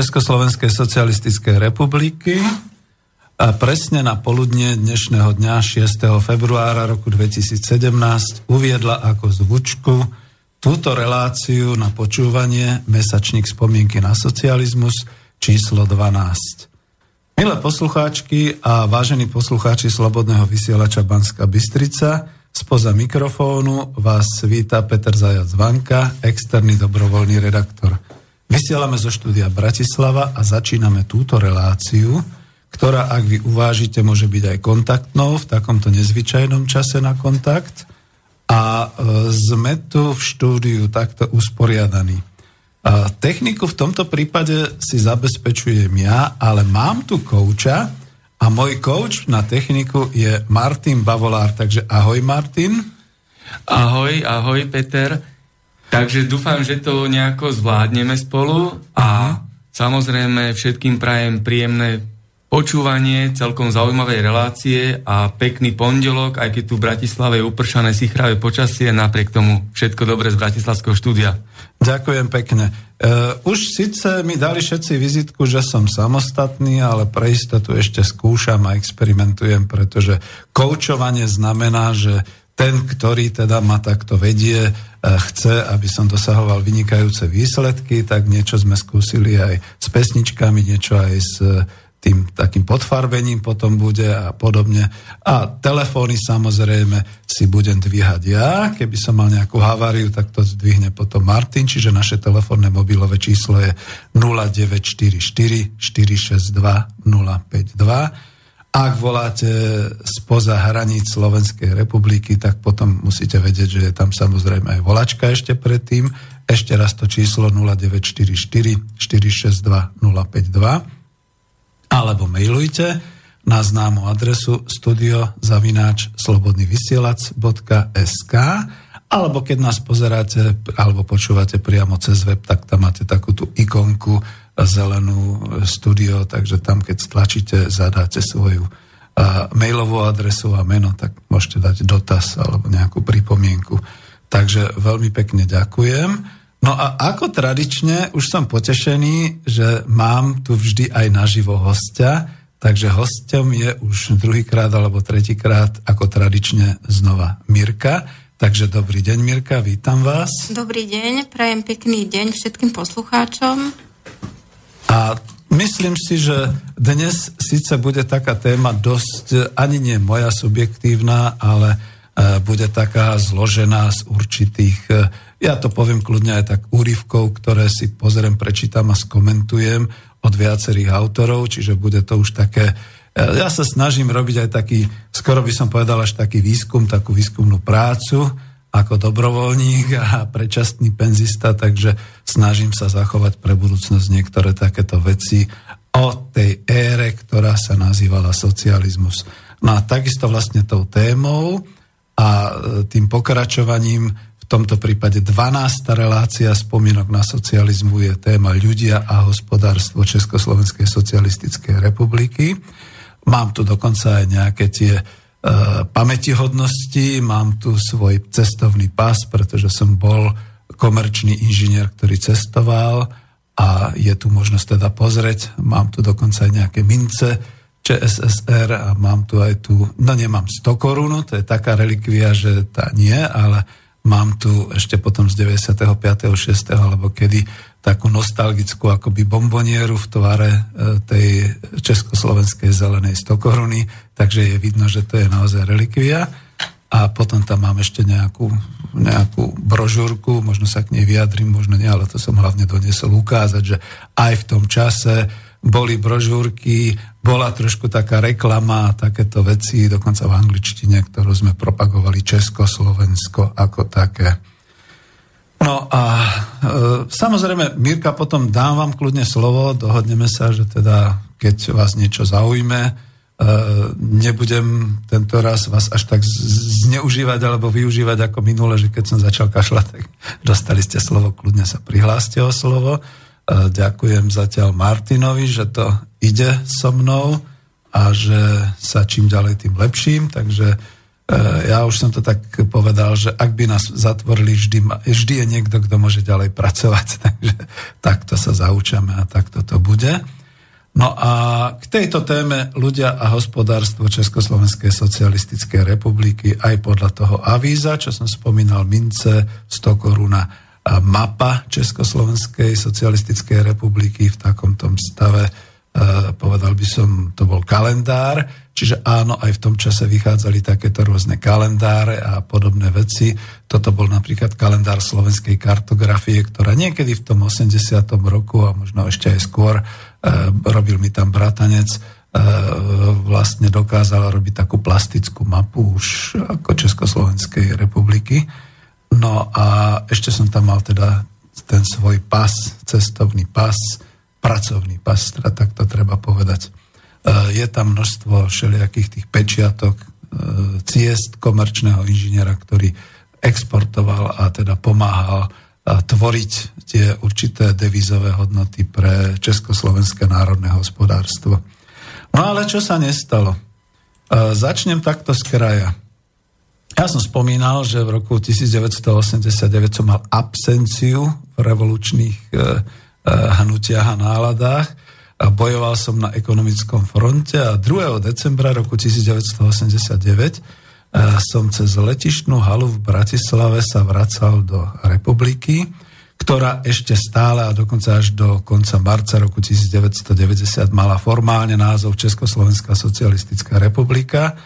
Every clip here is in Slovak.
Československej socialistickej republiky a presne na poludne dnešného dňa 6. februára roku 2017 uviedla ako zvučku túto reláciu na počúvanie Mesačník spomienky na socializmus číslo 12. Milé poslucháčky a vážení poslucháči Slobodného vysielača Banska Bystrica, spoza mikrofónu vás víta Peter Zajac Vanka, externý dobrovoľný redaktor. Vysielame zo štúdia Bratislava a začíname túto reláciu, ktorá, ak vy uvážite, môže byť aj kontaktnou v takomto nezvyčajnom čase na kontakt. A e, sme tu v štúdiu takto usporiadaní. A techniku v tomto prípade si zabezpečujem ja, ale mám tu kouča a môj kouč na techniku je Martin Bavolár. Takže ahoj Martin. Ahoj, ahoj Peter. Takže dúfam, že to nejako zvládneme spolu a samozrejme všetkým prajem príjemné počúvanie celkom zaujímavej relácie a pekný pondelok, aj keď tu v Bratislave je upršané sichravé počasie, napriek tomu všetko dobre z Bratislavského štúdia. Ďakujem pekne. Uh, už síce mi dali všetci vizitku, že som samostatný, ale pre istotu ešte skúšam a experimentujem, pretože koučovanie znamená, že ten, ktorý teda ma takto vedie, e, chce, aby som dosahoval vynikajúce výsledky, tak niečo sme skúsili aj s pesničkami, niečo aj s e, tým takým podfarbením potom bude a podobne. A telefóny samozrejme si budem dvíhať ja. Keby som mal nejakú haváriu, tak to zdvihne potom Martin, čiže naše telefónne mobilové číslo je 0944 462 052 ak voláte spoza hraníc Slovenskej republiky, tak potom musíte vedieť, že je tam samozrejme aj volačka ešte predtým. Ešte raz to číslo 0944 462 052 alebo mailujte na známu adresu studiozavináč slobodnyvysielac.sk alebo keď nás pozeráte alebo počúvate priamo cez web, tak tam máte takú tú ikonku zelenú studio, takže tam, keď stlačíte, zadáte svoju mailovú adresu a meno, tak môžete dať dotaz alebo nejakú pripomienku. Takže veľmi pekne ďakujem. No a ako tradične, už som potešený, že mám tu vždy aj naživo hostia, takže hostom je už druhýkrát alebo tretíkrát ako tradične znova Mirka. Takže dobrý deň Mirka, vítam vás. Dobrý deň, prajem pekný deň všetkým poslucháčom. A myslím si, že dnes síce bude taká téma dosť, ani nie moja subjektívna, ale e, bude taká zložená z určitých, e, ja to poviem kľudne aj tak úryvkov, ktoré si pozriem, prečítam a skomentujem od viacerých autorov, čiže bude to už také, e, ja sa snažím robiť aj taký, skoro by som povedal až taký výskum, takú výskumnú prácu, ako dobrovoľník a predčasný penzista, takže snažím sa zachovať pre budúcnosť niektoré takéto veci o tej ére, ktorá sa nazývala socializmus. No a takisto vlastne tou témou a e, tým pokračovaním v tomto prípade 12. relácia spomienok na socializmu je téma ľudia a hospodárstvo Československej socialistickej republiky. Mám tu dokonca aj nejaké tie Eh, pamätihodnosti, mám tu svoj cestovný pas, pretože som bol komerčný inžinier, ktorý cestoval a je tu možnosť teda pozrieť. Mám tu dokonca aj nejaké mince ČSSR a mám tu aj tu, no nemám 100 korunu, to je taká relikvia, že tá nie, ale mám tu ešte potom z 95. 6. alebo kedy takú nostalgickú akoby bombonieru v tvare e, tej československej zelenej stokoruny, takže je vidno, že to je naozaj relikvia. A potom tam mám ešte nejakú, nejakú brožúrku, možno sa k nej vyjadrím, možno nie, ale to som hlavne doniesol ukázať, že aj v tom čase boli brožúrky, bola trošku taká reklama takéto veci, dokonca v angličtine, ktorú sme propagovali Československo ako také. No a e, samozrejme, Mirka, potom dám vám kľudne slovo, dohodneme sa, že teda, keď vás niečo zaujme, nebudem tento raz vás až tak zneužívať alebo využívať ako minule, že keď som začal kašľať, tak dostali ste slovo, kľudne sa prihláste o slovo. E, ďakujem zatiaľ Martinovi, že to ide so mnou a že sa čím ďalej tým lepším, takže ja už som to tak povedal, že ak by nás zatvorili, vždy, vždy je niekto, kto môže ďalej pracovať. Takže takto sa zaučame a takto to bude. No a k tejto téme ľudia a hospodárstvo Československej socialistickej republiky aj podľa toho avíza, čo som spomínal, mince 100 koruna mapa Československej socialistickej republiky v takomto stave, povedal by som, to bol kalendár, čiže áno, aj v tom čase vychádzali takéto rôzne kalendáre a podobné veci. Toto bol napríklad kalendár slovenskej kartografie, ktorá niekedy v tom 80. roku a možno ešte aj skôr robil mi tam bratanec, eh, vlastne dokázal robiť takú plastickú mapu už ako Československej republiky. No a ešte som tam mal teda ten svoj pas, cestovný pas, pracovný pas, teda tak to treba povedať. Eh, je tam množstvo všelijakých tých pečiatok, ciest komerčného inžiniera, ktorý exportoval a teda pomáhal tvoriť tie určité devizové hodnoty pre Československé národné hospodárstvo. No ale čo sa nestalo? Začnem takto z kraja. Ja som spomínal, že v roku 1989 som mal absenciu v revolučných e, e, hnutiach a náladách. A bojoval som na ekonomickom fronte a 2. decembra roku 1989 som cez letišnú halu v Bratislave sa vracal do republiky, ktorá ešte stále a dokonca až do konca marca roku 1990 mala formálne názov Československá socialistická republika,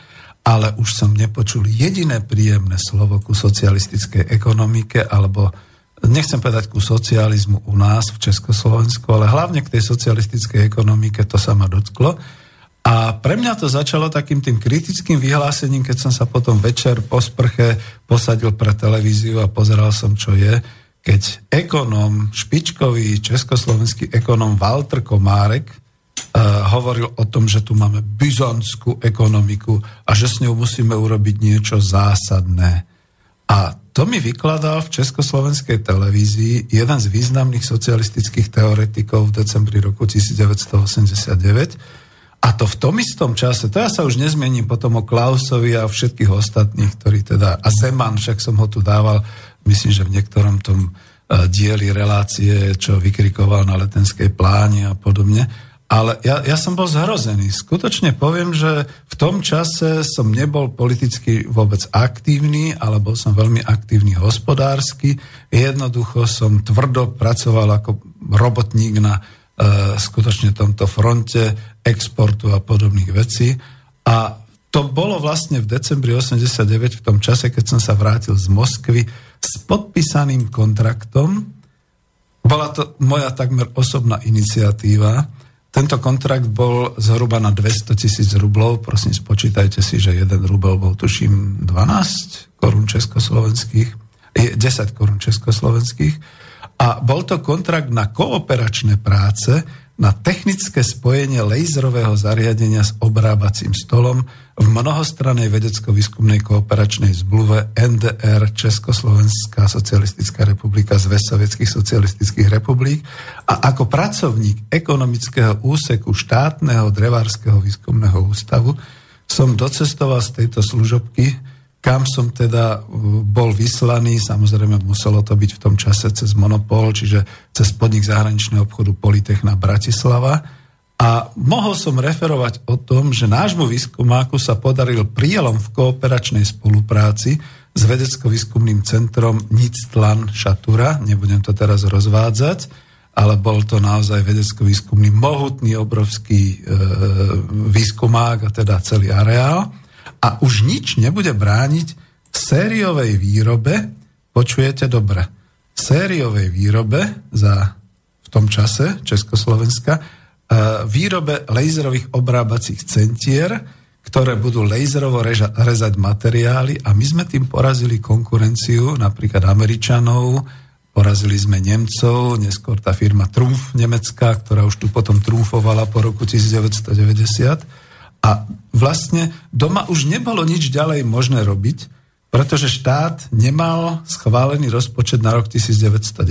ale už som nepočul jediné príjemné slovo ku socialistickej ekonomike alebo nechcem povedať ku socializmu u nás v Československu, ale hlavne k tej socialistickej ekonomike to sa ma dotklo. A pre mňa to začalo takým tým kritickým vyhlásením, keď som sa potom večer po sprche posadil pre televíziu a pozeral som, čo je, keď ekonom, špičkový československý ekonom Walter Komárek uh, hovoril o tom, že tu máme byzantskú ekonomiku a že s ňou musíme urobiť niečo zásadné. A to mi vykladal v československej televízii jeden z významných socialistických teoretikov v decembri roku 1989, a to v tom istom čase, to ja sa už nezmením potom o Klausovi a všetkých ostatných, ktorí teda, a Zeman, však som ho tu dával, myslím, že v niektorom tom uh, dieli relácie, čo vykrikoval na letenskej pláni a podobne. Ale ja, ja som bol zhrozený. Skutočne poviem, že v tom čase som nebol politicky vôbec aktívny, ale bol som veľmi aktívny hospodársky. Jednoducho som tvrdo pracoval ako robotník na skutočne tomto fronte exportu a podobných vecí. A to bolo vlastne v decembri 89, v tom čase, keď som sa vrátil z Moskvy s podpísaným kontraktom. Bola to moja takmer osobná iniciatíva. Tento kontrakt bol zhruba na 200 tisíc rublov. Prosím, spočítajte si, že jeden rubel bol tuším 12 korún československých, 10 korún československých. A bol to kontrakt na kooperačné práce, na technické spojenie laserového zariadenia s obrábacím stolom v mnohostrannej vedecko-výskumnej kooperačnej zmluve NDR Československá socialistická republika z sovietských socialistických republik. A ako pracovník ekonomického úseku štátneho drevárskeho výskumného ústavu som docestoval z tejto služobky kam som teda uh, bol vyslaný, samozrejme muselo to byť v tom čase cez Monopol, čiže cez podnik zahraničného obchodu Politechna Bratislava. A mohol som referovať o tom, že nášmu výskumáku sa podaril prielom v kooperačnej spolupráci s vedecko-výskumným centrom Nictlan Šatura, nebudem to teraz rozvádzať, ale bol to naozaj vedecko-výskumný mohutný, obrovský e, výskumák a teda celý areál a už nič nebude brániť sériovej výrobe, počujete dobre, sériovej výrobe za v tom čase Československa, e, výrobe laserových obrábacích centier, ktoré budú laserovo reža, rezať materiály a my sme tým porazili konkurenciu napríklad Američanov, porazili sme Nemcov, neskôr tá firma Trumf nemecká, ktorá už tu potom trumfovala po roku 1990 a vlastne doma už nebolo nič ďalej možné robiť, pretože štát nemal schválený rozpočet na rok 1990,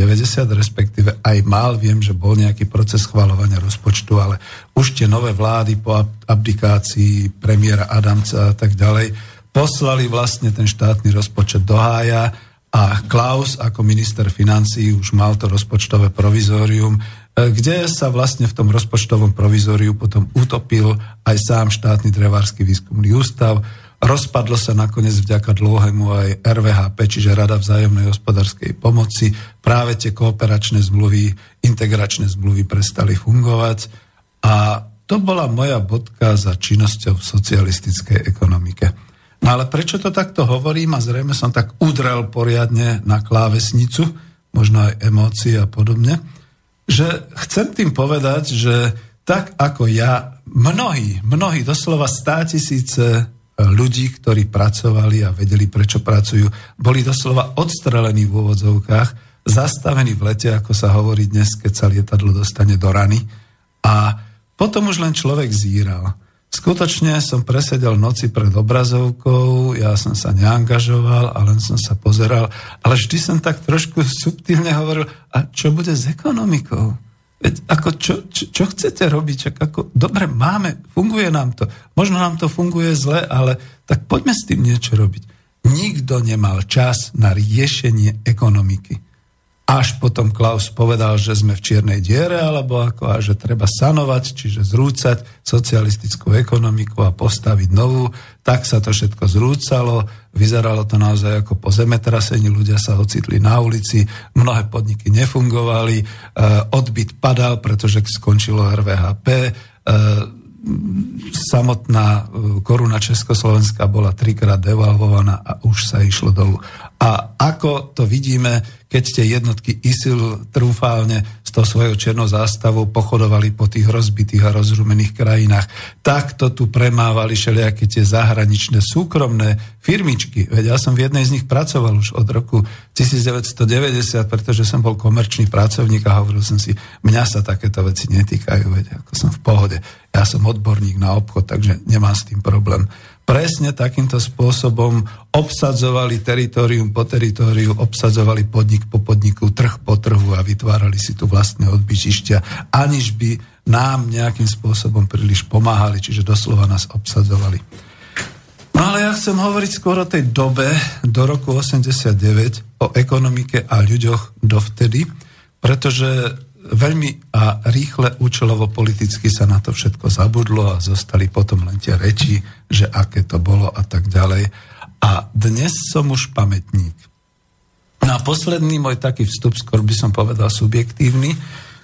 respektíve aj mal, viem, že bol nejaký proces schváľovania rozpočtu, ale už tie nové vlády po abdikácii premiéra Adamca a tak ďalej poslali vlastne ten štátny rozpočet do hája a Klaus ako minister financí už mal to rozpočtové provizórium, kde sa vlastne v tom rozpočtovom provizóriu potom utopil aj sám štátny drevársky výskumný ústav. Rozpadlo sa nakoniec vďaka dlhému aj RVHP, čiže Rada vzájomnej hospodárskej pomoci. Práve tie kooperačné zmluvy, integračné zmluvy prestali fungovať a to bola moja bodka za činnosťou v socialistickej ekonomike. No ale prečo to takto hovorím a zrejme som tak udrel poriadne na klávesnicu, možno aj emócie a podobne, že chcem tým povedať, že tak ako ja, mnohí, mnohí, doslova stá tisíce ľudí, ktorí pracovali a vedeli, prečo pracujú, boli doslova odstrelení v úvodzovkách, zastavení v lete, ako sa hovorí dnes, keď sa lietadlo dostane do rany. A potom už len človek zíral. Skutočne som presedel noci pred obrazovkou, ja som sa neangažoval a len som sa pozeral, ale vždy som tak trošku subtilne hovoril, a čo bude s ekonomikou? Veď ako čo, čo, čo chcete robiť? Ako, dobre, máme, funguje nám to. Možno nám to funguje zle, ale tak poďme s tým niečo robiť. Nikto nemal čas na riešenie ekonomiky až potom Klaus povedal, že sme v čiernej diere, alebo ako, a že treba sanovať, čiže zrúcať socialistickú ekonomiku a postaviť novú. Tak sa to všetko zrúcalo, vyzeralo to naozaj ako po zemetrasení, ľudia sa ocitli na ulici, mnohé podniky nefungovali, e, odbyt padal, pretože skončilo RVHP, e, samotná e, koruna Československa bola trikrát devalvovaná a už sa išlo dolu. A ako to vidíme, keď tie jednotky ISIL trúfálne tou svojou černou zástavou pochodovali po tých rozbitých a rozrumených krajinách. Takto tu premávali všelijaké tie zahraničné súkromné firmičky. Veď ja som v jednej z nich pracoval už od roku 1990, pretože som bol komerčný pracovník a hovoril som si, mňa sa takéto veci netýkajú, veď ako som v pohode. Ja som odborník na obchod, takže nemám s tým problém presne takýmto spôsobom obsadzovali teritorium po teritoriu, obsadzovali podnik po podniku, trh po trhu a vytvárali si tu vlastné odbyčišťa, aniž by nám nejakým spôsobom príliš pomáhali, čiže doslova nás obsadzovali. No ale ja chcem hovoriť skôr o tej dobe do roku 89, o ekonomike a ľuďoch dovtedy, pretože veľmi a rýchle účelovo politicky sa na to všetko zabudlo a zostali potom len tie reči, že aké to bolo a tak ďalej. A dnes som už pamätník. Na posledný môj taký vstup, skôr by som povedal subjektívny,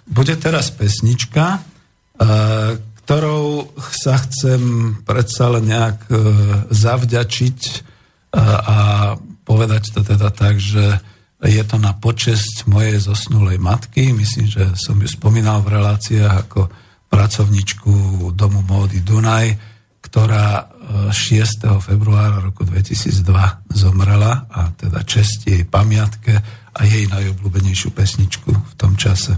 bude teraz pesnička, e, ktorou sa chcem predsa len nejak e, zavďačiť e, a povedať to teda tak, že je to na počesť mojej zosnulej matky. Myslím, že som ju spomínal v reláciách ako pracovničku Domu módy Dunaj, ktorá 6. E, februára roku 2002 zomrela a teda čest jej pamiatke a jej najobľúbenejšiu pesničku v tom čase.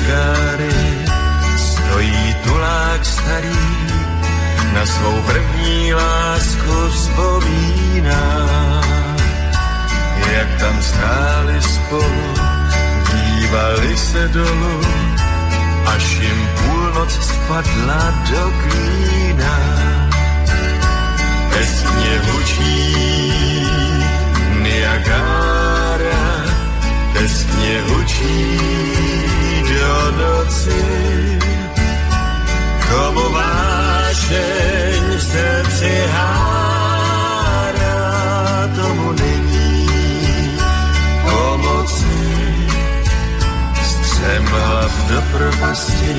Niagary stojí tulák starý, na svou první lásku vzpomíná. Jak tam stáli spolu, dívali se dolu, až jim půlnoc spadla do klína. Pestně hučí Niagara, pestně hučí do noci. Komu vášeň v srdci hára, tomu není pomoci. Střem hlav do propasti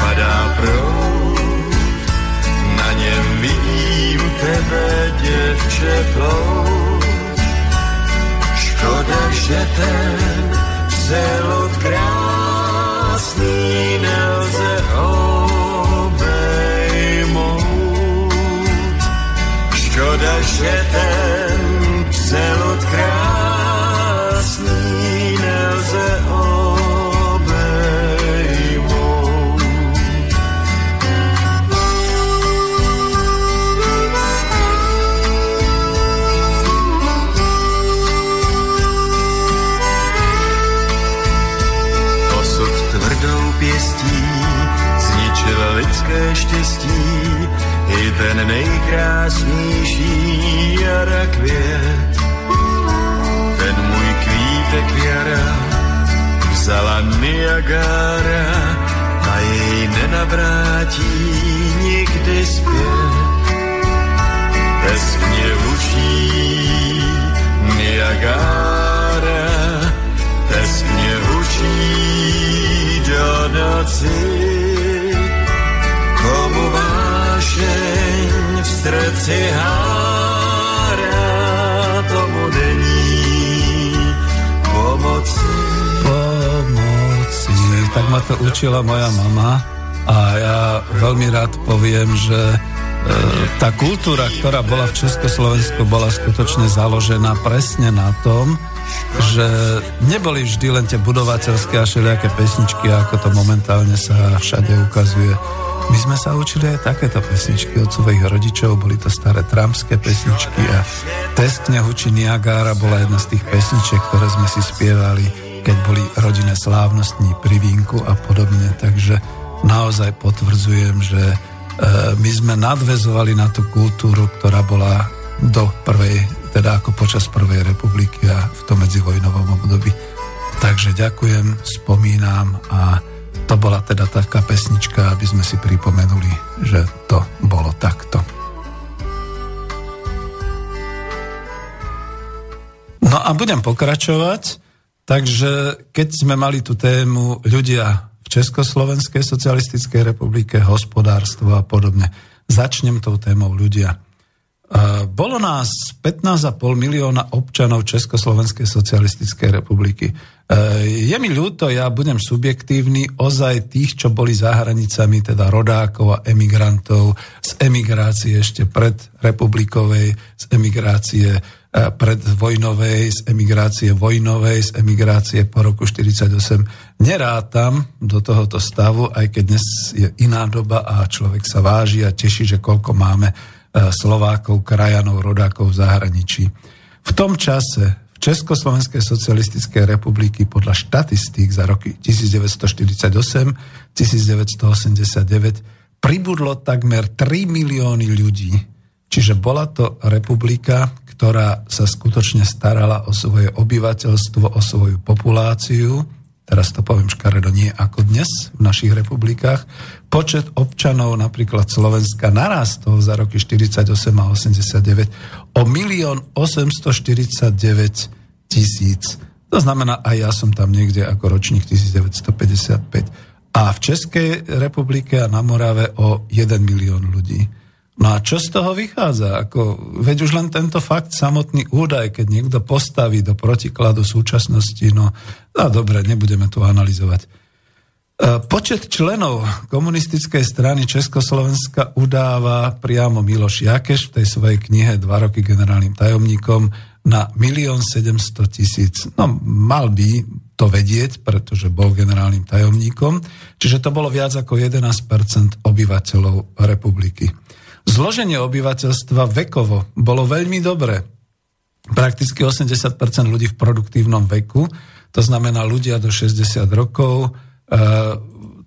padá proud, na něm vidím tebe, děvče, plout. Škoda, že ten celot krát dešetem přelud krásný nelze obejmout. Osud tvrdou pěstí zničil lidské štěstí i ten nejkrásný Niagara a jej nenavrátí nikdy zpět. Teskně hučí Niagara, teskně hučí do noci. Komu vášeň v srdci hára, Tak ma to učila moja mama a ja veľmi rád poviem, že e, tá kultúra, ktorá bola v Československu, bola skutočne založená presne na tom, že neboli vždy len tie budovateľské a všelijaké pesničky, ako to momentálne sa všade ukazuje. My sme sa učili aj takéto pesničky od svojich rodičov, boli to staré tramské pesničky a Teskne huči Niagara bola jedna z tých pesničiek, ktoré sme si spievali, keď boli rodinné slávnostní pri vínku a podobne. Takže naozaj potvrdzujem, že e, my sme nadvezovali na tú kultúru, ktorá bola do prvej, teda ako počas prvej republiky a v tom medzivojnovom období. Takže ďakujem, spomínam a to bola teda taká pesnička, aby sme si pripomenuli, že to bolo takto. No a budem pokračovať, takže keď sme mali tú tému ľudia v Československej socialistickej republike, hospodárstvo a podobne, začnem tou témou ľudia. E, Bolo nás 15,5 milióna občanov Československej socialistickej republiky. E, Je mi ľúto, ja budem subjektívny, ozaj tých, čo boli za hranicami, teda rodákov a emigrantov, z emigrácie ešte pred republikovej, z emigrácie predvojnovej, z emigrácie vojnovej, z emigrácie po roku 48 nerátam do tohoto stavu, aj keď dnes je iná doba a človek sa váži a teší, že koľko máme e, Slovákov, krajanov, rodákov v zahraničí. V tom čase v Československej socialistickej republiky podľa štatistík za roky 1948, 1989 pribudlo takmer 3 milióny ľudí. Čiže bola to republika, ktorá sa skutočne starala o svoje obyvateľstvo, o svoju populáciu, teraz to poviem škaredo, nie ako dnes v našich republikách. Počet občanov napríklad Slovenska narastol za roky 48 a 89 o 1 849 tisíc. To znamená, aj ja som tam niekde ako ročník 1955. A v Českej republike a na Morave o 1 milión ľudí. No a čo z toho vychádza? Ako, veď už len tento fakt, samotný údaj, keď niekto postaví do protikladu súčasnosti, no, no dobre, nebudeme tu analyzovať. E, Počet členov komunistickej strany Československa udáva priamo Miloš Jakeš v tej svojej knihe Dva roky generálnym tajomníkom na 1 700 tisíc. No, mal by to vedieť, pretože bol generálnym tajomníkom, čiže to bolo viac ako 11% obyvateľov republiky. Zloženie obyvateľstva vekovo bolo veľmi dobré. Prakticky 80% ľudí v produktívnom veku, to znamená ľudia do 60 rokov, e,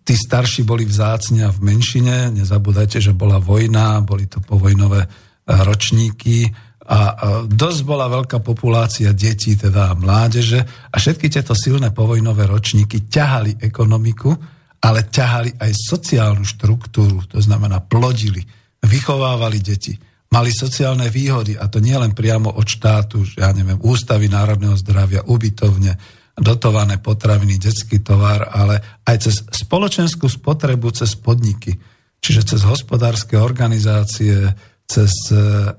tí starší boli vzácne a v menšine, nezabúdajte, že bola vojna, boli to povojnové e, ročníky. A dosť bola veľká populácia detí, teda mládeže. A všetky tieto silné povojnové ročníky ťahali ekonomiku, ale ťahali aj sociálnu štruktúru, to znamená plodili vychovávali deti, mali sociálne výhody, a to nie len priamo od štátu, ja neviem, ústavy národného zdravia, ubytovne, dotované potraviny, detský tovar, ale aj cez spoločenskú spotrebu, cez podniky, čiže cez hospodárske organizácie, cez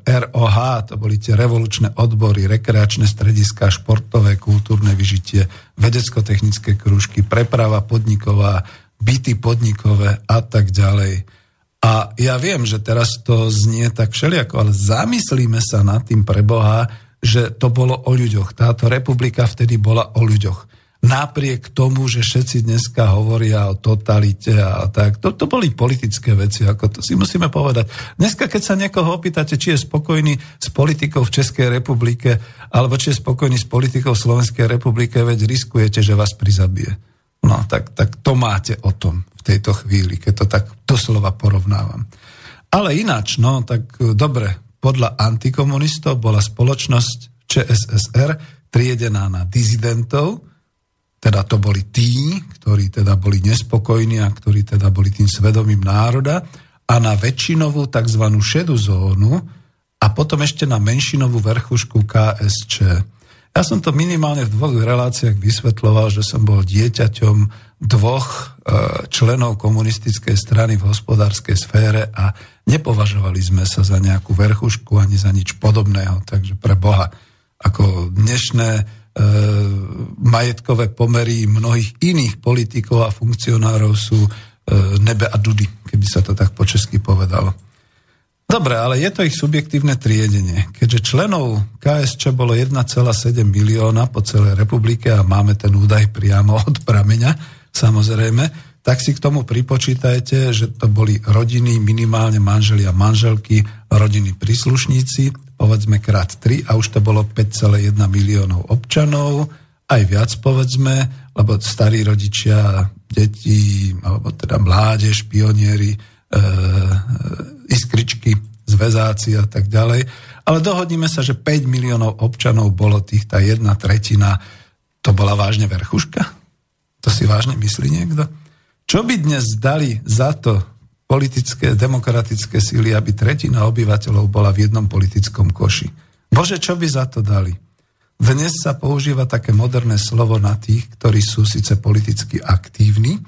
ROH, to boli tie revolučné odbory, rekreačné strediska, športové, kultúrne vyžitie, vedecko-technické krúžky, preprava podniková, byty podnikové a tak ďalej. A ja viem, že teraz to znie tak všelijako, ale zamyslíme sa nad tým pre Boha, že to bolo o ľuďoch. Táto republika vtedy bola o ľuďoch. Napriek tomu, že všetci dneska hovoria o totalite a tak, to, to boli politické veci, ako to si musíme povedať. Dneska, keď sa niekoho opýtate, či je spokojný s politikou v Českej republike, alebo či je spokojný s politikou v Slovenskej republike, veď riskujete, že vás prizabije. No tak, tak to máte o tom v tejto chvíli, keď to tak doslova porovnávam. Ale ináč, no tak e, dobre, podľa antikomunistov bola spoločnosť ČSSR triedená na dizidentov, teda to boli tí, ktorí teda boli nespokojní a ktorí teda boli tým svedomím národa a na väčšinovú tzv. šedú zónu a potom ešte na menšinovú vrchušku KSČ. Ja som to minimálne v dvoch reláciách vysvetloval, že som bol dieťaťom dvoch e, členov komunistickej strany v hospodárskej sfére a nepovažovali sme sa za nejakú verchušku ani za nič podobného. Takže pre Boha, ako dnešné e, majetkové pomery mnohých iných politikov a funkcionárov sú e, nebe a dudy, keby sa to tak po česky povedalo. Dobre, ale je to ich subjektívne triedenie. Keďže členov KSČ bolo 1,7 milióna po celej republike a máme ten údaj priamo od prameňa, samozrejme, tak si k tomu pripočítajte, že to boli rodiny, minimálne manželia, manželky, rodiny príslušníci, povedzme krát 3 a už to bolo 5,1 miliónov občanov, aj viac povedzme, lebo starí rodičia, deti, alebo teda mládež, pionieri, iskričky, zväzáci a tak ďalej. Ale dohodníme sa, že 5 miliónov občanov bolo tých, tá jedna tretina, to bola vážne verchuška? To si vážne myslí niekto? Čo by dnes dali za to politické, demokratické síly, aby tretina obyvateľov bola v jednom politickom koši? Bože, čo by za to dali? Dnes sa používa také moderné slovo na tých, ktorí sú síce politicky aktívni,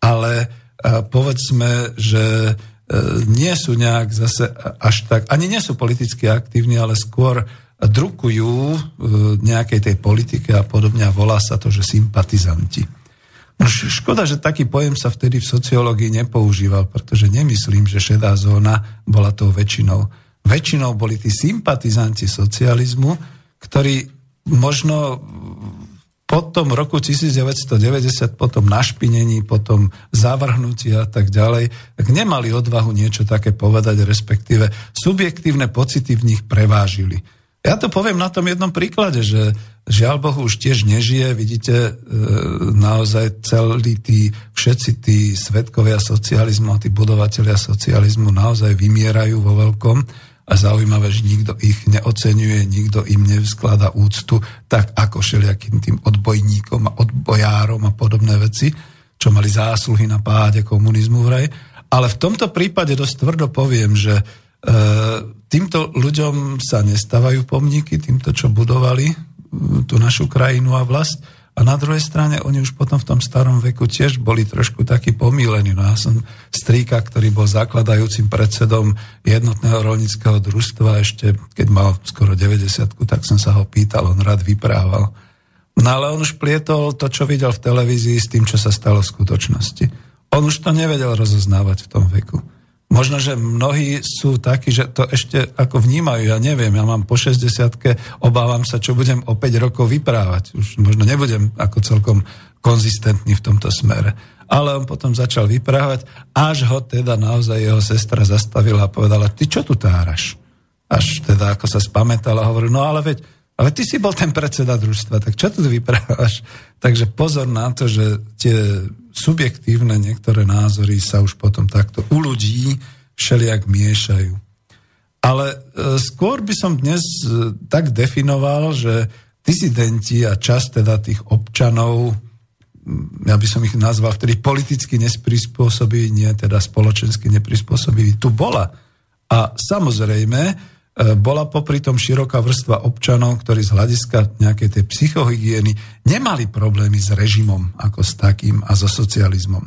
ale povedzme, že E, nie sú nejak zase až tak, ani nie sú politicky aktívni, ale skôr drukujú e, nejakej tej politike a podobne a volá sa to, že sympatizanti. No škoda, že taký pojem sa vtedy v sociológii nepoužíval, pretože nemyslím, že šedá zóna bola tou väčšinou. Väčšinou boli tí sympatizanti socializmu, ktorí možno po tom roku 1990, potom našpinení, potom zavrhnutí a tak ďalej, tak nemali odvahu niečo také povedať, respektíve subjektívne pocity v nich prevážili. Ja to poviem na tom jednom príklade, že žiaľ Bohu už tiež nežije, vidíte, e, naozaj celí tí, všetci tí svetkovia socializmu a tí budovatelia socializmu naozaj vymierajú vo veľkom a zaujímavé, že nikto ich neocenuje, nikto im nevzklada úctu, tak ako všelijakým tým odbojníkom a odbojárom a podobné veci, čo mali zásluhy na páde komunizmu vraj. Ale v tomto prípade dosť tvrdo poviem, že e, týmto ľuďom sa nestávajú pomníky, týmto, čo budovali tú našu krajinu a vlast, a na druhej strane oni už potom v tom starom veku tiež boli trošku takí pomílení. No ja som strýka, ktorý bol zakladajúcim predsedom jednotného rolnického družstva ešte, keď mal skoro 90 tak som sa ho pýtal, on rád vyprával. No ale on už plietol to, čo videl v televízii s tým, čo sa stalo v skutočnosti. On už to nevedel rozoznávať v tom veku. Možno, že mnohí sú takí, že to ešte ako vnímajú, ja neviem, ja mám po 60 obávam sa, čo budem o 5 rokov vyprávať. Už možno nebudem ako celkom konzistentný v tomto smere. Ale on potom začal vyprávať, až ho teda naozaj jeho sestra zastavila a povedala, ty čo tu táraš? Až teda ako sa spamätala, hovorí, no ale veď, ale ty si bol ten predseda družstva, tak čo tu vyprávaš? Takže pozor na to, že tie subjektívne niektoré názory sa už potom takto u ľudí všelijak miešajú. Ale e, skôr by som dnes e, tak definoval, že disidenti a čas teda tých občanov, ja by som ich nazval vtedy politicky nesprispôsobiví, nie teda spoločensky neprispôsobiví, tu bola. A samozrejme, bola popri tom široká vrstva občanov, ktorí z hľadiska nejakej tej psychohygieny nemali problémy s režimom ako s takým a so socializmom.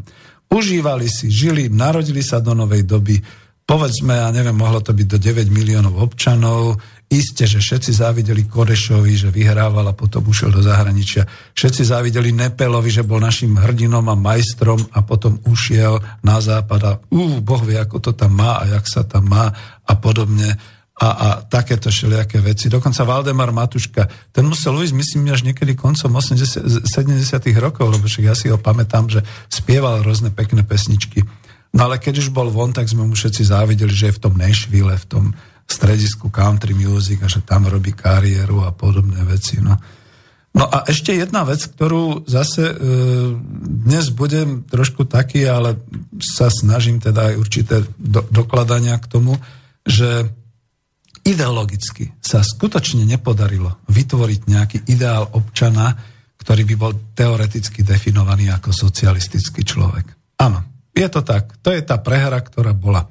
Užívali si, žili, narodili sa do novej doby, povedzme, ja neviem, mohlo to byť do 9 miliónov občanov, Isté, že všetci závideli Korešovi, že vyhrával a potom ušiel do zahraničia. Všetci závideli Nepelovi, že bol našim hrdinom a majstrom a potom ušiel na západ a uh, Boh vie, ako to tam má a jak sa tam má a podobne a, a takéto všelijaké veci. Dokonca Valdemar Matuška, ten musel ujsť, myslím, až niekedy koncom 80, 70 rokov, lebo však ja si ho pamätám, že spieval rôzne pekné pesničky. No ale keď už bol von, tak sme mu všetci závideli, že je v tom Nashville, v tom stredisku country music a že tam robí kariéru a podobné veci. No. No a ešte jedna vec, ktorú zase e, dnes budem trošku taký, ale sa snažím teda aj určité do, dokladania k tomu, že ideologicky sa skutočne nepodarilo vytvoriť nejaký ideál občana, ktorý by bol teoreticky definovaný ako socialistický človek. Áno, je to tak. To je tá prehra, ktorá bola.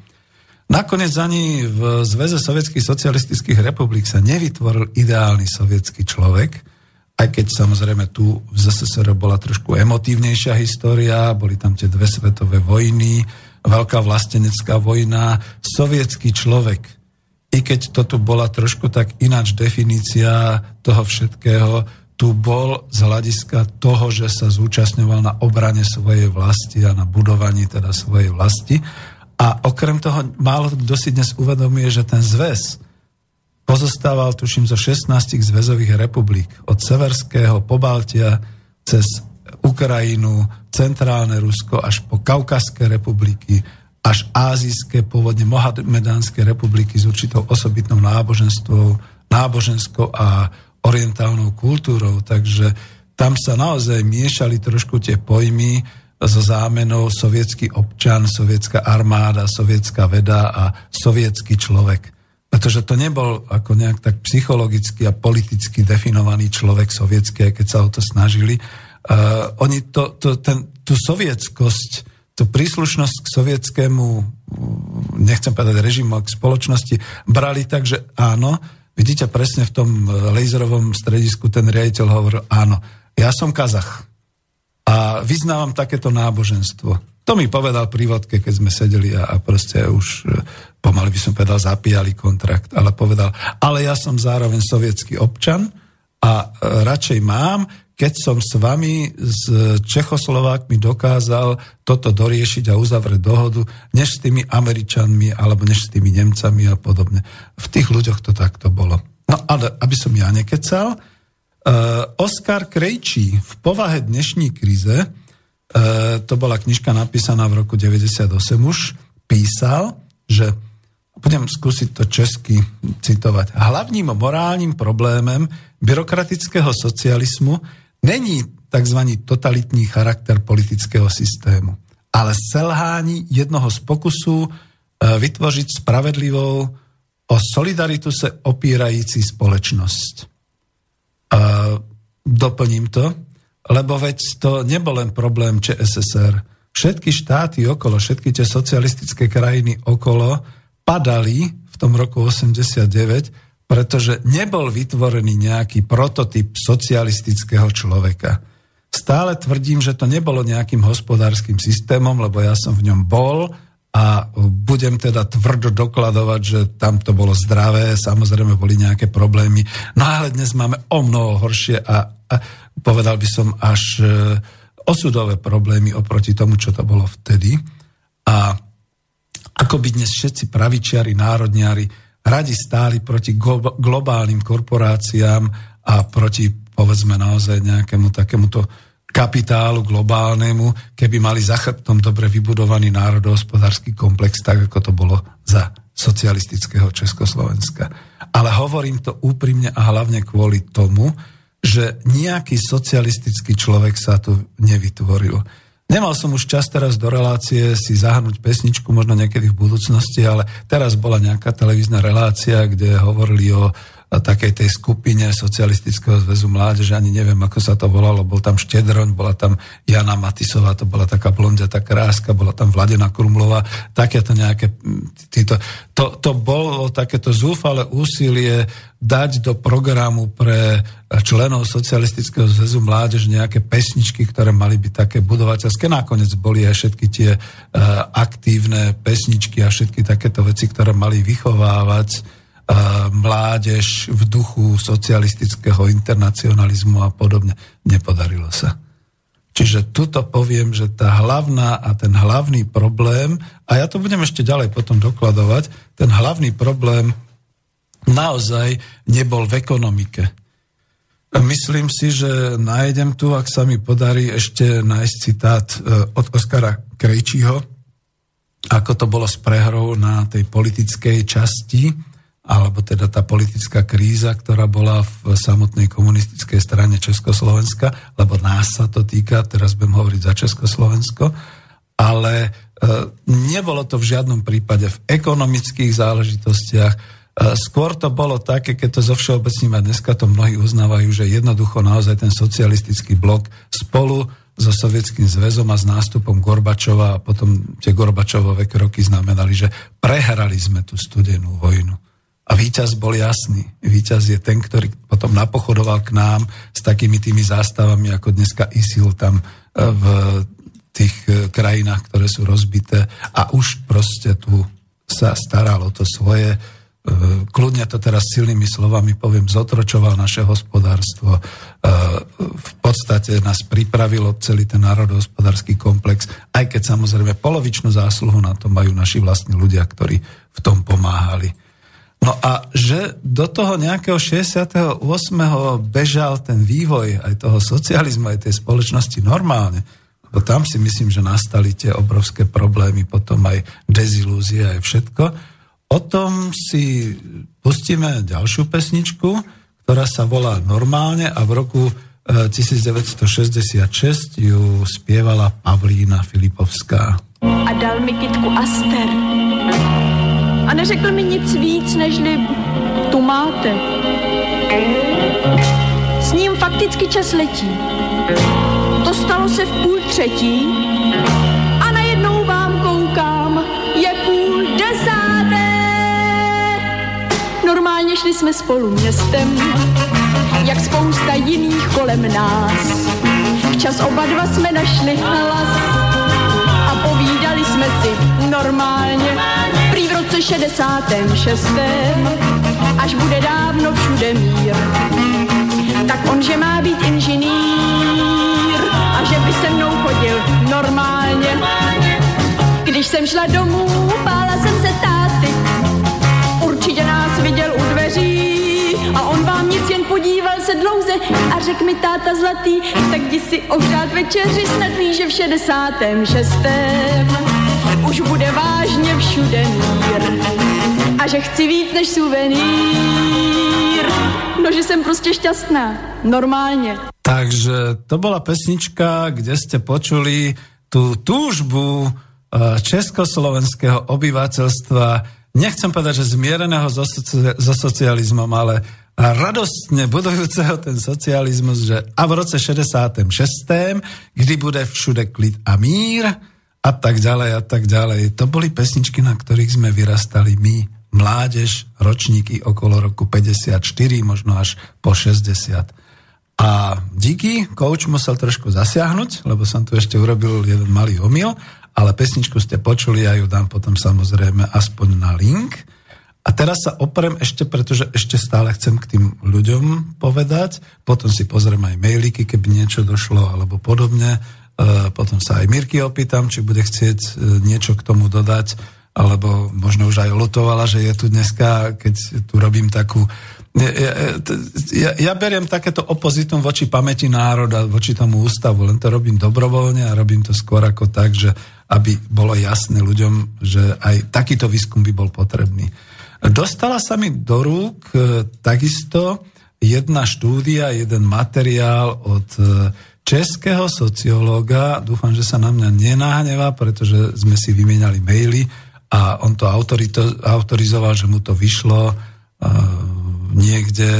Nakoniec ani v Zväze sovietských socialistických republik sa nevytvoril ideálny sovietský človek, aj keď samozrejme tu v ZSSR bola trošku emotívnejšia história, boli tam tie dve svetové vojny, veľká vlastenecká vojna, sovietský človek. I keď to tu bola trošku tak ináč definícia toho všetkého, tu bol z hľadiska toho, že sa zúčastňoval na obrane svojej vlasti a na budovaní teda svojej vlasti. A okrem toho málo kto si dnes uvedomuje, že ten zväz, pozostával, tuším, zo 16 zväzových republik. Od Severského po Baltia cez Ukrajinu, centrálne Rusko až po Kaukaské republiky, až ázijské, pôvodne Mohamedánske republiky s určitou osobitnou náboženstvou, náboženskou a orientálnou kultúrou. Takže tam sa naozaj miešali trošku tie pojmy so zámenou sovietský občan, sovietská armáda, sovietská veda a sovietský človek. Pretože to nebol ako nejak tak psychologicky a politicky definovaný človek sovietský, keď sa o to snažili. Uh, oni to, to, ten, tú sovietskosť, tú príslušnosť k sovietskému, nechcem povedať režimu, k spoločnosti, brali tak, že áno, vidíte presne v tom laserovom stredisku ten riaditeľ hovoril, áno, ja som Kazach a vyznávam takéto náboženstvo. To mi povedal pri vodke, keď sme sedeli a, a proste už pomaly by som povedal, zapíjali kontrakt, ale povedal, ale ja som zároveň sovietský občan a e, radšej mám, keď som s vami, s Čechoslovákmi dokázal toto doriešiť a uzavrieť dohodu, než s tými Američanmi alebo než s tými Nemcami a podobne. V tých ľuďoch to takto bolo. No ale aby som ja nekecal, uh, Oskar Krejčí v povahe dnešní krize, uh, to bola knižka napísaná v roku 98 už, písal, že budem skúsiť to česky citovať. Hlavním morálním problémem byrokratického socializmu není tzv. totalitní charakter politického systému, ale selhání jednoho z pokusů e, vytvořit spravedlivou, o solidaritu se opírající společnosť. A doplním to, lebo veď to nebol len problém ČSSR. Všetky štáty okolo, všetky tie socialistické krajiny okolo padali v tom roku 89, pretože nebol vytvorený nejaký prototyp socialistického človeka. Stále tvrdím, že to nebolo nejakým hospodárskym systémom, lebo ja som v ňom bol a budem teda tvrdo dokladovať, že tam to bolo zdravé, samozrejme boli nejaké problémy, no ale dnes máme o mnoho horšie a, a povedal by som až e, osudové problémy oproti tomu, čo to bolo vtedy. A ako by dnes všetci pravičiari, národniari radi stáli proti globálnym korporáciám a proti, povedzme naozaj nejakému takémuto kapitálu globálnemu, keby mali za chrbtom dobre vybudovaný národohospodársky komplex, tak ako to bolo za socialistického Československa. Ale hovorím to úprimne a hlavne kvôli tomu, že nejaký socialistický človek sa tu nevytvoril. Nemal som už čas teraz do relácie si zahrnúť pesničku, možno niekedy v budúcnosti, ale teraz bola nejaká televízna relácia, kde hovorili o takej tej skupine Socialistického zväzu mládeže, ani neviem, ako sa to volalo, bol tam Štedroň, bola tam Jana Matisová, to bola taká blondia, tá kráska, bola tam Vladena Krumlová, takéto nejaké, títo, to, to bolo takéto zúfale úsilie dať do programu pre členov Socialistického zväzu mládež nejaké pesničky, ktoré mali byť také budovateľské. Nakoniec boli aj všetky tie uh, aktívne pesničky a všetky takéto veci, ktoré mali vychovávať mládež v duchu socialistického internacionalizmu a podobne. Nepodarilo sa. Čiže tuto poviem, že tá hlavná a ten hlavný problém, a ja to budem ešte ďalej potom dokladovať, ten hlavný problém naozaj nebol v ekonomike. Myslím si, že nájdem tu, ak sa mi podarí ešte nájsť citát e, od Oskara Krejčího, ako to bolo s prehrou na tej politickej časti alebo teda tá politická kríza, ktorá bola v samotnej komunistickej strane Československa, lebo nás sa to týka, teraz budem hovoriť za Československo, ale e, nebolo to v žiadnom prípade v ekonomických záležitostiach, e, skôr to bolo také, keď to zo všeobecným a dneska to mnohí uznávajú, že jednoducho naozaj ten socialistický blok spolu so Sovietským zväzom a s nástupom Gorbačova a potom tie Gorbačovové kroky znamenali, že prehrali sme tú studenú vojnu. A víťaz bol jasný. Víťaz je ten, ktorý potom napochodoval k nám s takými tými zástavami, ako dneska ISIL tam e, v tých e, krajinách, ktoré sú rozbité. A už proste tu sa staralo to svoje. E, kľudne to teraz silnými slovami poviem, zotročoval naše hospodárstvo. V podstate nás pripravilo celý ten národohospodársky komplex, aj keď samozrejme polovičnú zásluhu na to majú naši vlastní ľudia, ktorí v tom pomáhali. No a že do toho nejakého 68. bežal ten vývoj aj toho socializmu, aj tej spoločnosti normálne, lebo tam si myslím, že nastali tie obrovské problémy, potom aj dezilúzie, aj všetko. O tom si pustíme ďalšiu pesničku, ktorá sa volá Normálne a v roku 1966 eh, ju spievala Pavlína Filipovská. A dal mi kytku Aster a neřekl mi nic víc, nežli tu máte. S ním fakticky čas letí. To stalo se v půl třetí a najednou vám koukám, je půl desáté. Normálně šli jsme spolu městem, jak spousta jiných kolem nás. Včas oba dva jsme našli hlas a povídali jsme si normálně roce 66. Až bude dávno všude mír, tak on, že má být inženýr a že by se mnou chodil normálně. Když jsem šla domů, bála jsem se táty, určitě nás viděl u dveří a on vám nic jen podíval se dlouze a řekl mi táta zlatý, tak jdi si ohřát večeři, snad víš, že v 66 už bude vážně všude mír. A že chci víc než suvenír. No, že jsem prostě šťastná. Normálně. Takže to bola pesnička, kde ste počuli tú túžbu eh, československého obyvateľstva, nechcem povedať, že zmiereného so, so socializmom, ale radostne budujúceho ten socializmus, že a v roce 66., kdy bude všude klid a mír, a tak ďalej a tak ďalej. To boli pesničky, na ktorých sme vyrastali my, mládež, ročníky okolo roku 54, možno až po 60. A díky, coach musel trošku zasiahnuť, lebo som tu ešte urobil jeden malý omyl, ale pesničku ste počuli a ju dám potom samozrejme aspoň na link. A teraz sa oprem ešte, pretože ešte stále chcem k tým ľuďom povedať, potom si pozriem aj mailiky, keby niečo došlo alebo podobne potom sa aj Mirky opýtam, či bude chcieť e, niečo k tomu dodať, alebo možno už aj lutovala, že je tu dneska, keď tu robím takú... Ja, ja, ja beriem takéto opozitum voči pamäti národa, voči tomu ústavu, len to robím dobrovoľne a robím to skôr ako tak, že aby bolo jasné ľuďom, že aj takýto výskum by bol potrebný. Dostala sa mi do rúk e, takisto jedna štúdia, jeden materiál od českého sociológa, dúfam, že sa na mňa nenahnevá, pretože sme si vymieniali maily a on to autorizoval, že mu to vyšlo uh, niekde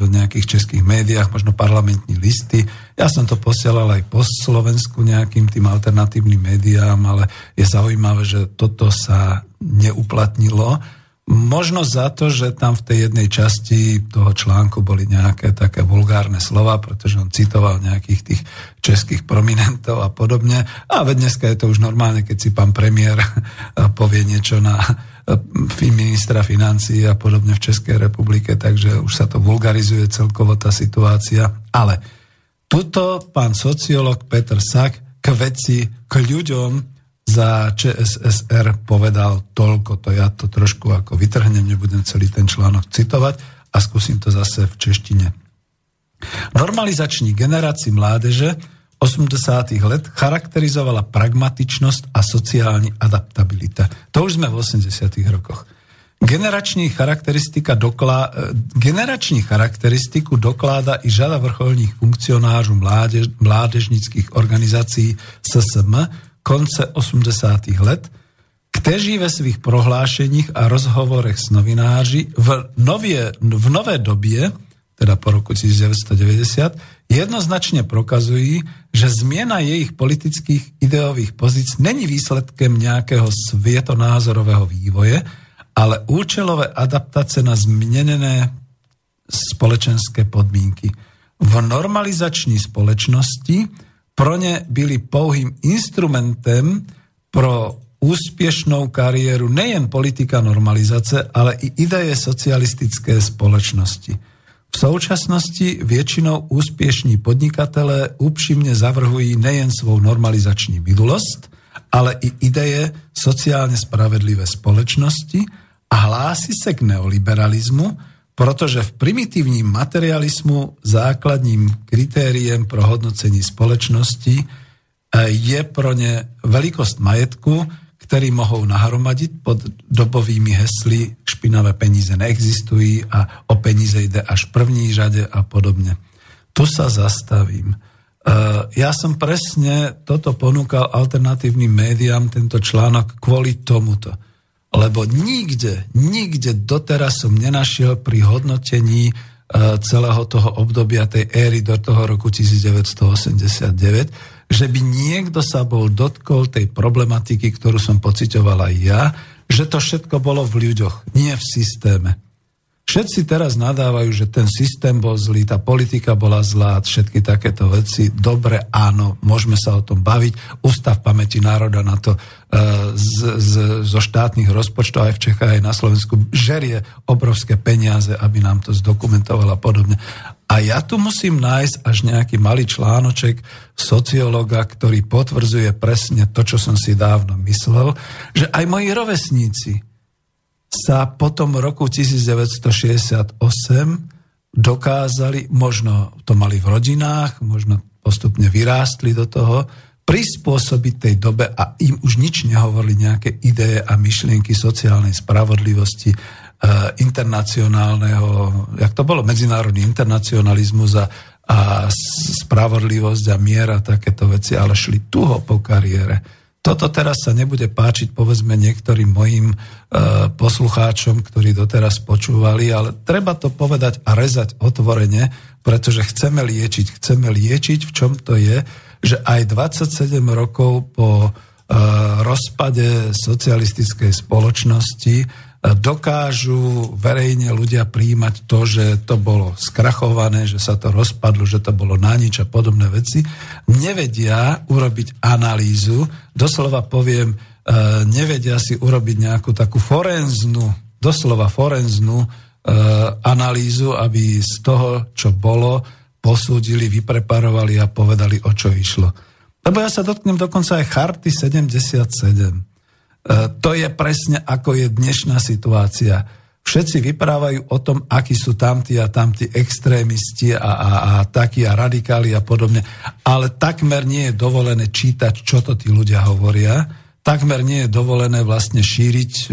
v nejakých českých médiách, možno parlamentní listy. Ja som to posielal aj po Slovensku nejakým tým alternatívnym médiám, ale je zaujímavé, že toto sa neuplatnilo Možno za to, že tam v tej jednej časti toho článku boli nejaké také vulgárne slova, pretože on citoval nejakých tých českých prominentov a podobne. A veď dneska je to už normálne, keď si pán premiér povie niečo na ministra financí a podobne v Českej republike, takže už sa to vulgarizuje celkovo tá situácia. Ale tuto pán sociolog Peter Sak k veci, k ľuďom, za ČSSR povedal toľko, to ja to trošku ako vytrhnem, nebudem celý ten článok citovať a skúsim to zase v češtine. Normalizační generácii mládeže 80. let charakterizovala pragmatičnosť a sociálna adaptabilita. To už sme v 80. rokoch. Generační, charakteristika doklá, e, generační charakteristiku dokláda i žada vrcholných funkcionářů mládež, mládežnických organizací SSM konce 80. let, kteří ve svých prohlášeních a rozhovorech s novináři v, nově, v nové době, teda po roku 1990, jednoznačně prokazují, že změna jejich politických ideových pozic není výsledkem nějakého světonázorového vývoje, ale účelové adaptace na změněné společenské podmínky. V normalizační společnosti pro ně byli pouhým instrumentem pro úspěšnou kariéru nejen politika normalizace, ale i ideje socialistické společnosti. V současnosti většinou úspěšní podnikatelé upřímně zavrhují nejen svou normalizační minulost, ale i ideje sociálně spravedlivé společnosti a hlásí se k neoliberalismu, protože v primitivním materialismu základním kritériem pro hodnocení společnosti eh, je pro ně velikost majetku, který mohou nahromadiť pod dobovými hesly špinavé peníze neexistují a o peníze jde až v první řade a podobne. Tu sa zastavím. Uh, ja som presne toto ponúkal alternatívnym médiám, tento článok, kvôli tomuto. Lebo nikde, nikde doteraz som nenašiel pri hodnotení uh, celého toho obdobia tej éry do toho roku 1989 že by niekto sa bol dotkol tej problematiky, ktorú som pocitoval aj ja, že to všetko bolo v ľuďoch, nie v systéme. Všetci teraz nadávajú, že ten systém bol zlý, tá politika bola zlá, všetky takéto veci. Dobre, áno, môžeme sa o tom baviť. Ústav pamäti národa na to e, z, z, zo štátnych rozpočtov aj v Čechách, aj na Slovensku žerie obrovské peniaze, aby nám to zdokumentovala podobne. A ja tu musím nájsť až nejaký malý článoček sociológa, ktorý potvrdzuje presne to, čo som si dávno myslel, že aj moji rovesníci sa po tom roku 1968 dokázali, možno to mali v rodinách, možno postupne vyrástli do toho, prispôsobiť tej dobe a im už nič nehovorili nejaké ideje a myšlienky sociálnej spravodlivosti, Eh, internacionálneho, jak to bolo, medzinárodný internacionalizmus a, a spravodlivosť a miera, takéto veci, ale šli tuho po kariére. Toto teraz sa nebude páčiť, povedzme, niektorým mojim e, poslucháčom, ktorí doteraz počúvali, ale treba to povedať a rezať otvorene, pretože chceme liečiť. Chceme liečiť, v čom to je, že aj 27 rokov po e, rozpade socialistickej spoločnosti dokážu verejne ľudia príjmať to, že to bolo skrachované, že sa to rozpadlo, že to bolo na nič a podobné veci, nevedia urobiť analýzu, doslova poviem, e, nevedia si urobiť nejakú takú forenznú, doslova forenznú e, analýzu, aby z toho, čo bolo, posúdili, vypreparovali a povedali, o čo išlo. Lebo ja sa dotknem dokonca aj charty 77 E, to je presne ako je dnešná situácia. Všetci vyprávajú o tom, akí sú tamtí a tamtí extrémisti a, a, a takí a radikáli a podobne, ale takmer nie je dovolené čítať, čo to tí ľudia hovoria, takmer nie je dovolené vlastne šíriť, e,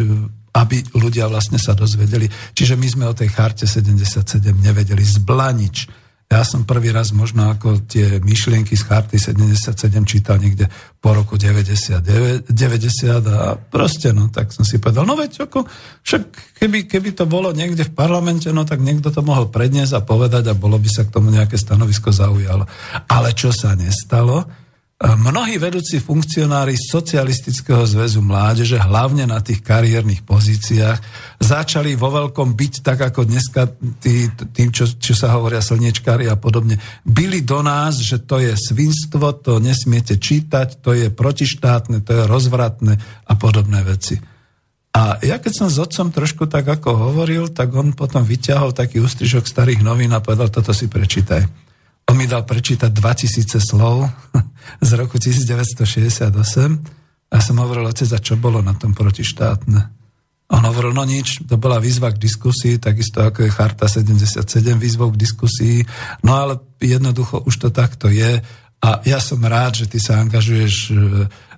aby ľudia vlastne sa dozvedeli. Čiže my sme o tej charte 77 nevedeli zblanič ja som prvý raz možno ako tie myšlienky z charty 77 čítal niekde po roku 99, 90 a proste, no tak som si povedal, no veď ako, však keby, keby to bolo niekde v parlamente, no tak niekto to mohol predniesť a povedať a bolo by sa k tomu nejaké stanovisko zaujalo. Ale čo sa nestalo? Mnohí vedúci funkcionári Socialistického zväzu mládeže, hlavne na tých kariérnych pozíciách, začali vo veľkom byť tak, ako dneska tý, tým, čo, čo sa hovoria slniečkári a podobne, byli do nás, že to je svinstvo, to nesmiete čítať, to je protištátne, to je rozvratné a podobné veci. A ja keď som s otcom trošku tak ako hovoril, tak on potom vyťahol taký ústrižok starých novín a povedal, toto si prečítaj. On mi dal prečítať 2000 slov z roku 1968 a som hovoril, otec, a čo bolo na tom protištátne? On hovoril, no nič, to bola výzva k diskusii, takisto ako je Charta 77 výzvou k diskusii, no ale jednoducho už to takto je a ja som rád, že ty sa angažuješ e,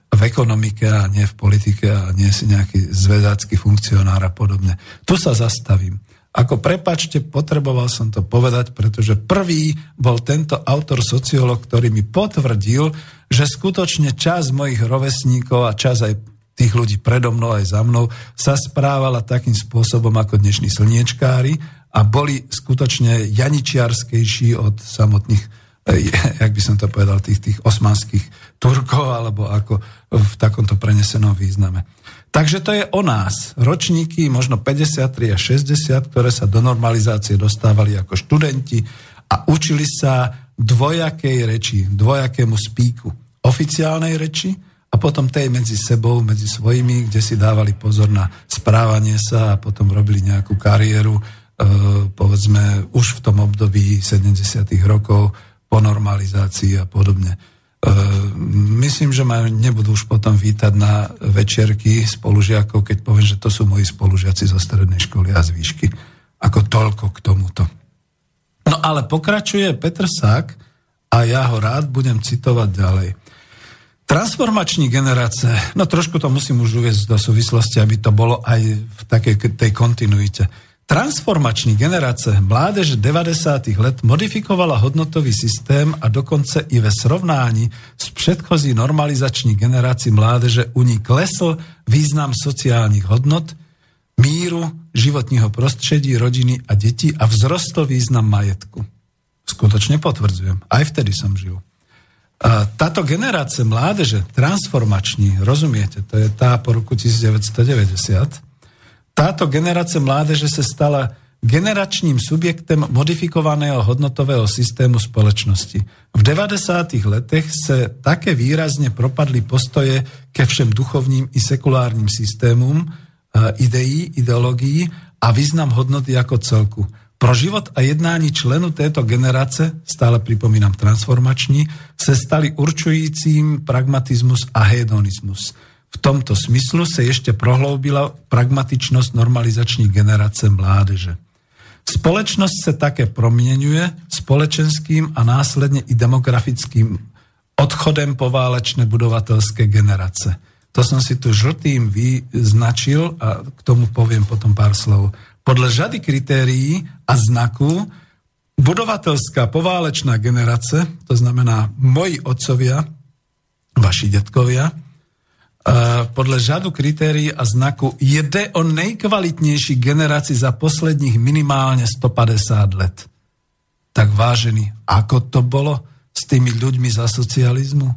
v ekonomike a nie v politike a nie si nejaký zvedácky funkcionár a podobne. Tu sa zastavím. Ako prepačte, potreboval som to povedať, pretože prvý bol tento autor sociológ, ktorý mi potvrdil, že skutočne čas mojich rovesníkov a čas aj tých ľudí predo mnou aj za mnou sa správala takým spôsobom ako dnešní slniečkári a boli skutočne janičiarskejší od samotných, eh, jak by som to povedal, tých, tých osmanských Turkov, alebo ako v takomto prenesenom význame. Takže to je o nás. Ročníky možno 53 a 60, ktoré sa do normalizácie dostávali ako študenti a učili sa dvojakej reči, dvojakému spíku. Oficiálnej reči a potom tej medzi sebou, medzi svojimi, kde si dávali pozor na správanie sa a potom robili nejakú kariéru, e, povedzme už v tom období 70. rokov po normalizácii a podobne. Ehm, myslím, že ma nebudú už potom vítať na večerky spolužiakov, keď poviem, že to sú moji spolužiaci zo strednej školy a z výšky. Ako toľko k tomuto. No ale pokračuje Petr Sák a ja ho rád budem citovať ďalej. Transformační generace, no trošku to musím už uviezť do súvislosti, aby to bolo aj v takej tej kontinuite. Transformační generace mládeže 90. let modifikovala hodnotový systém a dokonce i ve srovnání s předchozí normalizační generací mládeže u ní klesl význam sociálních hodnot, míru, životního prostředí, rodiny a detí a vzrostl význam majetku. Skutočne potvrdzujem. Aj vtedy som žil. Táto generácia mládeže, transformační, rozumiete, to je tá po roku 1990, táto generácia mládeže sa stala generačným subjektem modifikovaného hodnotového systému spoločnosti. V 90. letech sa také výrazne propadli postoje ke všem duchovním i sekulárnym systémom, ideí, ideológií a význam hodnoty ako celku. Pro život a jednání členu této generace, stále pripomínam transformační, se stali určujícím pragmatizmus a hedonizmus. V tomto smyslu sa ešte prohloubila pragmatičnosť normalizačných generácie mládeže. Společnosť sa také promienuje společenským a následne i demografickým odchodem poválečné budovatelské generace. To som si tu žltým vyznačil a k tomu poviem potom pár slov. Podľa žady kritérií a znaku budovatelská poválečná generace, to znamená moji otcovia, vaši detkovia, podľa žadu kritérií a znaku jde o nejkvalitnejší generácii za posledních minimálne 150 let. Tak vážený, ako to bolo s tými ľuďmi za socializmu?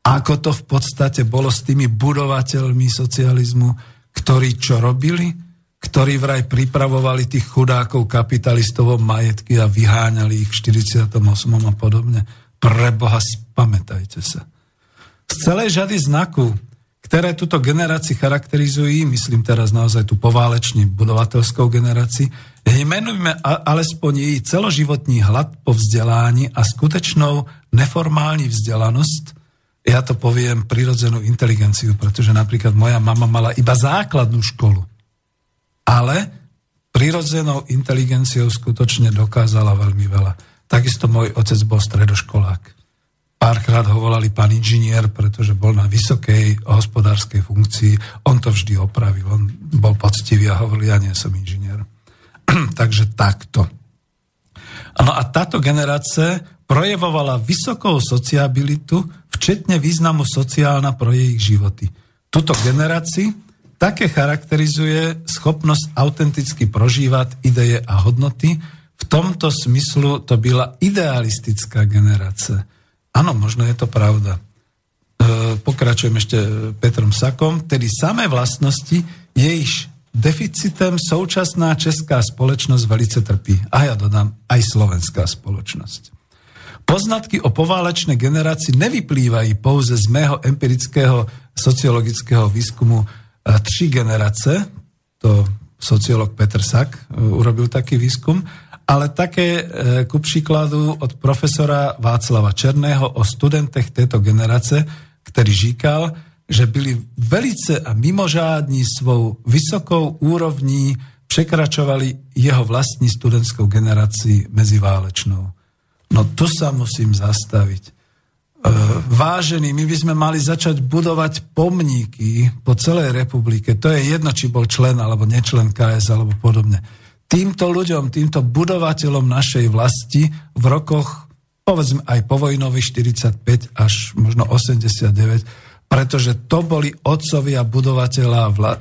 Ako to v podstate bolo s tými budovateľmi socializmu, ktorí čo robili? Ktorí vraj pripravovali tých chudákov kapitalistov majetky a vyháňali ich v 48. a podobne. Preboha, spamätajte sa. Z celej žady znaku ktoré túto generácii charakterizujú, myslím teraz naozaj tú poválečnú budovateľskou generácii, menujme alespoň jej celoživotní hlad po vzdelání a skutečnou neformální vzdelanosť, ja to poviem prirodzenú inteligenciu, pretože napríklad moja mama mala iba základnú školu. Ale prirodzenou inteligenciou skutočne dokázala veľmi veľa. Takisto môj otec bol stredoškolák. Párkrát ho volali pán inžinier, pretože bol na vysokej hospodárskej funkcii. On to vždy opravil. On bol poctivý a hovoril, ja nie som inžinier. Takže takto. No a táto generácia projevovala vysokou sociabilitu, včetne významu sociálna pro jej životy. Tuto generácii také charakterizuje schopnosť autenticky prožívať ideje a hodnoty. V tomto smyslu to byla idealistická generácia Áno, možno je to pravda. E, pokračujem ešte Petrom Sakom. Tedy samé vlastnosti, jejíž deficitem současná česká spoločnosť velice trpí. A ja dodám, aj slovenská spoločnosť. Poznatky o poválečnej generácii nevyplývajú pouze z mého empirického sociologického výskumu e, tři generace, to sociolog Petr Sak e, urobil taký výskum, ale také e, ku příkladu od profesora Václava Černého o studentech této generace, který říkal, že byli velice a mimožádní svou vysokou úrovní překračovali jeho vlastní studentskou generaci meziválečnou. No tu sa musím zastaviť. vážení, my by sme mali začať budovať pomníky po celej republike. To je jedno, či bol člen alebo nečlen KS alebo podobne. Týmto ľuďom, týmto budovateľom našej vlasti v rokoch, povedzme aj povojnových 45 až možno 89, pretože to boli otcovia budovateľa, vla,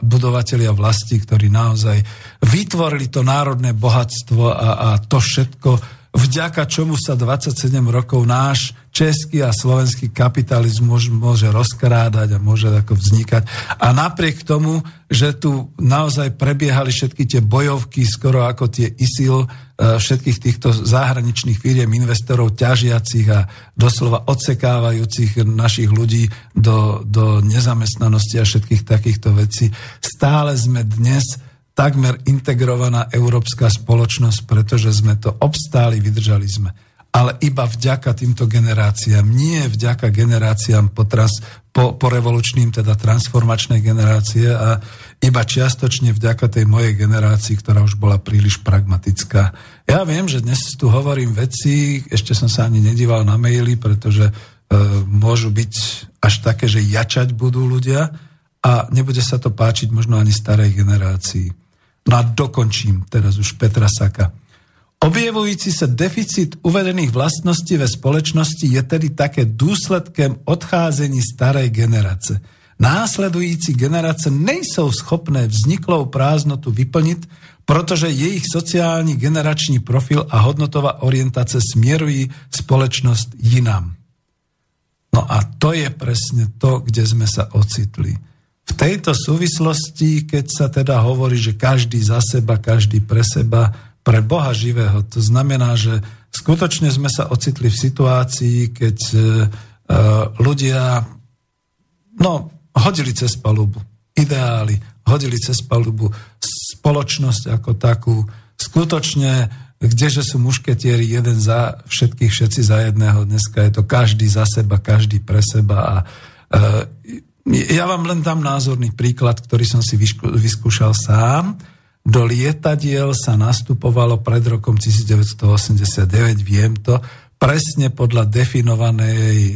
vlasti, ktorí naozaj vytvorili to národné bohatstvo a, a to všetko, vďaka čomu sa 27 rokov náš český a slovenský kapitalizmus môže rozkrádať a môže ako vznikať. A napriek tomu, že tu naozaj prebiehali všetky tie bojovky, skoro ako tie ISIL, e, všetkých týchto zahraničných firiem, investorov ťažiacich a doslova odsekávajúcich našich ľudí do, do nezamestnanosti a všetkých takýchto vecí, stále sme dnes takmer integrovaná európska spoločnosť, pretože sme to obstáli, vydržali sme. Ale iba vďaka týmto generáciám, nie vďaka generáciám po, trans, po, po revolučným, teda transformačnej generácie a iba čiastočne vďaka tej mojej generácii, ktorá už bola príliš pragmatická. Ja viem, že dnes tu hovorím veci, ešte som sa ani nedíval na maily, pretože e, môžu byť až také, že jačať budú ľudia a nebude sa to páčiť možno ani starej generácii. No a dokončím teraz už Petra Saka. Objevujúci sa deficit uvedených vlastností ve společnosti je tedy také důsledkem odcházení starej generace. Následující generace nejsou schopné vzniklou prázdnotu vyplnit, protože jejich sociální generační profil a hodnotová orientace směrují společnost jinam. No a to je presne to, kde sme sa ocitli. V tejto súvislosti, keď sa teda hovorí, že každý za seba, každý pre seba, pre Boha živého, to znamená, že skutočne sme sa ocitli v situácii, keď uh, ľudia no, hodili cez palubu ideály, hodili cez palubu spoločnosť ako takú. Skutočne, kdeže sú mušketieri jeden za všetkých, všetci za jedného. Dneska je to každý za seba, každý pre seba a uh, ja vám len dám názorný príklad, ktorý som si vyskúšal sám. Do lietadiel sa nastupovalo pred rokom 1989, viem to, presne podľa definovanej e,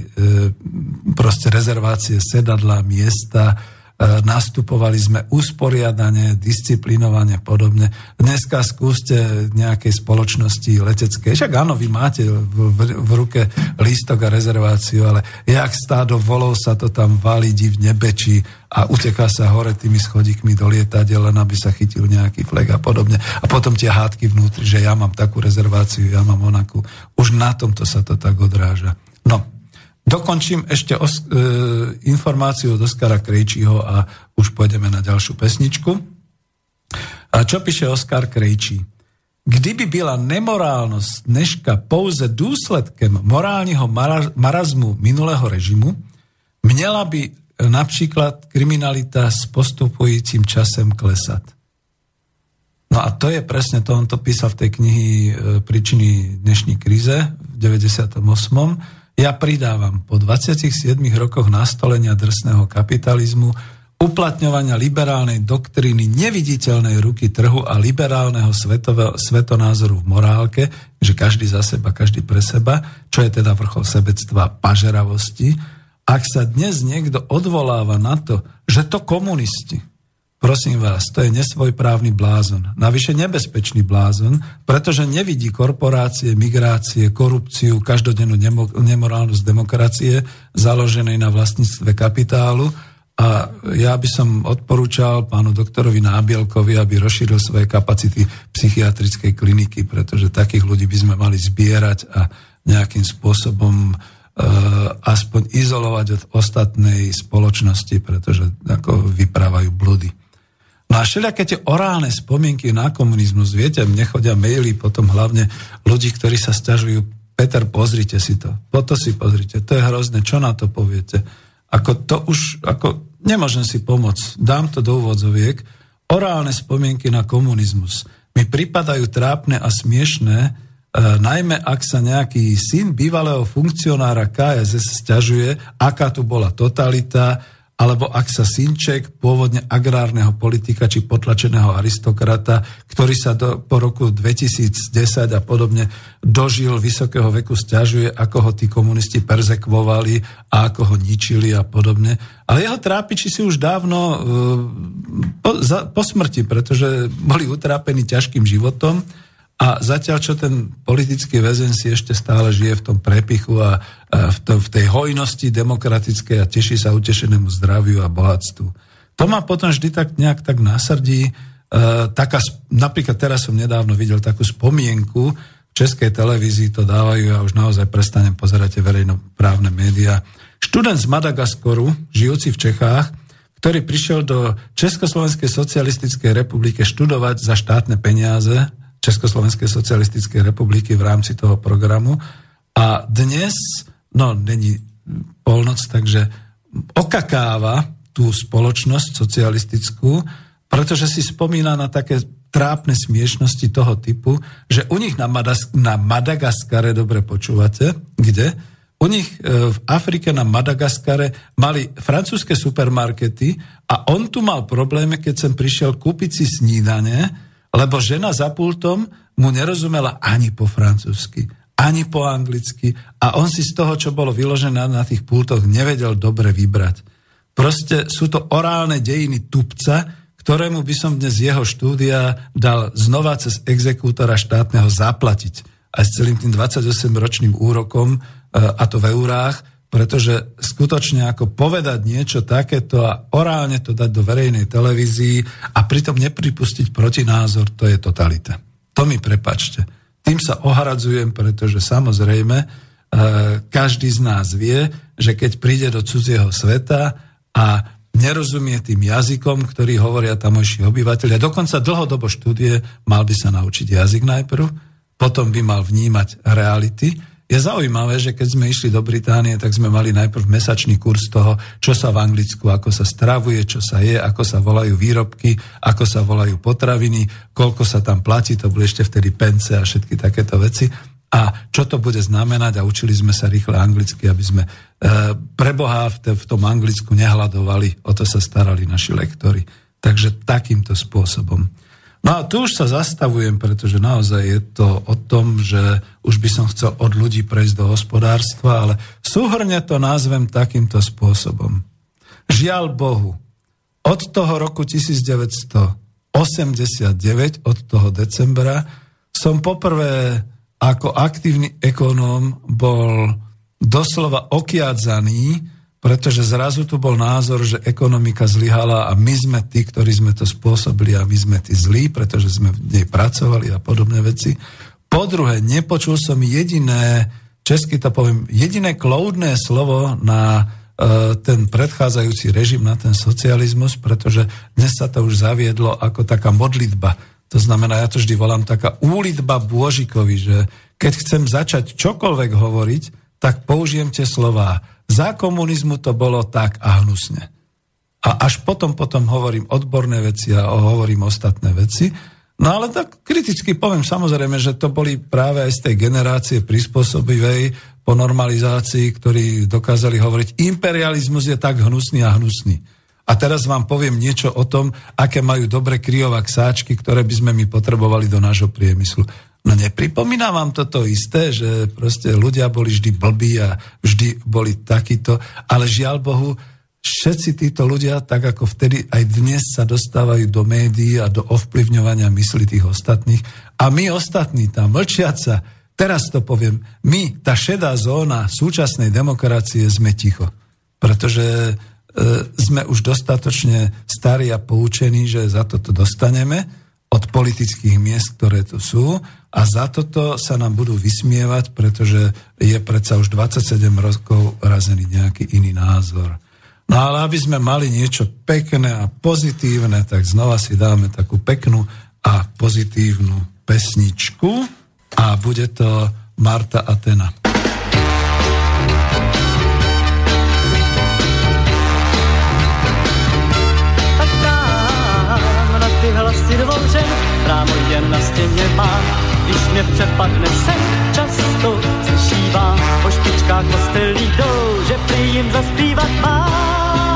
proste rezervácie sedadla, miesta, nastupovali sme usporiadane, disciplinovane podobne. Dneska skúste nejakej spoločnosti leteckej, však áno, vy máte v, v, v ruke lístok a rezerváciu, ale jak stádo volov sa to tam valí v nebeči a uteká sa hore tými schodíkmi do lietadiel, len aby sa chytil nejaký flek a podobne. A potom tie hádky vnútri, že ja mám takú rezerváciu, ja mám onakú. Už na tomto sa to tak odráža. No, Dokončím ešte os, e, informáciu od Oskara Krejčího a už pôjdeme na ďalšiu pesničku. A čo píše Oskar Krejčí? Kdyby byla nemorálnosť dneška pouze důsledkem morálního marazmu minulého režimu, měla by napríklad kriminalita s postupujícím časem klesať. No a to je presne to, on to písal v tej knihy e, Príčiny dnešní krize v 98 ja pridávam, po 27 rokoch nastolenia drsného kapitalizmu, uplatňovania liberálnej doktríny neviditeľnej ruky trhu a liberálneho svetového, svetonázoru v morálke, že každý za seba, každý pre seba, čo je teda vrchol sebectva pažeravosti, ak sa dnes niekto odvoláva na to, že to komunisti, Prosím vás, to je nesvojprávny blázon. Navyše nebezpečný blázon, pretože nevidí korporácie, migrácie, korupciu, každodennú nemo, nemorálnosť demokracie založenej na vlastníctve kapitálu. A ja by som odporúčal pánu doktorovi Nábielkovi, aby rozšíril svoje kapacity psychiatrickej kliniky, pretože takých ľudí by sme mali zbierať a nejakým spôsobom uh, aspoň izolovať od ostatnej spoločnosti, pretože ako vyprávajú blúdy. No a všelijaké tie orálne spomienky na komunizmus, viete, mne chodia maily potom hlavne ľudí, ktorí sa stiažujú, Peter, pozrite si to, toto si pozrite, to je hrozné, čo na to poviete? Ako to už, ako nemôžem si pomôcť, dám to do úvodzoviek, orálne spomienky na komunizmus mi pripadajú trápne a smiešné, e, najmä ak sa nejaký syn bývalého funkcionára KSS stiažuje, aká tu bola totalita, alebo ak sa synček pôvodne agrárneho politika či potlačeného aristokrata, ktorý sa do, po roku 2010 a podobne dožil vysokého veku, stiažuje, ako ho tí komunisti perzekvovali a ako ho ničili a podobne. Ale jeho trápiči si už dávno uh, po, za, po smrti, pretože boli utrápení ťažkým životom a zatiaľ, čo ten politický väzen si ešte stále žije v tom prepichu a, a v, to, v tej hojnosti demokratickej a teší sa utešenému zdraviu a bohatstvu. To ma potom vždy tak nejak tak nasrdí. E, taká, napríklad teraz som nedávno videl takú spomienku, v českej televízii to dávajú a už naozaj prestanem pozerať verejnoprávne médiá. Študent z Madagaskoru, žijúci v Čechách, ktorý prišiel do Československej socialistickej republiky študovať za štátne peniaze Československej socialistickej republiky v rámci toho programu. A dnes, no není polnoc, takže okakáva tú spoločnosť socialistickú, pretože si spomína na také trápne smiešnosti toho typu, že u nich na, Madas- na Madagaskare, dobre počúvate, kde? U nich e, v Afrike na Madagaskare mali francúzske supermarkety a on tu mal problémy, keď som prišiel kúpiť si snídanie, lebo žena za pultom mu nerozumela ani po francúzsky, ani po anglicky a on si z toho, čo bolo vyložené na tých pultoch, nevedel dobre vybrať. Proste sú to orálne dejiny tupca, ktorému by som dnes jeho štúdia dal znova cez exekútora štátneho zaplatiť. Aj s celým tým 28-ročným úrokom, e, a to v eurách, pretože skutočne ako povedať niečo takéto a orálne to dať do verejnej televízii a pritom nepripustiť protinázor, to je totalita. To mi prepačte. Tým sa ohradzujem, pretože samozrejme e, každý z nás vie, že keď príde do cudzieho sveta a nerozumie tým jazykom, ktorý hovoria tamojší obyvateľia, dokonca dlhodobo štúdie, mal by sa naučiť jazyk najprv, potom by mal vnímať reality, je zaujímavé, že keď sme išli do Británie, tak sme mali najprv mesačný kurz toho, čo sa v Anglicku, ako sa stravuje, čo sa je, ako sa volajú výrobky, ako sa volajú potraviny, koľko sa tam platí, to boli ešte vtedy pence a všetky takéto veci. A čo to bude znamenať a učili sme sa rýchle anglicky, aby sme e, pre Boha v, v tom Anglicku nehľadovali, o to sa starali naši lektori. Takže takýmto spôsobom. No a tu už sa zastavujem, pretože naozaj je to o tom, že už by som chcel od ľudí prejsť do hospodárstva, ale súhrne to názvem takýmto spôsobom. Žiaľ Bohu, od toho roku 1989, od toho decembra, som poprvé ako aktívny ekonóm bol doslova okiadzaný pretože zrazu tu bol názor, že ekonomika zlyhala a my sme tí, ktorí sme to spôsobili a my sme tí zlí, pretože sme v nej pracovali a podobné veci. Po druhé, nepočul som jediné, česky to poviem, jediné kloudné slovo na uh, ten predchádzajúci režim, na ten socializmus, pretože dnes sa to už zaviedlo ako taká modlitba. To znamená, ja to vždy volám taká úlitba Bôžikovi, že keď chcem začať čokoľvek hovoriť, tak použijem tie slová za komunizmu to bolo tak a hnusne. A až potom, potom hovorím odborné veci a hovorím ostatné veci. No ale tak kriticky poviem samozrejme, že to boli práve aj z tej generácie prispôsobivej po normalizácii, ktorí dokázali hovoriť, imperializmus je tak hnusný a hnusný. A teraz vám poviem niečo o tom, aké majú dobre kryovak sáčky, ktoré by sme my potrebovali do nášho priemyslu. No nepripomína vám toto isté, že proste ľudia boli vždy blbí a vždy boli takíto, ale žiaľ Bohu, všetci títo ľudia, tak ako vtedy, aj dnes sa dostávajú do médií a do ovplyvňovania mysli tých ostatných. A my ostatní, tá mlčiaca, teraz to poviem, my, tá šedá zóna súčasnej demokracie, sme ticho. Pretože e, sme už dostatočne starí a poučení, že za toto dostaneme od politických miest, ktoré tu sú a za toto sa nám budú vysmievať, pretože je predsa už 27 rokov razený nejaký iný názor. No ale aby sme mali niečo pekné a pozitívne, tak znova si dáme takú peknú a pozitívnu pesničku a bude to Marta Atena. hlasy dvořen, ráno jen na stěně mám. Když mě přepadne sen, často slyšívám o špičkách kostelí jdou, že prý jim zaspívat mám.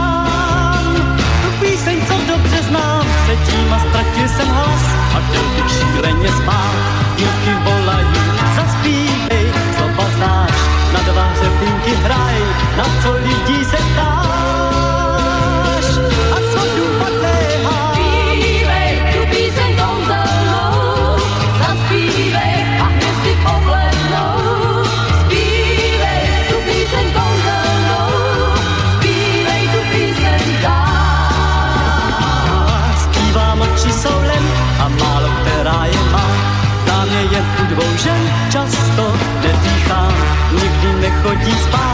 Tu píseň, co dobře znám, se a ztratil jsem hlas a chtěl bych šíleně spát. Díky bohu cookies pie.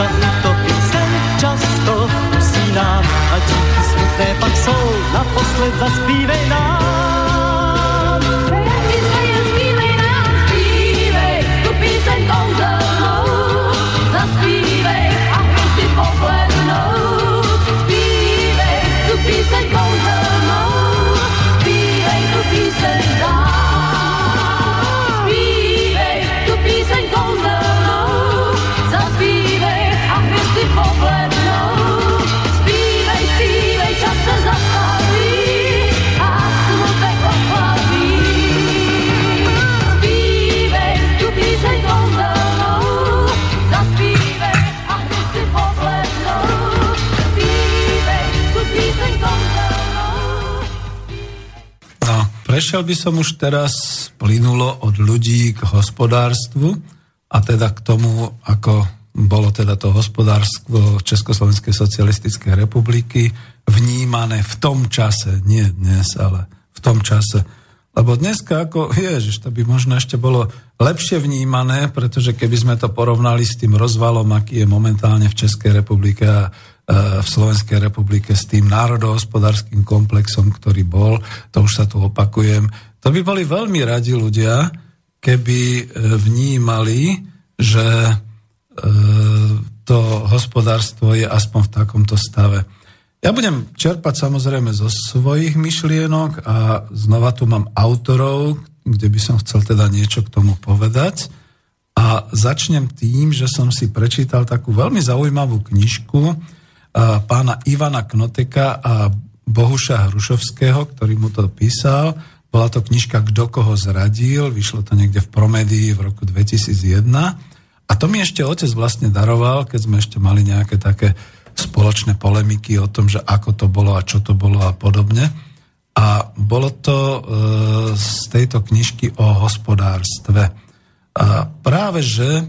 Rosa i to píseň často usínám a díky smutné pak jsou, naposled zaspívej nám. Jaký zvajem zpívej nám, zpívej tu píseň kouzelnou. Zaspívej a hvězdy poblednou. Zpívej tu píseň kouzelnou. Zpívej tu píseň dál. Prešiel by som už teraz plynulo od ľudí k hospodárstvu a teda k tomu, ako bolo teda to hospodárstvo Československej socialistickej republiky vnímané v tom čase, nie dnes, ale v tom čase. Lebo dneska ako, ježiš, to by možno ešte bolo lepšie vnímané, pretože keby sme to porovnali s tým rozvalom, aký je momentálne v Českej republike a v Slovenskej republike s tým národohospodárským komplexom, ktorý bol, to už sa tu opakujem, to by boli veľmi radi ľudia, keby e, vnímali, že e, to hospodárstvo je aspoň v takomto stave. Ja budem čerpať samozrejme zo svojich myšlienok a znova tu mám autorov, kde by som chcel teda niečo k tomu povedať. A začnem tým, že som si prečítal takú veľmi zaujímavú knižku pána Ivana Knoteka a Bohuša Hrušovského, ktorý mu to písal. Bola to knižka Kdo koho zradil, vyšlo to niekde v Promedii v roku 2001. A to mi ešte otec vlastne daroval, keď sme ešte mali nejaké také spoločné polemiky o tom, že ako to bolo a čo to bolo a podobne. A bolo to e, z tejto knižky o hospodárstve. A práve, že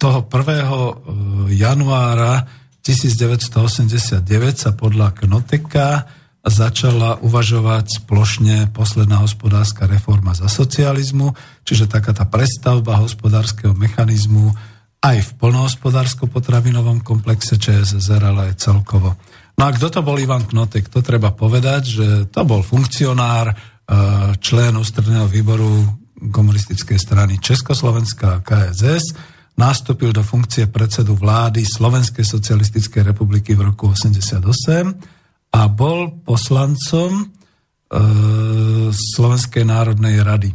toho 1. januára 1989 sa podľa Knoteka začala uvažovať splošne posledná hospodárska reforma za socializmu, čiže taká tá prestavba hospodárskeho mechanizmu aj v polnohospodársko-potravinovom komplexe ČSSR, ale aj celkovo. No a kto to bol Ivan Knotek? To treba povedať, že to bol funkcionár, e, člen ústredného výboru komunistickej strany Československá KSS, nastúpil do funkcie predsedu vlády Slovenskej socialistickej republiky v roku 88 a bol poslancom e, Slovenskej národnej rady.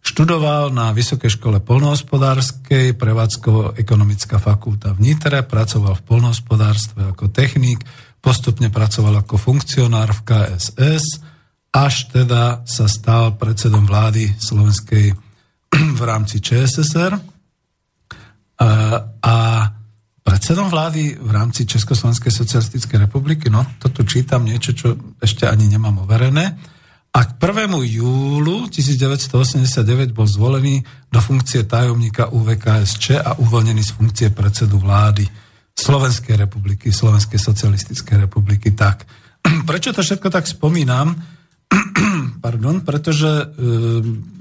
Študoval na Vysokej škole polnohospodárskej, prevádzkovo-ekonomická fakulta v Nitre, pracoval v polnohospodárstve ako technik, postupne pracoval ako funkcionár v KSS, až teda sa stal predsedom vlády Slovenskej v rámci ČSSR. A, predsedom vlády v rámci Československej socialistickej republiky, no toto čítam niečo, čo ešte ani nemám overené, a k 1. júlu 1989 bol zvolený do funkcie tajomníka UVKSČ a uvoľnený z funkcie predsedu vlády Slovenskej republiky, Slovenskej socialistickej republiky. Tak, prečo to všetko tak spomínam? Pardon, pretože e,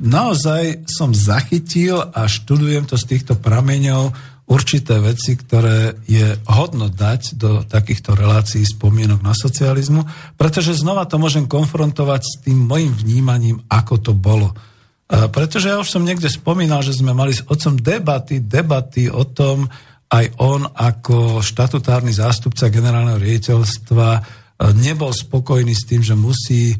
naozaj som zachytil a študujem to z týchto prameňov určité veci, ktoré je hodno dať do takýchto relácií spomienok na socializmu, pretože znova to môžem konfrontovať s tým mojim vnímaním, ako to bolo. E, pretože ja už som niekde spomínal, že sme mali s otcom debaty, debaty o tom, aj on ako štatutárny zástupca generálneho riaditeľstva nebol spokojný s tým, že musí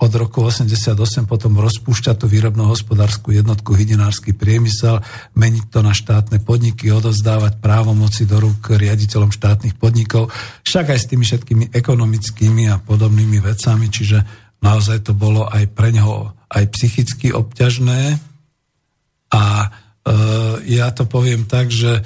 od roku 88 potom rozpúšťať tú výrobno-hospodárskú jednotku hydinársky priemysel, meniť to na štátne podniky, odovzdávať právomoci do rúk riaditeľom štátnych podnikov, však aj s tými všetkými ekonomickými a podobnými vecami, čiže naozaj to bolo aj pre neho aj psychicky obťažné. A e, ja to poviem tak, že e,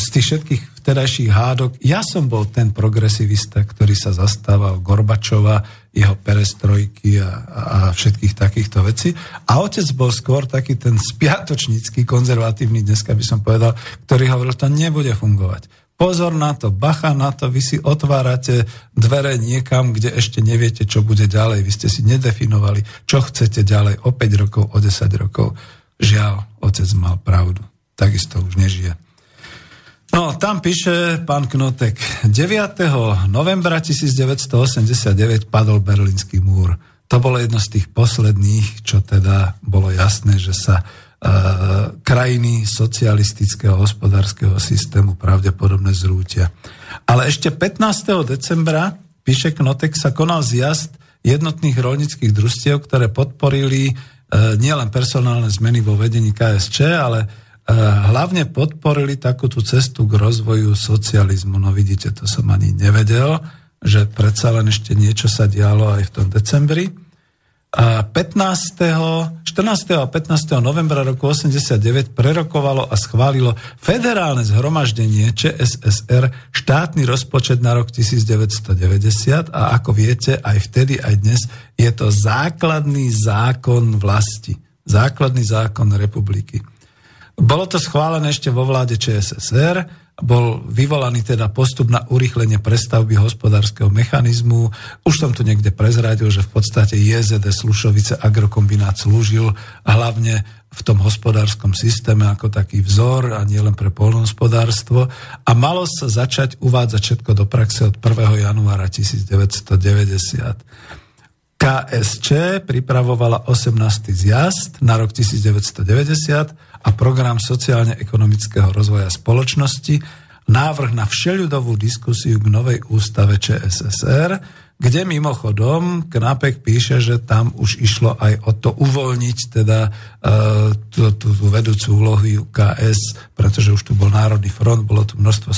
z tých všetkých vtedajších hádok, ja som bol ten progresivista, ktorý sa zastával Gorbačova, jeho perestrojky a, a všetkých takýchto vecí. A otec bol skôr taký ten spiatočnícky, konzervatívny, dneska by som povedal, ktorý hovoril, to nebude fungovať. Pozor na to, bacha na to, vy si otvárate dvere niekam, kde ešte neviete, čo bude ďalej. Vy ste si nedefinovali, čo chcete ďalej o 5 rokov, o 10 rokov. Žiaľ, otec mal pravdu. Takisto už nežije. No, tam píše pán Knotek. 9. novembra 1989 padol Berlínsky múr. To bolo jedno z tých posledných, čo teda bolo jasné, že sa uh, krajiny socialistického hospodárskeho systému pravdepodobne zrútia. Ale ešte 15. decembra, píše Knotek, sa konal zjazd jednotných rolnických družstiev, ktoré podporili uh, nielen personálne zmeny vo vedení KSČ, ale hlavne podporili takúto cestu k rozvoju socializmu. No vidíte, to som ani nevedel, že predsa len ešte niečo sa dialo aj v tom decembri. A 15. 14. a 15. novembra roku 89 prerokovalo a schválilo federálne zhromaždenie ČSSR štátny rozpočet na rok 1990 a ako viete, aj vtedy, aj dnes je to základný zákon vlasti. Základný zákon republiky. Bolo to schválené ešte vo vláde ČSSR, bol vyvolaný teda postup na urýchlenie prestavby hospodárskeho mechanizmu. Už som tu niekde prezradil, že v podstate JZD Slušovice agrokombinát slúžil hlavne v tom hospodárskom systéme ako taký vzor a nielen pre polnohospodárstvo a malo sa začať uvádzať všetko do praxe od 1. januára 1990. KSČ pripravovala 18. zjazd na rok 1990 a program sociálne-ekonomického rozvoja spoločnosti, návrh na všeľudovú diskusiu k novej ústave ČSSR, kde mimochodom Knapek píše, že tam už išlo aj o to uvoľniť teda uh, tú, tú, tú vedúcu úlohu KS, pretože už tu bol Národný front, bolo tu množstvo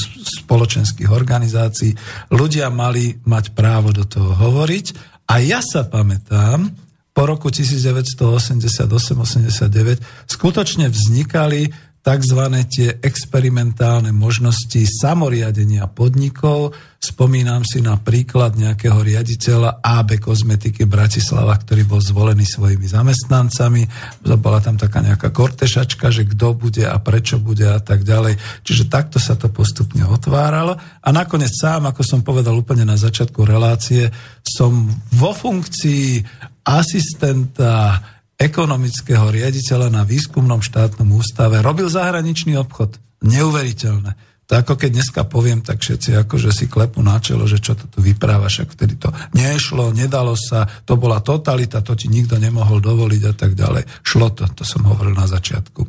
spoločenských organizácií. Ľudia mali mať právo do toho hovoriť a ja sa pamätám, po roku 1988-89 skutočne vznikali tzv. tie experimentálne možnosti samoriadenia podnikov. Spomínam si na príklad nejakého riaditeľa AB Kozmetiky Bratislava, ktorý bol zvolený svojimi zamestnancami. Bola tam taká nejaká kortešačka, že kto bude a prečo bude a tak ďalej. Čiže takto sa to postupne otváralo. A nakoniec sám, ako som povedal úplne na začiatku relácie, som vo funkcii asistenta ekonomického riaditeľa na výskumnom štátnom ústave robil zahraničný obchod. Neuveriteľné. To ako keď dneska poviem, tak všetci akože si klepú na čelo, že čo to tu vyprávaš, ak vtedy to nešlo, nedalo sa, to bola totalita, to ti nikto nemohol dovoliť a tak ďalej. Šlo to, to som hovoril na začiatku.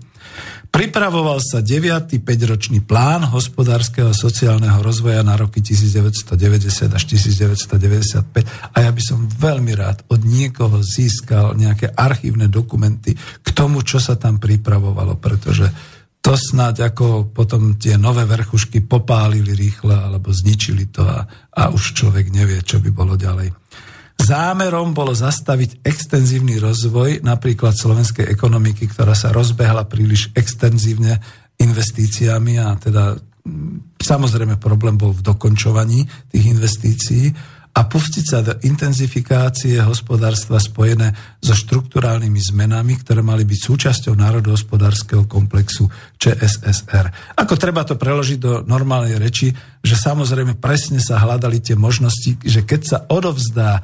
Pripravoval sa 9. 5-ročný plán hospodárskeho a sociálneho rozvoja na roky 1990 až 1995 a ja by som veľmi rád od niekoho získal nejaké archívne dokumenty k tomu, čo sa tam pripravovalo, pretože to snáď ako potom tie nové vrchušky popálili rýchle alebo zničili to a, a už človek nevie, čo by bolo ďalej. Zámerom bolo zastaviť extenzívny rozvoj napríklad slovenskej ekonomiky, ktorá sa rozbehla príliš extenzívne investíciami a teda samozrejme problém bol v dokončovaní tých investícií a pustiť sa do intenzifikácie hospodárstva spojené so štruktúrálnymi zmenami, ktoré mali byť súčasťou národohospodárskeho komplexu ČSSR. Ako treba to preložiť do normálnej reči, že samozrejme presne sa hľadali tie možnosti, že keď sa odovzdá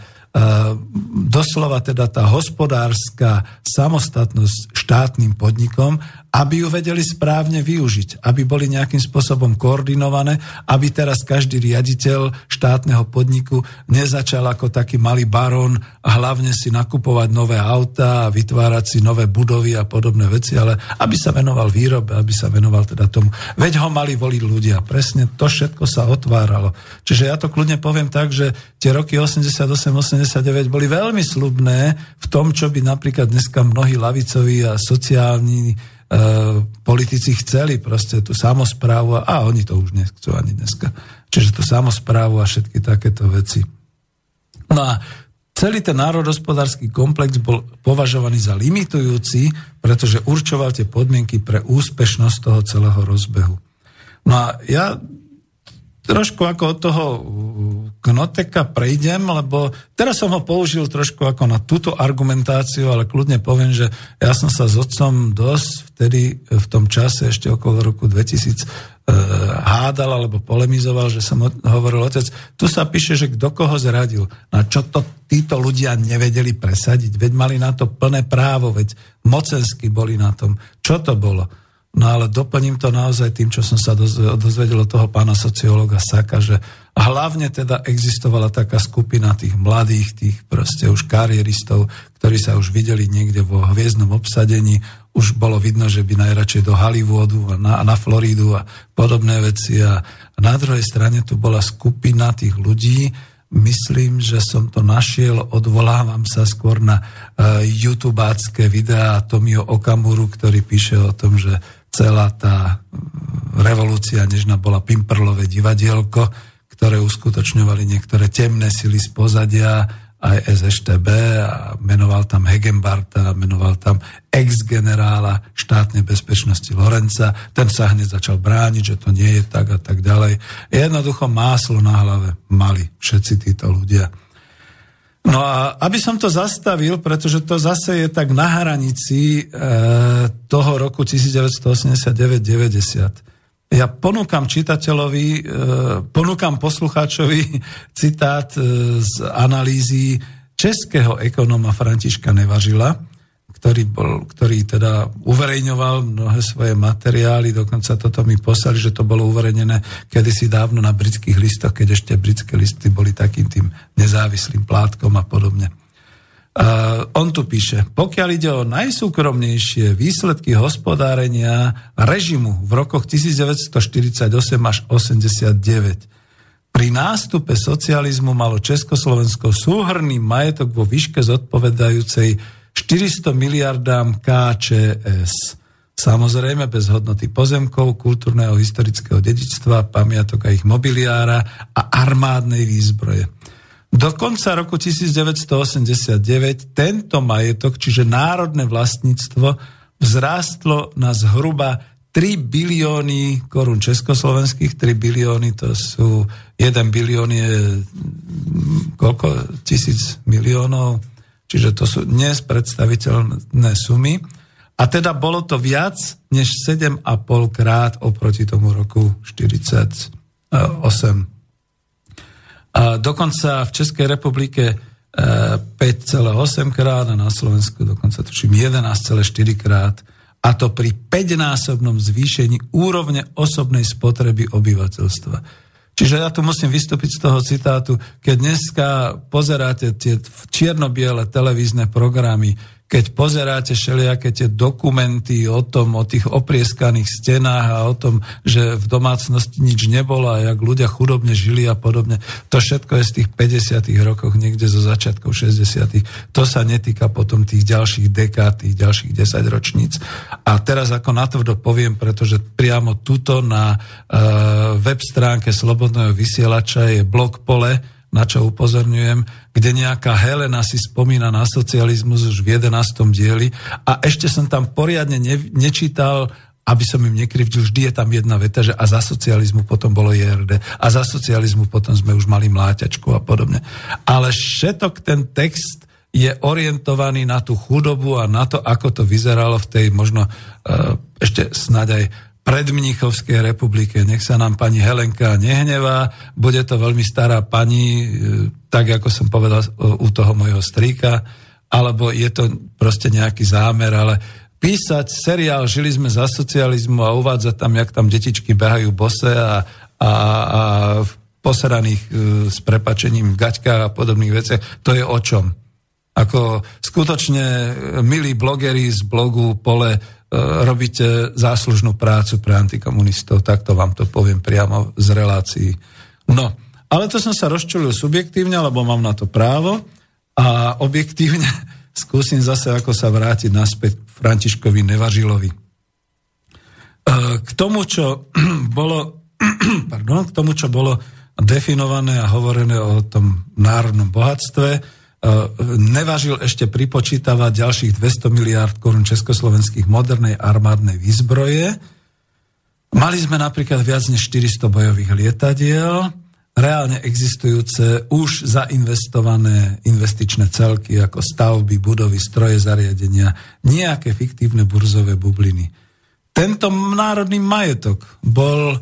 doslova teda tá hospodárska samostatnosť štátnym podnikom, aby ju vedeli správne využiť, aby boli nejakým spôsobom koordinované, aby teraz každý riaditeľ štátneho podniku nezačal ako taký malý barón hlavne si nakupovať nové auta a vytvárať si nové budovy a podobné veci, ale aby sa venoval výrobe, aby sa venoval teda tomu. Veď ho mali voliť ľudia. Presne to všetko sa otváralo. Čiže ja to kľudne poviem tak, že tie roky 88-89 boli veľmi slubné v tom, čo by napríklad dneska mnohí lavicoví a sociálni politici chceli proste tú samozprávu a, a oni to už nechcú ani dneska. Čiže tú samozprávu a všetky takéto veci. No a celý ten národospodársky komplex bol považovaný za limitujúci, pretože určoval tie podmienky pre úspešnosť toho celého rozbehu. No a ja trošku ako od toho Knoteka prejdem, lebo teraz som ho použil trošku ako na túto argumentáciu, ale kľudne poviem, že ja som sa s otcom dosť vtedy v tom čase, ešte okolo roku 2000, e, hádal alebo polemizoval, že som hovoril, otec, tu sa píše, že kto koho zradil. Na čo to títo ľudia nevedeli presadiť? Veď mali na to plné právo, veď mocensky boli na tom. Čo to bolo? No ale doplním to naozaj tým, čo som sa dozvedel od toho pána sociológa Saka, že hlavne teda existovala taká skupina tých mladých, tých proste už karieristov, ktorí sa už videli niekde vo hviezdnom obsadení, už bolo vidno, že by najradšej do Hollywoodu a na, na Floridu a podobné veci. A na druhej strane tu bola skupina tých ľudí, myslím, že som to našiel, odvolávam sa skôr na uh, YouTubácké videá Tomio Okamuru, ktorý píše o tom, že celá tá revolúcia nežná bola Pimperlové divadielko, ktoré uskutočňovali niektoré temné sily z pozadia, aj SŠTB a menoval tam Hegenbarta, menoval tam ex-generála štátnej bezpečnosti Lorenca. Ten sa hneď začal brániť, že to nie je tak a tak ďalej. Jednoducho máslo na hlave mali všetci títo ľudia. No a aby som to zastavil, pretože to zase je tak na hranici e, toho roku 1989-90. Ja ponúkam čitateľovi, e, ponúkam poslucháčovi citát e, z analýzy českého ekonóma Františka Nevažila, ktorý, bol, ktorý teda uverejňoval mnohé svoje materiály, dokonca toto mi poslali, že to bolo uverejnené kedysi dávno na britských listoch, keď ešte britské listy boli takým tým nezávislým plátkom a podobne. Uh, on tu píše, pokiaľ ide o najsúkromnejšie výsledky hospodárenia režimu v rokoch 1948 až 89, pri nástupe socializmu malo Československo súhrný majetok vo výške zodpovedajúcej 400 miliardám KČS. Samozrejme bez hodnoty pozemkov, kultúrneho historického dedičstva, pamiatok a ich mobiliára a armádnej výzbroje. Do konca roku 1989 tento majetok, čiže národné vlastníctvo, vzrástlo na zhruba 3 bilióny korún československých, 3 bilióny to sú, 1 bilión je koľko tisíc miliónov, Čiže to sú dnes predstaviteľné sumy. A teda bolo to viac než 7,5 krát oproti tomu roku 48. A dokonca v Českej republike 5,8 e, krát a na Slovensku dokonca tuším 11,4 krát a to pri 5-násobnom zvýšení úrovne osobnej spotreby obyvateľstva. Čiže ja tu musím vystúpiť z toho citátu, keď dneska pozeráte tie čierno-biele televízne programy, keď pozeráte všelijaké tie dokumenty o tom, o tých oprieskaných stenách a o tom, že v domácnosti nič nebolo a jak ľudia chudobne žili a podobne, to všetko je z tých 50 rokoch, niekde zo začiatkov 60 To sa netýka potom tých ďalších dekád, tých ďalších 10 ročníc. A teraz ako natvrdo poviem, pretože priamo tuto na uh, web stránke Slobodného vysielača je blog pole, na čo upozorňujem, kde nejaká Helena si spomína na socializmus už v 11. dieli a ešte som tam poriadne ne, nečítal aby som im nekrivdil, vždy je tam jedna veta, že a za socializmu potom bolo JRD a za socializmu potom sme už mali mláťačku a podobne. Ale všetok ten text je orientovaný na tú chudobu a na to, ako to vyzeralo v tej možno uh, ešte snáď aj predmnichovskej republike. Nech sa nám pani Helenka nehnevá, bude to veľmi stará pani, e, tak ako som povedal u toho mojho strýka, alebo je to proste nejaký zámer, ale písať seriál Žili sme za socializmu a uvádzať tam, jak tam detičky behajú bose a, a, a v poseraných e, s prepačením gaťka a podobných veciach, to je o čom? Ako skutočne, e, milí blogeri z blogu Pole, e, robíte záslužnú prácu pre antikomunistov, takto vám to poviem priamo z relácií. No, ale to som sa rozčulil subjektívne, lebo mám na to právo a objektívne skúsim zase, ako sa vrátiť naspäť k Františkovi Nevažilovi. E, k tomu, čo bolo, pardon, k tomu, čo bolo definované a hovorené o tom národnom bohatstve, nevažil ešte pripočítavať ďalších 200 miliárd korún československých modernej armádnej výzbroje. Mali sme napríklad viac než 400 bojových lietadiel, reálne existujúce už zainvestované investičné celky ako stavby, budovy, stroje, zariadenia, nejaké fiktívne burzové bubliny. Tento národný majetok bol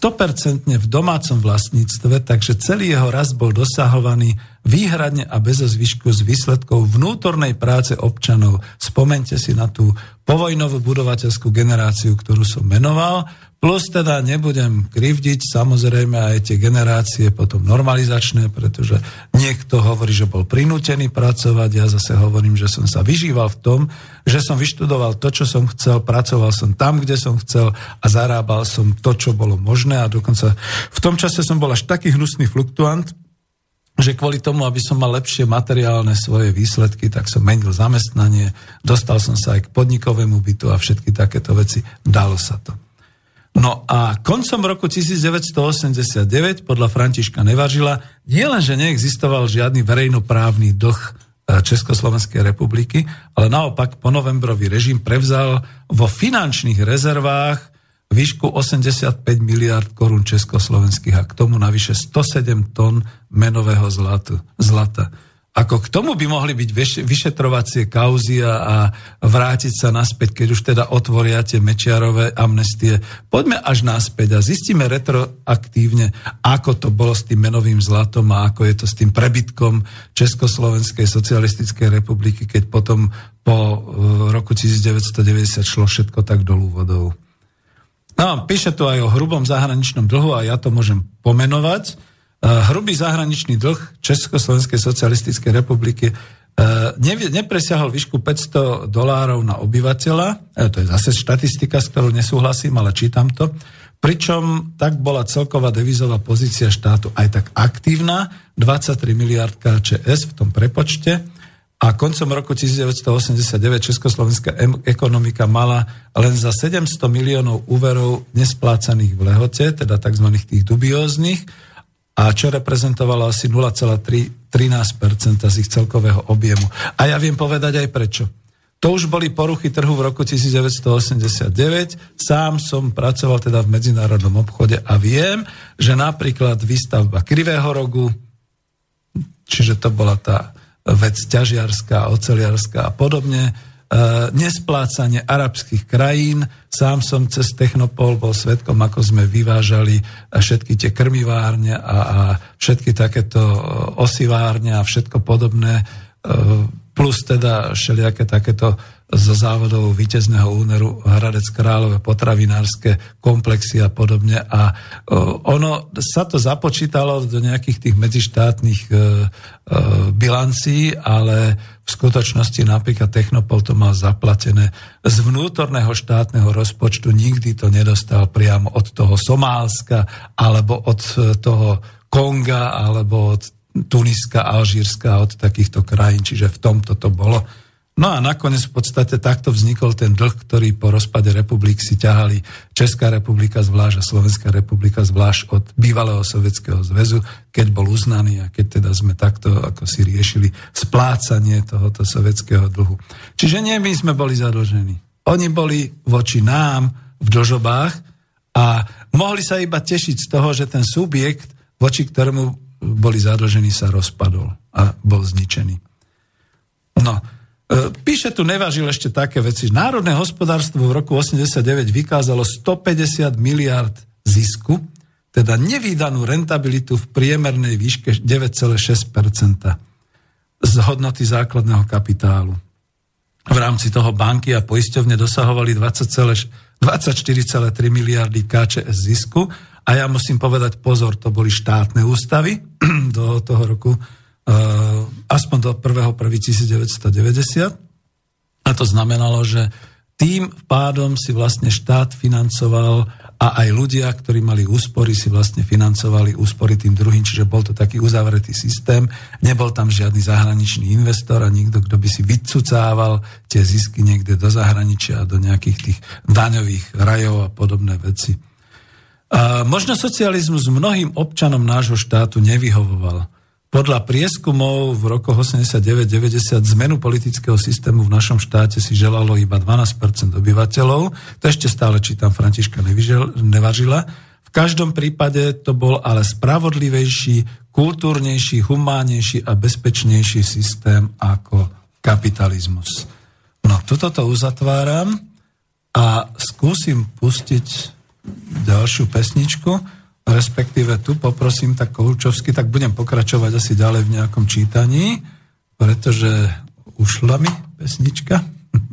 100% v domácom vlastníctve, takže celý jeho rast bol dosahovaný výhradne a bez zvyšku z výsledkov vnútornej práce občanov. Spomente si na tú povojnovú budovateľskú generáciu, ktorú som menoval, plus teda nebudem krivdiť samozrejme aj tie generácie potom normalizačné, pretože niekto hovorí, že bol prinútený pracovať, ja zase hovorím, že som sa vyžíval v tom, že som vyštudoval to, čo som chcel, pracoval som tam, kde som chcel a zarábal som to, čo bolo možné. A dokonca v tom čase som bol až taký hnusný fluktuant, že kvôli tomu, aby som mal lepšie materiálne svoje výsledky, tak som menil zamestnanie, dostal som sa aj k podnikovému bytu a všetky takéto veci. Dalo sa to. No a koncom roku 1989 podľa Františka Nevažila nie len, že neexistoval žiadny verejnoprávny dlh e, Československej republiky, ale naopak po novembrový režim prevzal vo finančných rezervách výšku 85 miliard korún československých a k tomu navyše 107 tón menového zlatu, zlata. Ako k tomu by mohli byť vyšetrovacie kauzy a vrátiť sa naspäť, keď už teda otvoria tie mečiarové amnestie. Poďme až naspäť a zistíme retroaktívne, ako to bolo s tým menovým zlatom a ako je to s tým prebytkom Československej socialistickej republiky, keď potom po e, roku 1990 šlo všetko tak dolu vodou. No, píše tu aj o hrubom zahraničnom dlhu a ja to môžem pomenovať. E, hrubý zahraničný dlh Československej socialistickej republiky e, nepresiahol výšku 500 dolárov na obyvateľa, e, to je zase štatistika, s ktorou nesúhlasím, ale čítam to, pričom tak bola celková devizová pozícia štátu aj tak aktívna, 23 miliard KČS v tom prepočte, a koncom roku 1989 československá ekonomika mala len za 700 miliónov úverov nesplácaných v lehote, teda tzv. tých dubióznych, a čo reprezentovalo asi 0,13% z ich celkového objemu. A ja viem povedať aj prečo. To už boli poruchy trhu v roku 1989. Sám som pracoval teda v medzinárodnom obchode a viem, že napríklad výstavba Krivého rogu, čiže to bola tá vec ťažiarská, oceliarská a podobne, e, nesplácanie arabských krajín. Sám som cez Technopol bol svetkom, ako sme vyvážali všetky tie krmivárne a, a všetky takéto osivárne a všetko podobné, e, plus teda všelijaké takéto zo závodov víťazného úneru Hradec Králové, potravinárske komplexy a podobne. A ono sa to započítalo do nejakých tých medzištátnych e, e, bilancií, ale v skutočnosti napríklad Technopol to mal zaplatené z vnútorného štátneho rozpočtu, nikdy to nedostal priamo od toho Somálska alebo od e, toho Konga alebo od Tuniska, Alžírska, od takýchto krajín, čiže v tomto to bolo No a nakoniec v podstate takto vznikol ten dlh, ktorý po rozpade republik si ťahali Česká republika zvlášť a Slovenská republika zvlášť od bývalého Sovietskeho zväzu, keď bol uznaný a keď teda sme takto ako si riešili splácanie tohoto sovietského dlhu. Čiže nie my sme boli zadlžení. Oni boli voči nám v dlžobách a mohli sa iba tešiť z toho, že ten subjekt, voči ktorému boli zadlžení, sa rozpadol a bol zničený. No, píše tu, nevážil ešte také veci. Národné hospodárstvo v roku 89 vykázalo 150 miliard zisku, teda nevýdanú rentabilitu v priemernej výške 9,6% z hodnoty základného kapitálu. v rámci toho banky a poisťovne dosahovali 20,4,3 miliardy KČS zisku a ja musím povedať pozor, to boli štátne ústavy do toho roku aspoň do 1.1.1990 a to znamenalo, že tým pádom si vlastne štát financoval a aj ľudia, ktorí mali úspory, si vlastne financovali úspory tým druhým, čiže bol to taký uzavretý systém, nebol tam žiadny zahraničný investor a nikto, kto by si vycucával tie zisky niekde do zahraničia do nejakých tých daňových rajov a podobné veci. A možno socializmus mnohým občanom nášho štátu nevyhovoval. Podľa prieskumov v rokoch 89-90 zmenu politického systému v našom štáte si želalo iba 12% obyvateľov. To ešte stále čítam Františka Nevažila. V každom prípade to bol ale spravodlivejší, kultúrnejší, humánnejší a bezpečnejší systém ako kapitalizmus. No, tuto to uzatváram a skúsim pustiť ďalšiu pesničku respektíve tu poprosím tak Koučovsky, tak budem pokračovať asi ďalej v nejakom čítaní, pretože ušla mi pesnička,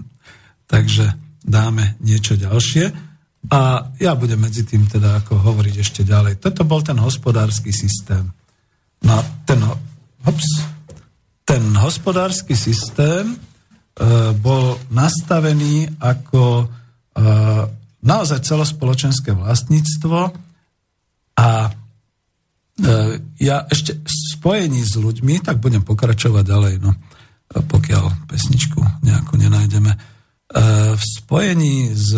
takže dáme niečo ďalšie a ja budem medzi tým teda ako hovoriť ešte ďalej. Toto bol ten hospodársky systém. No ten, hops, ten hospodársky systém e, bol nastavený ako e, naozaj celospoločenské vlastníctvo, a e, ja ešte v spojení s ľuďmi, tak budem pokračovať ďalej, no, pokiaľ pesničku nejako nenájdeme. E, v spojení s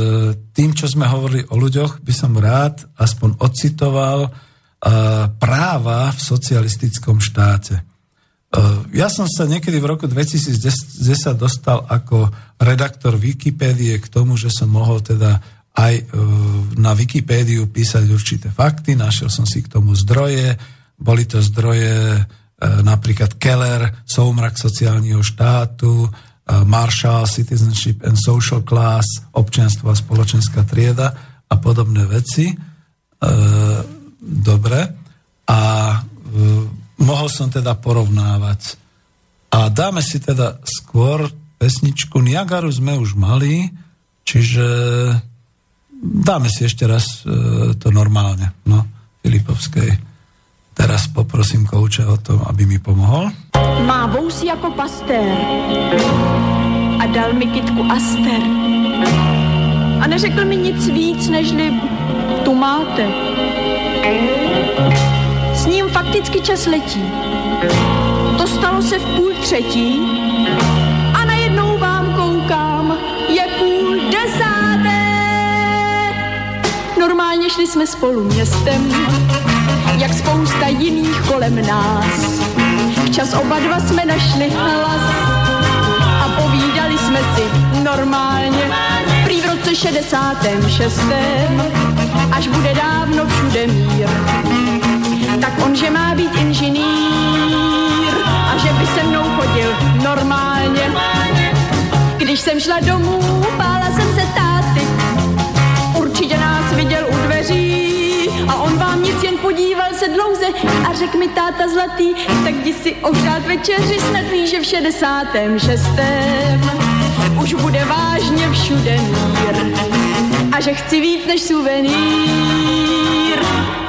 tým, čo sme hovorili o ľuďoch, by som rád aspoň ocitoval e, práva v socialistickom štáte. Ja som sa niekedy v roku 2010 dostal ako redaktor Wikipédie k tomu, že som mohol teda aj e, na Wikipédiu písať určité fakty, našiel som si k tomu zdroje, boli to zdroje e, napríklad Keller, Soumrak sociálneho štátu, e, Marshall, Citizenship and Social Class, občianstvo a spoločenská trieda a podobné veci. Dobre. A mohol som teda porovnávať. A dáme si teda skôr pesničku Niagaru sme už mali, čiže dáme si ešte raz e, to normálne, no, Filipovskej. Teraz poprosím kouče o to, aby mi pomohol. Má vousy jako pastér a dal mi kytku Aster. A neřekl mi nic víc, nežli tu máte. S ním fakticky čas letí. To stalo se v půl třetí Normálně šli jsme spolu městem, jak spousta jiných kolem nás. Včas oba dva jsme našli hlas a povídali jsme si normálně. Prý v roce 66. až bude dávno všude mír. Tak on, že má být inženýr a že by se mnou chodil normálně. Když jsem šla domů, bála jsem se táty, podíval se dlouze a řekl mi táta zlatý, tak jdi si ohřát večeři, snad ví, že v 66. už bude vážně všude mír a že chci víc než suvenýr.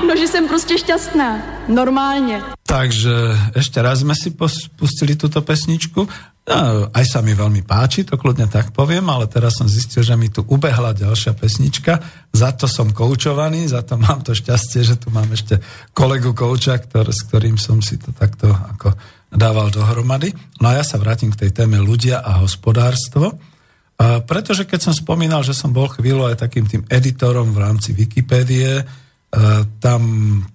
No, že jsem prostě šťastná, normálně. Takže ešte raz sme si pustili túto pesničku. No, aj sa mi veľmi páči, to kľudne tak poviem, ale teraz som zistil, že mi tu ubehla ďalšia pesnička. Za to som koučovaný, za to mám to šťastie, že tu mám ešte kolegu kouča, ktor, s ktorým som si to takto ako dával dohromady. No a ja sa vrátim k tej téme ľudia a hospodárstvo. A pretože keď som spomínal, že som bol chvíľu aj takým tým editorom v rámci Wikipédie, tam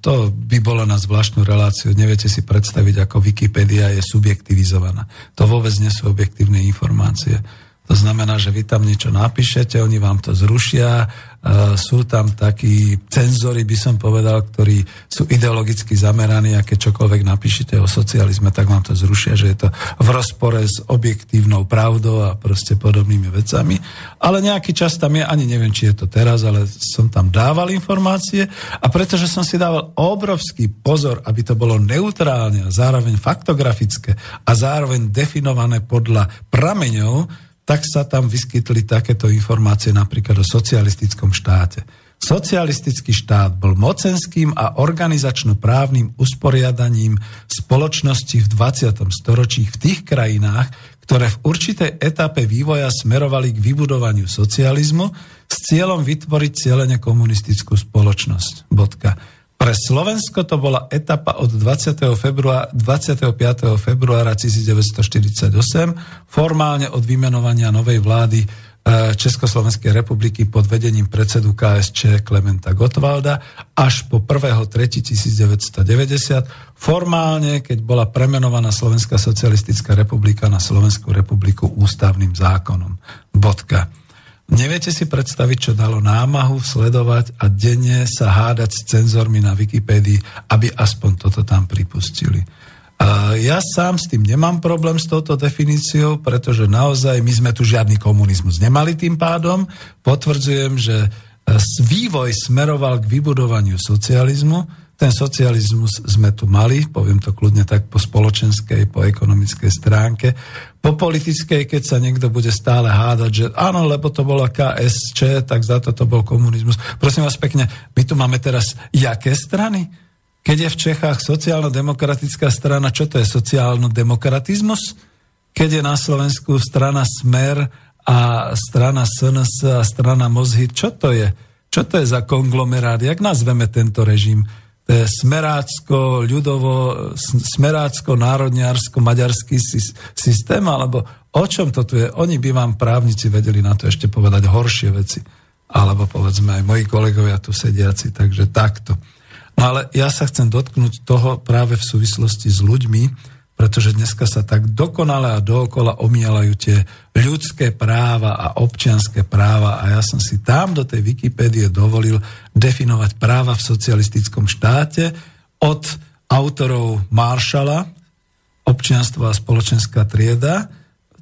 to by bolo na zvláštnu reláciu. Neviete si predstaviť, ako Wikipedia je subjektivizovaná. To vôbec nie sú objektívne informácie. To znamená, že vy tam niečo napíšete, oni vám to zrušia, sú tam takí cenzory, by som povedal, ktorí sú ideologicky zameraní a keď čokoľvek napíšete o socializme, tak vám to zrušia, že je to v rozpore s objektívnou pravdou a proste podobnými vecami. Ale nejaký čas tam je, ani neviem, či je to teraz, ale som tam dával informácie a pretože som si dával obrovský pozor, aby to bolo neutrálne a zároveň faktografické a zároveň definované podľa prameňov, tak sa tam vyskytli takéto informácie napríklad o socialistickom štáte. Socialistický štát bol mocenským a organizačno-právnym usporiadaním spoločnosti v 20. storočí v tých krajinách, ktoré v určitej etape vývoja smerovali k vybudovaniu socializmu s cieľom vytvoriť cieľene komunistickú spoločnosť. Bodka. Pre Slovensko to bola etapa od 20. Februára, 25. februára 1948, formálne od vymenovania novej vlády E, Československej republiky pod vedením predsedu KSČ Klementa Gottwalda až po 1.3.1990 formálne, keď bola premenovaná Slovenská socialistická republika na Slovenskú republiku ústavným zákonom. Bodka. Neviete si predstaviť, čo dalo námahu sledovať a denne sa hádať s cenzormi na Wikipédii, aby aspoň toto tam pripustili. Ja sám s tým nemám problém s touto definíciou, pretože naozaj my sme tu žiadny komunizmus nemali tým pádom. Potvrdzujem, že vývoj smeroval k vybudovaniu socializmu. Ten socializmus sme tu mali, poviem to kľudne tak po spoločenskej, po ekonomickej stránke. Po politickej, keď sa niekto bude stále hádať, že áno, lebo to bola KSČ, tak za to to bol komunizmus. Prosím vás pekne, my tu máme teraz jaké strany? Keď je v Čechách sociálno-demokratická strana, čo to je sociálno-demokratizmus? Keď je na Slovensku strana Smer a strana SNS a strana Mozhy, čo to je? Čo to je za konglomerát? Jak nazveme tento režim? Je smerácko, ľudovo, smerácko, národniarsko, maďarský systém, alebo o čom to tu je? Oni by vám právnici vedeli na to ešte povedať horšie veci. Alebo povedzme aj moji kolegovia tu sediaci, takže takto. No ale ja sa chcem dotknúť toho práve v súvislosti s ľuďmi, pretože dneska sa tak dokonale a dookola omielajú tie ľudské práva a občianské práva a ja som si tam do tej Wikipédie dovolil definovať práva v socialistickom štáte od autorov Marshalla, občianstvo a spoločenská trieda,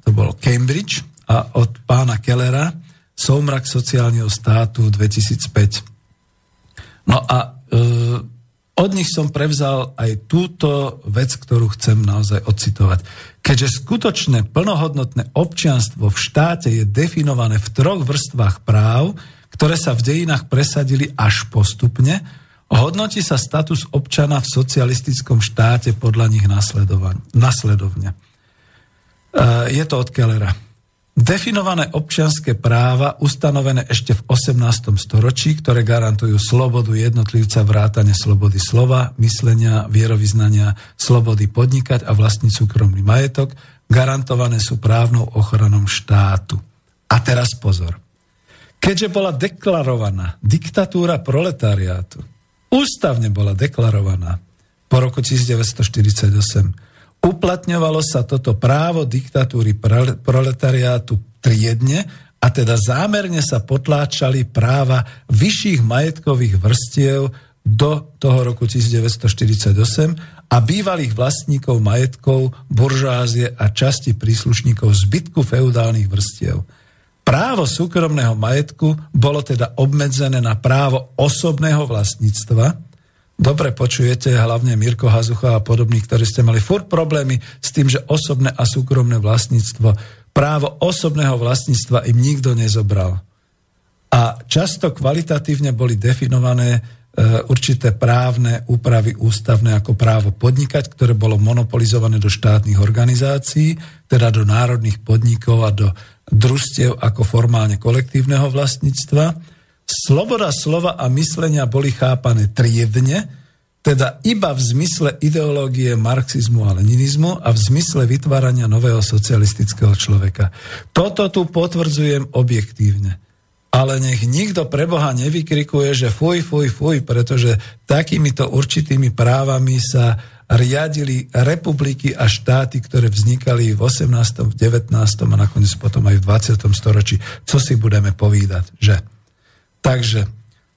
to bol Cambridge, a od pána Kellera, Soumrak sociálneho státu 2005. No a E, od nich som prevzal aj túto vec, ktorú chcem naozaj ocitovať. Keďže skutočné plnohodnotné občianstvo v štáte je definované v troch vrstvách práv, ktoré sa v dejinách presadili až postupne, hodnotí sa status občana v socialistickom štáte podľa nich nasledovne. E, je to od Kellera. Definované občianské práva ustanovené ešte v 18. storočí, ktoré garantujú slobodu jednotlivca vrátane slobody slova, myslenia, vierovýznania, slobody podnikať a vlastniť súkromný majetok, garantované sú právnou ochranou štátu. A teraz pozor. Keďže bola deklarovaná diktatúra proletariátu, ústavne bola deklarovaná po roku 1948, uplatňovalo sa toto právo diktatúry proletariátu triedne a teda zámerne sa potláčali práva vyšších majetkových vrstiev do toho roku 1948 a bývalých vlastníkov majetkov, buržázie a časti príslušníkov zbytku feudálnych vrstiev. Právo súkromného majetku bolo teda obmedzené na právo osobného vlastníctva, dobre počujete, hlavne Mirko Hazucha a podobní, ktorí ste mali furt problémy s tým, že osobné a súkromné vlastníctvo, právo osobného vlastníctva im nikto nezobral. A často kvalitatívne boli definované e, určité právne úpravy ústavné ako právo podnikať, ktoré bolo monopolizované do štátnych organizácií, teda do národných podnikov a do družstiev ako formálne kolektívneho vlastníctva sloboda slova a myslenia boli chápané triedne, teda iba v zmysle ideológie marxizmu a leninizmu a v zmysle vytvárania nového socialistického človeka. Toto tu potvrdzujem objektívne. Ale nech nikto pre Boha nevykrikuje, že fuj, fuj, fuj, pretože takýmito určitými právami sa riadili republiky a štáty, ktoré vznikali v 18., v 19. a nakoniec potom aj v 20. storočí. Co si budeme povídať, že? Takže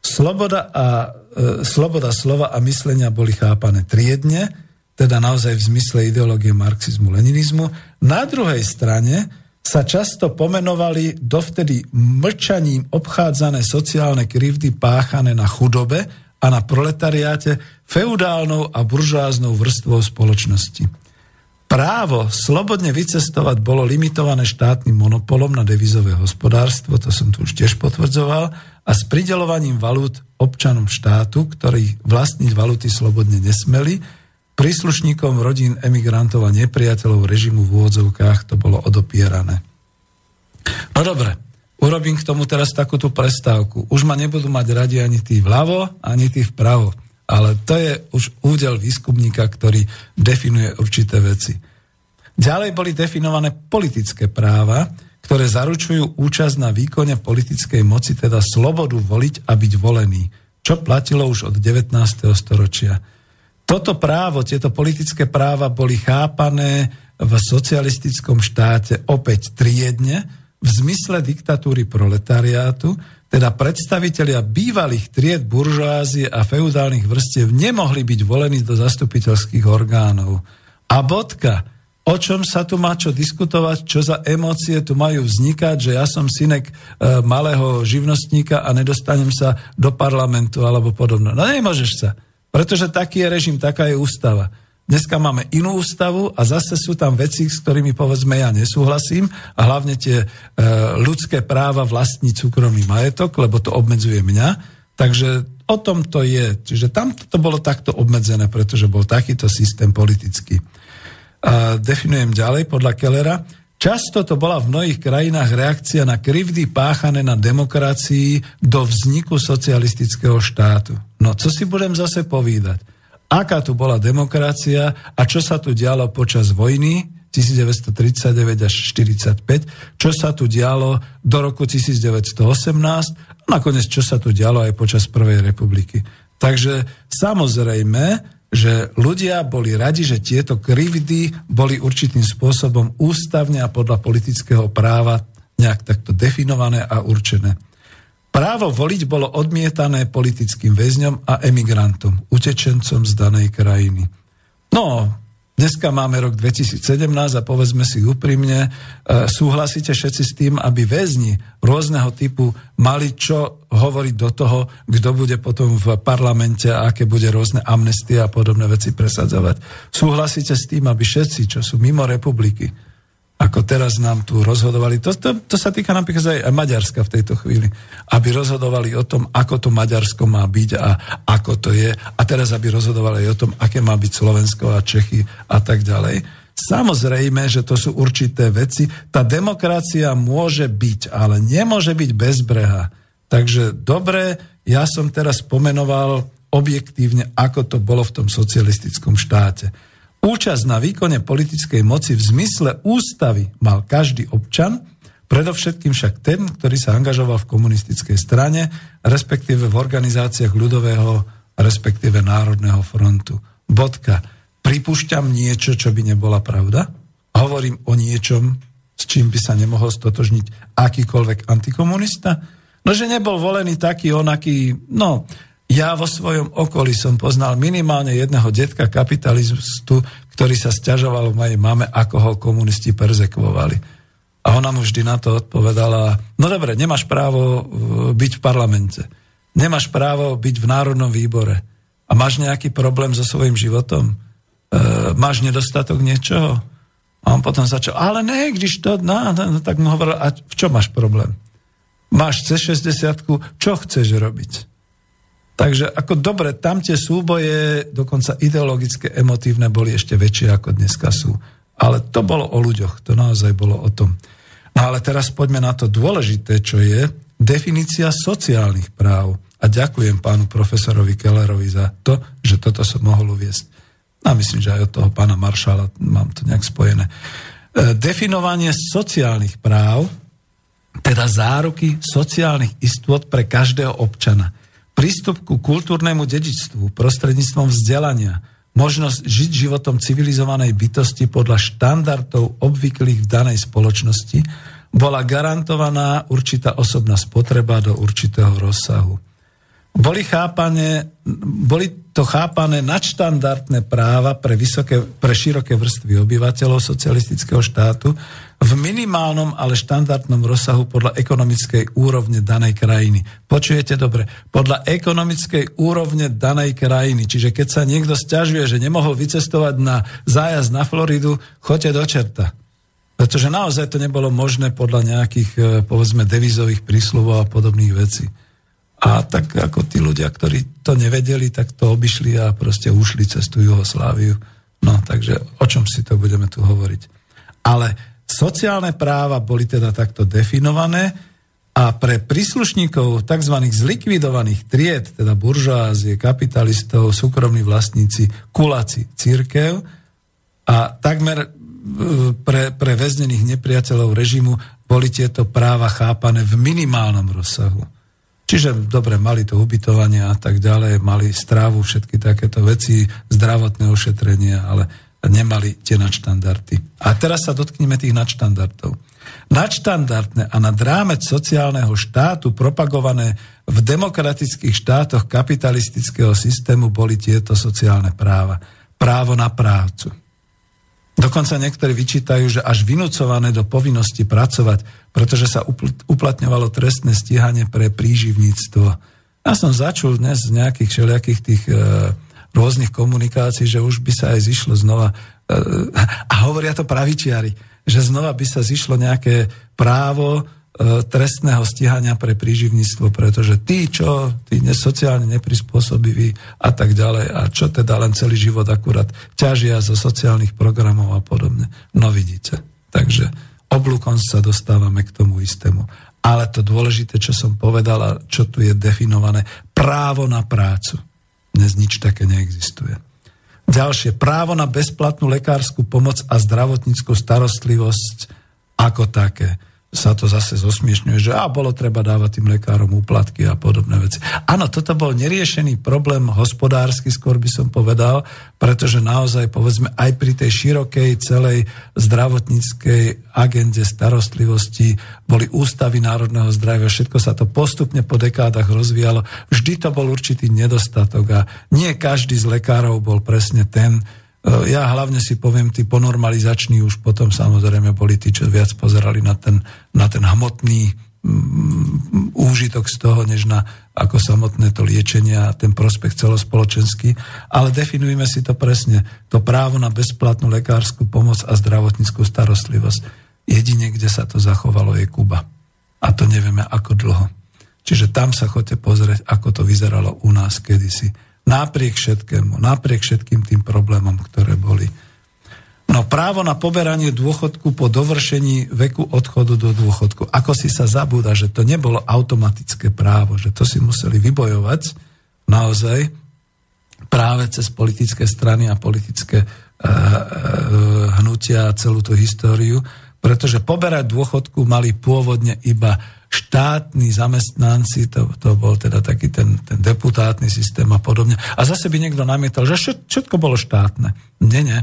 sloboda, a, e, sloboda slova a myslenia boli chápané triedne, teda naozaj v zmysle ideológie marxizmu, leninizmu. Na druhej strane sa často pomenovali dovtedy mlčaním obchádzané sociálne krivdy páchané na chudobe a na proletariáte feudálnou a buržáznou vrstvou spoločnosti. Právo slobodne vycestovať bolo limitované štátnym monopolom na devizové hospodárstvo, to som tu už tiež potvrdzoval, a s pridelovaním valút občanom štátu, ktorí vlastniť valuty slobodne nesmeli, príslušníkom rodín emigrantov a nepriateľov režimu v úvodzovkách to bolo odopierané. No dobre, urobím k tomu teraz takúto prestávku. Už ma nebudú mať radi ani tí vľavo, ani tí vpravo ale to je už údel výskumníka, ktorý definuje určité veci. Ďalej boli definované politické práva, ktoré zaručujú účasť na výkone politickej moci, teda slobodu voliť a byť volený, čo platilo už od 19. storočia. Toto právo, tieto politické práva boli chápané v socialistickom štáte opäť triedne, v zmysle diktatúry proletariátu, teda predstavitelia bývalých tried buržoázie a feudálnych vrstiev nemohli byť volení do zastupiteľských orgánov. A bodka. O čom sa tu má čo diskutovať, čo za emócie tu majú vznikať, že ja som synek e, malého živnostníka a nedostanem sa do parlamentu alebo podobno. No nemôžeš sa, pretože taký je režim, taká je ústava. Dneska máme inú ústavu a zase sú tam veci, s ktorými povedzme ja nesúhlasím a hlavne tie e, ľudské práva vlastní súkromný majetok, lebo to obmedzuje mňa. Takže o tom to je. Čiže tam to bolo takto obmedzené, pretože bol takýto systém politický. Definujem ďalej podľa Kellera. Často to bola v mnohých krajinách reakcia na krivdy páchané na demokracii do vzniku socialistického štátu. No, co si budem zase povídať? aká tu bola demokracia a čo sa tu dialo počas vojny 1939 až 1945, čo sa tu dialo do roku 1918 a nakoniec čo sa tu dialo aj počas Prvej republiky. Takže samozrejme, že ľudia boli radi, že tieto krivdy boli určitým spôsobom ústavne a podľa politického práva nejak takto definované a určené. Právo voliť bolo odmietané politickým väzňom a emigrantom, utečencom z danej krajiny. No, dneska máme rok 2017 a povedzme si úprimne, e, súhlasíte všetci s tým, aby väzni rôzneho typu mali čo hovoriť do toho, kto bude potom v parlamente a aké bude rôzne amnestie a podobné veci presadzovať. Súhlasíte s tým, aby všetci, čo sú mimo republiky, ako teraz nám tu rozhodovali. To, to, to sa týka napríklad aj Maďarska v tejto chvíli. Aby rozhodovali o tom, ako to Maďarsko má byť a ako to je. A teraz aby rozhodovali aj o tom, aké má byť Slovensko a Čechy a tak ďalej. Samozrejme, že to sú určité veci. Tá demokracia môže byť, ale nemôže byť bezbreha. Takže dobre, ja som teraz pomenoval objektívne, ako to bolo v tom socialistickom štáte. Účasť na výkone politickej moci v zmysle ústavy mal každý občan, predovšetkým však ten, ktorý sa angažoval v komunistickej strane, respektíve v organizáciách ľudového, respektíve Národného frontu. Bodka. Pripúšťam niečo, čo by nebola pravda? Hovorím o niečom, s čím by sa nemohol stotožniť akýkoľvek antikomunista? No, že nebol volený taký, onaký, no, ja vo svojom okolí som poznal minimálne jedného detka kapitalistu, ktorý sa stiažoval v mojej mame, ako ho komunisti perzekvovali. A ona mu vždy na to odpovedala, no dobre, nemáš právo uh, byť v parlamente, nemáš právo byť v Národnom výbore a máš nejaký problém so svojím životom, e, máš nedostatok niečoho. A on potom začal, ale ne, když to, no, no, no tak mu hovoril, a v čom máš problém? Máš C60, čo chceš robiť? Takže ako dobre, tam tie súboje, dokonca ideologické, emotívne, boli ešte väčšie ako dneska sú. Ale to bolo o ľuďoch, to naozaj bolo o tom. No ale teraz poďme na to dôležité, čo je definícia sociálnych práv. A ďakujem pánu profesorovi Kellerovi za to, že toto som mohol uviesť. A myslím, že aj od toho pána Maršala mám to nejak spojené. E, definovanie sociálnych práv, teda záruky sociálnych istôt pre každého občana – prístup ku kultúrnemu dedičstvu prostredníctvom vzdelania, možnosť žiť životom civilizovanej bytosti podľa štandardov obvyklých v danej spoločnosti, bola garantovaná určitá osobná spotreba do určitého rozsahu. Boli chápané, boli to chápané nadštandardné práva pre, vysoké, pre široké vrstvy obyvateľov socialistického štátu v minimálnom, ale štandardnom rozsahu podľa ekonomickej úrovne danej krajiny. Počujete dobre? Podľa ekonomickej úrovne danej krajiny. Čiže keď sa niekto stiažuje, že nemohol vycestovať na zájazd na Floridu, choďte do čerta. Pretože naozaj to nebolo možné podľa nejakých, e, povedzme, devizových príslovov a podobných vecí. A tak ako tí ľudia, ktorí to nevedeli, tak to obišli a proste ušli cez tú Jugosláviu. No, takže o čom si to budeme tu hovoriť. Ale sociálne práva boli teda takto definované a pre príslušníkov tzv. zlikvidovaných tried, teda buržoázie, kapitalistov, súkromní vlastníci, kuláci, církev a takmer e, pre, pre väznených nepriateľov režimu boli tieto práva chápané v minimálnom rozsahu. Čiže dobre, mali to ubytovanie a tak ďalej, mali strávu, všetky takéto veci, zdravotné ošetrenie, ale nemali tie nadštandardy. A teraz sa dotkneme tých nadštandardov. Nadštandardné a nad rámec sociálneho štátu propagované v demokratických štátoch kapitalistického systému boli tieto sociálne práva. Právo na prácu Dokonca niektorí vyčítajú, že až vynúcované do povinnosti pracovať, pretože sa uplatňovalo trestné stíhanie pre príživníctvo. Ja som začul dnes z nejakých všelijakých tých e, rôznych komunikácií, že už by sa aj zišlo znova, e, a hovoria to pravičiari, že znova by sa zišlo nejaké právo E, trestného stíhania pre príživníctvo, pretože tí, čo, tí sociálne neprispôsobiví a tak ďalej, a čo teda len celý život akurát ťažia zo sociálnych programov a podobne. No vidíte. Takže oblúkom sa dostávame k tomu istému. Ale to dôležité, čo som povedal čo tu je definované, právo na prácu. Dnes nič také neexistuje. Ďalšie, právo na bezplatnú lekárskú pomoc a zdravotníckú starostlivosť ako také sa to zase zosmiešňuje, že a bolo treba dávať tým lekárom úplatky a podobné veci. Áno, toto bol neriešený problém hospodársky, skôr by som povedal, pretože naozaj, povedzme, aj pri tej širokej celej zdravotníckej agende starostlivosti boli ústavy národného zdravia, všetko sa to postupne po dekádach rozvíjalo. Vždy to bol určitý nedostatok a nie každý z lekárov bol presne ten, ja hlavne si poviem, tí ponormalizační už potom samozrejme boli tí, čo viac pozerali na ten, na ten hmotný mm, úžitok z toho, než na ako samotné to liečenie a ten prospekt celospoločenský. Ale definujeme si to presne. To právo na bezplatnú lekárskú pomoc a zdravotníckú starostlivosť. Jedine, kde sa to zachovalo, je Kuba. A to nevieme ako dlho. Čiže tam sa chodte pozrieť, ako to vyzeralo u nás kedysi Napriek všetkému, napriek všetkým tým problémom, ktoré boli. No právo na poberanie dôchodku po dovršení veku odchodu do dôchodku. Ako si sa zabúda, že to nebolo automatické právo, že to si museli vybojovať naozaj práve cez politické strany a politické uh, uh, hnutia a celú tú históriu, pretože poberať dôchodku mali pôvodne iba štátni zamestnanci, to, to bol teda taký ten, ten deputátny systém a podobne. A zase by niekto namietal, že všetko bolo štátne. Nie, nie.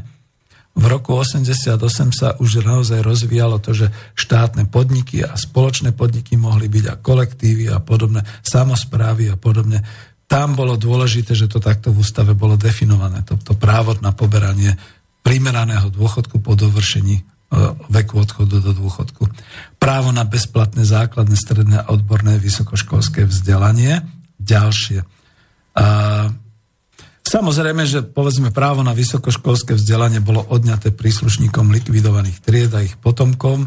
V roku 88 sa už naozaj rozvíjalo to, že štátne podniky a spoločné podniky mohli byť a kolektívy a podobné, samozprávy a podobne. Tam bolo dôležité, že to takto v ústave bolo definované, to, to právo na poberanie primeraného dôchodku po dovršení veku odchodu do dôchodku. Právo na bezplatné základné, stredné a odborné vysokoškolské vzdelanie. Ďalšie. A Samozrejme, že povedzme právo na vysokoškolské vzdelanie bolo odňaté príslušníkom likvidovaných tried a ich potomkom,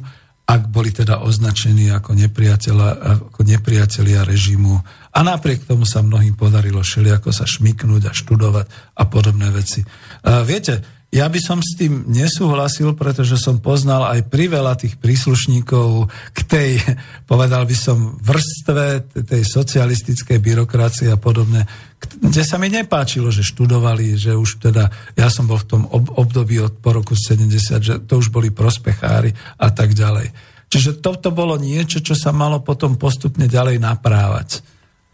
ak boli teda označení ako, ako nepriatelia režimu. A napriek tomu sa mnohým podarilo ako sa šmiknúť a študovať a podobné veci. A viete, ja by som s tým nesúhlasil, pretože som poznal aj priveľa tých príslušníkov k tej, povedal by som, vrstve tej socialistickej byrokracie a podobne, kde sa mi nepáčilo, že študovali, že už teda, ja som bol v tom období od po roku 70, že to už boli prospechári a tak ďalej. Čiže toto bolo niečo, čo sa malo potom postupne ďalej naprávať.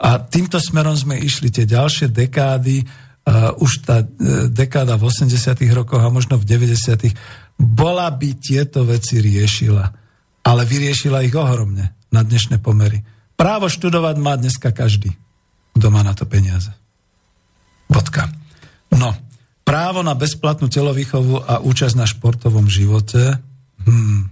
A týmto smerom sme išli tie ďalšie dekády, uh, už tá uh, dekáda v 80 rokoch a možno v 90 bola by tieto veci riešila. Ale vyriešila ich ohromne na dnešné pomery. Právo študovať má dneska každý, kto má na to peniaze. Bodka. No, právo na bezplatnú telovýchovu a účasť na športovom živote. Hmm,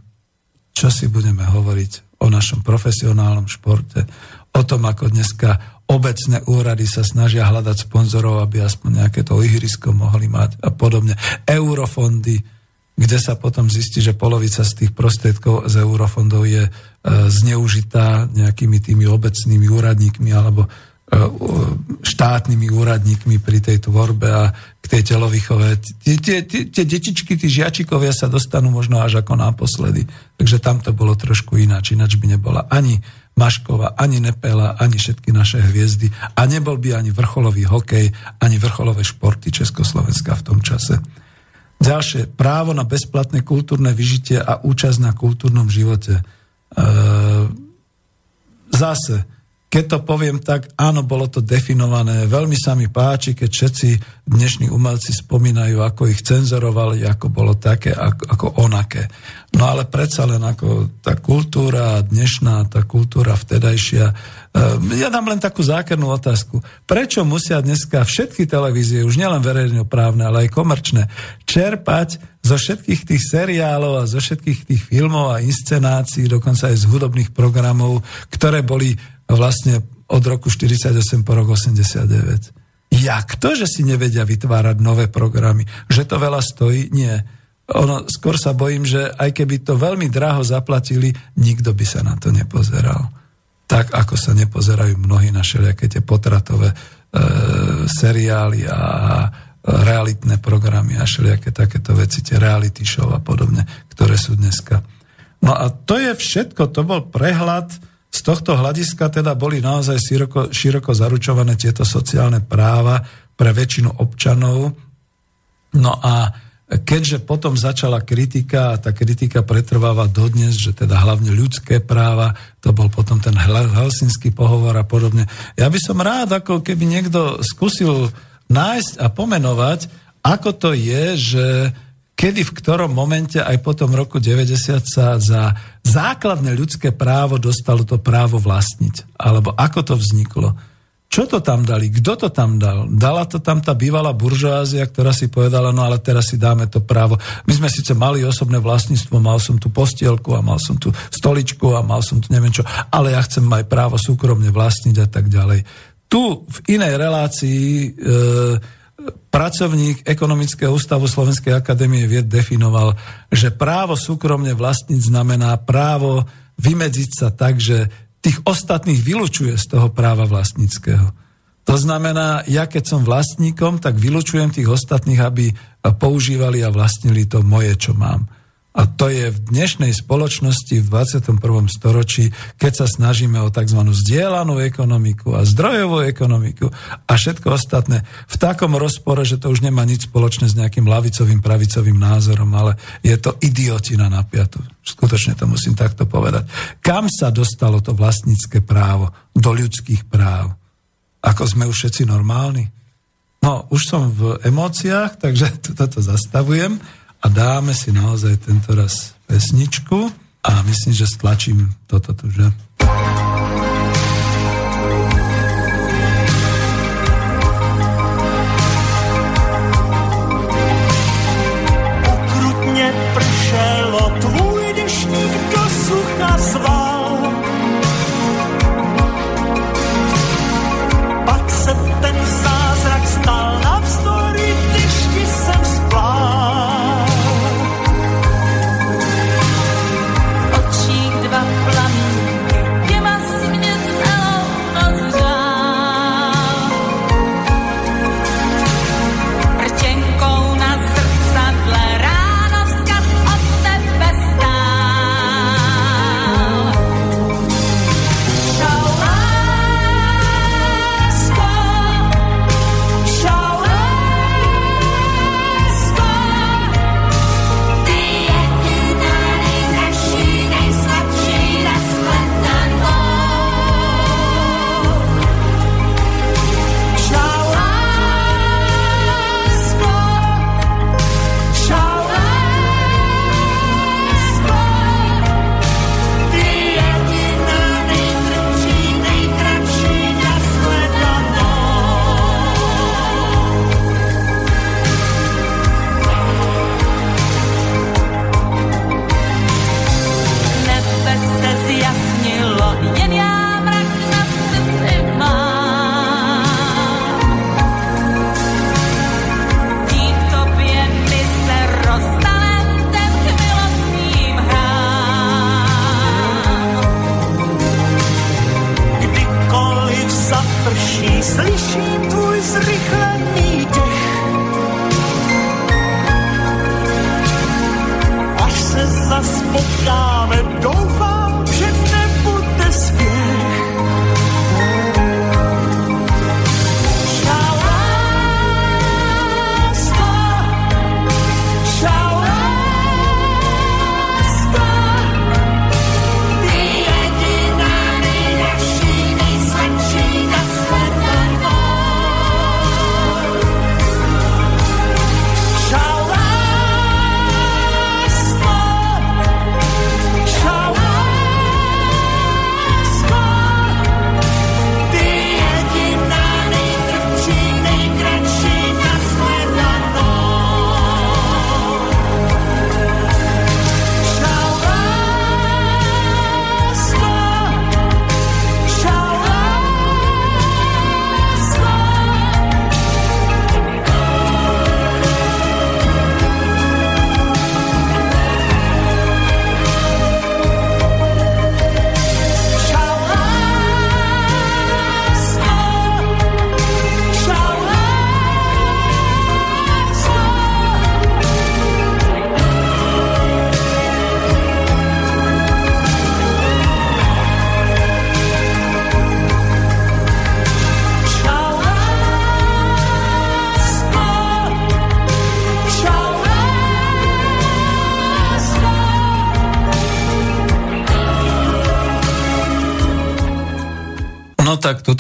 čo si budeme hovoriť o našom profesionálnom športe, o tom, ako dneska obecné úrady sa snažia hľadať sponzorov, aby aspoň nejaké to ihrisko mohli mať a podobne. Eurofondy, kde sa potom zistí, že polovica z tých prostriedkov z eurofondov je e, zneužitá nejakými tými obecnými úradníkmi alebo e, štátnymi úradníkmi pri tej tvorbe a k tej telovýchove. Tie, tie, tie, tie detičky, tí žiačikovia sa dostanú možno až ako naposledy. Takže tam to bolo trošku ináč. Ináč by nebola ani Maškova, ani Nepela, ani všetky naše hviezdy a nebol by ani vrcholový hokej, ani vrcholové športy Československa v tom čase. Ďalšie, právo na bezplatné kultúrne vyžitie a účasť na kultúrnom živote. E, zase, keď to poviem tak, áno, bolo to definované. Veľmi sa mi páči, keď všetci dnešní umelci spomínajú, ako ich cenzorovali, ako bolo také, ako, ako onaké. No ale predsa len ako tá kultúra dnešná, tá kultúra vtedajšia. Ehm, ja dám len takú zákernú otázku. Prečo musia dneska všetky televízie, už nielen verejnoprávne, ale aj komerčné, čerpať zo všetkých tých seriálov a zo všetkých tých filmov a inscenácií, dokonca aj z hudobných programov, ktoré boli vlastne od roku 48 po rok 89. Jak to, že si nevedia vytvárať nové programy? Že to veľa stojí? Nie ono, skôr sa bojím, že aj keby to veľmi draho zaplatili, nikto by sa na to nepozeral. Tak, ako sa nepozerajú mnohí na všelijaké tie potratové e, seriály a realitné programy a všelijaké takéto veci, tie reality show a podobne, ktoré sú dneska. No a to je všetko, to bol prehľad, z tohto hľadiska teda boli naozaj široko, široko zaručované tieto sociálne práva pre väčšinu občanov. No a keďže potom začala kritika a tá kritika pretrváva dodnes, že teda hlavne ľudské práva, to bol potom ten helsinský pohovor a podobne. Ja by som rád, ako keby niekto skúsil nájsť a pomenovať, ako to je, že kedy v ktorom momente aj po tom roku 90 sa za základné ľudské právo dostalo to právo vlastniť. Alebo ako to vzniklo. Čo to tam dali? Kto to tam dal? Dala to tam tá bývalá buržoázia, ktorá si povedala, no ale teraz si dáme to právo. My sme síce mali osobné vlastníctvo, mal som tu postielku a mal som tu stoličku a mal som tu neviem čo, ale ja chcem aj právo súkromne vlastniť a tak ďalej. Tu v inej relácii e, pracovník Ekonomického ústavu Slovenskej akadémie vied definoval, že právo súkromne vlastniť znamená právo vymedziť sa tak, že tých ostatných vylučuje z toho práva vlastníckého. To znamená, ja keď som vlastníkom, tak vylučujem tých ostatných, aby používali a vlastnili to moje, čo mám. A to je v dnešnej spoločnosti v 21. storočí, keď sa snažíme o tzv. zdieľanú ekonomiku a zdrojovú ekonomiku a všetko ostatné v takom rozpore, že to už nemá nič spoločné s nejakým lavicovým, pravicovým názorom, ale je to idiotina na piatu. Skutočne to musím takto povedať. Kam sa dostalo to vlastnícke právo do ľudských práv? Ako sme už všetci normálni? No, už som v emóciách, takže toto zastavujem a dáme si naozaj tento raz pesničku a myslím, že stlačím toto tu, že? Pršelo tvůj dešník do sucha. Pak se ten zázrak stal na navzdory dešti jsem splál.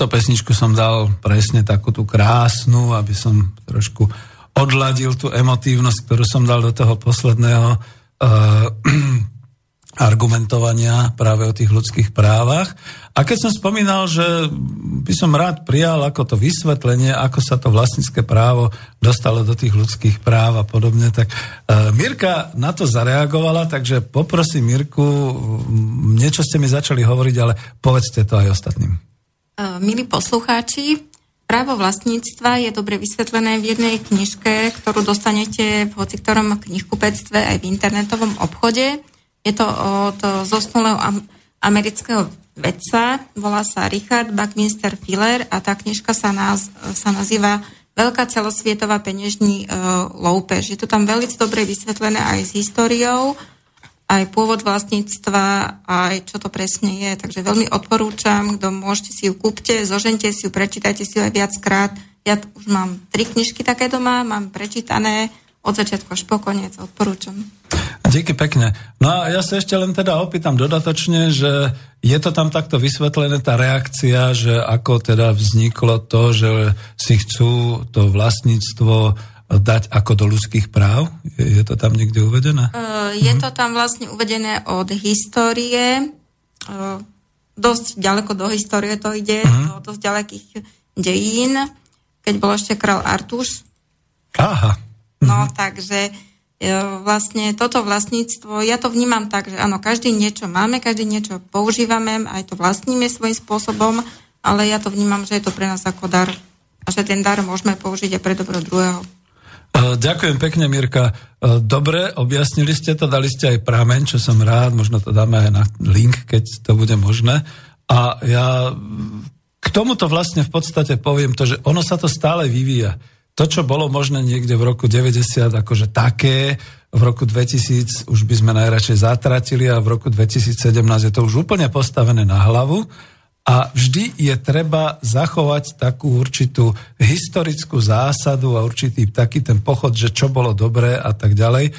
Túto pesničku som dal presne takú tú krásnu, aby som trošku odladil tú emotívnosť, ktorú som dal do toho posledného uh, argumentovania práve o tých ľudských právach. A keď som spomínal, že by som rád prijal ako to vysvetlenie, ako sa to vlastnícke právo dostalo do tých ľudských práv a podobne, tak uh, Mirka na to zareagovala, takže poprosím Mirku, m, niečo ste mi začali hovoriť, ale povedzte to aj ostatným. Milí poslucháči, právo vlastníctva je dobre vysvetlené v jednej knižke, ktorú dostanete v hociktorom knihkupectve aj v internetovom obchode. Je to od zosnulého am- amerického vedca, volá sa Richard Buckminster Fuller a tá knižka sa, naz- sa nazýva Veľká celosvietová peňažní uh, loupež. Je to tam veľmi dobre vysvetlené aj s históriou, aj pôvod vlastníctva, aj čo to presne je. Takže veľmi odporúčam, kto môžete si ju kúpte, zožente si ju, prečítajte si ju aj viackrát. Ja t- už mám tri knižky také doma, mám prečítané od začiatku až po koniec, odporúčam. Díky pekne. No a ja sa ešte len teda opýtam dodatočne, že je to tam takto vysvetlené, tá reakcia, že ako teda vzniklo to, že si chcú to vlastníctvo dať ako do ľudských práv? Je, je to tam niekde uvedené? Uh, je to tam vlastne uvedené od histórie, uh, dosť ďaleko do histórie to ide, Mhm. do dosť ďalekých dejín, keď bol ešte král Artuš. Aha. No, takže e, vlastne toto vlastníctvo, ja to vnímam tak, že áno, každý niečo máme, každý niečo používame, aj to vlastníme svojím spôsobom, ale ja to vnímam, že je to pre nás ako dar a že ten dar môžeme použiť aj pre dobro druhého. E, Ďakujem pekne, Mirka. E, Dobre, objasnili ste to, dali ste aj prameň, čo som rád, možno to dáme aj na link, keď to bude možné. A ja k tomuto vlastne v podstate poviem to, že ono sa to stále vyvíja. To, čo bolo možné niekde v roku 90 akože také, v roku 2000 už by sme najradšej zatratili a v roku 2017 je to už úplne postavené na hlavu. A vždy je treba zachovať takú určitú historickú zásadu a určitý taký ten pochod, že čo bolo dobré a tak ďalej. E,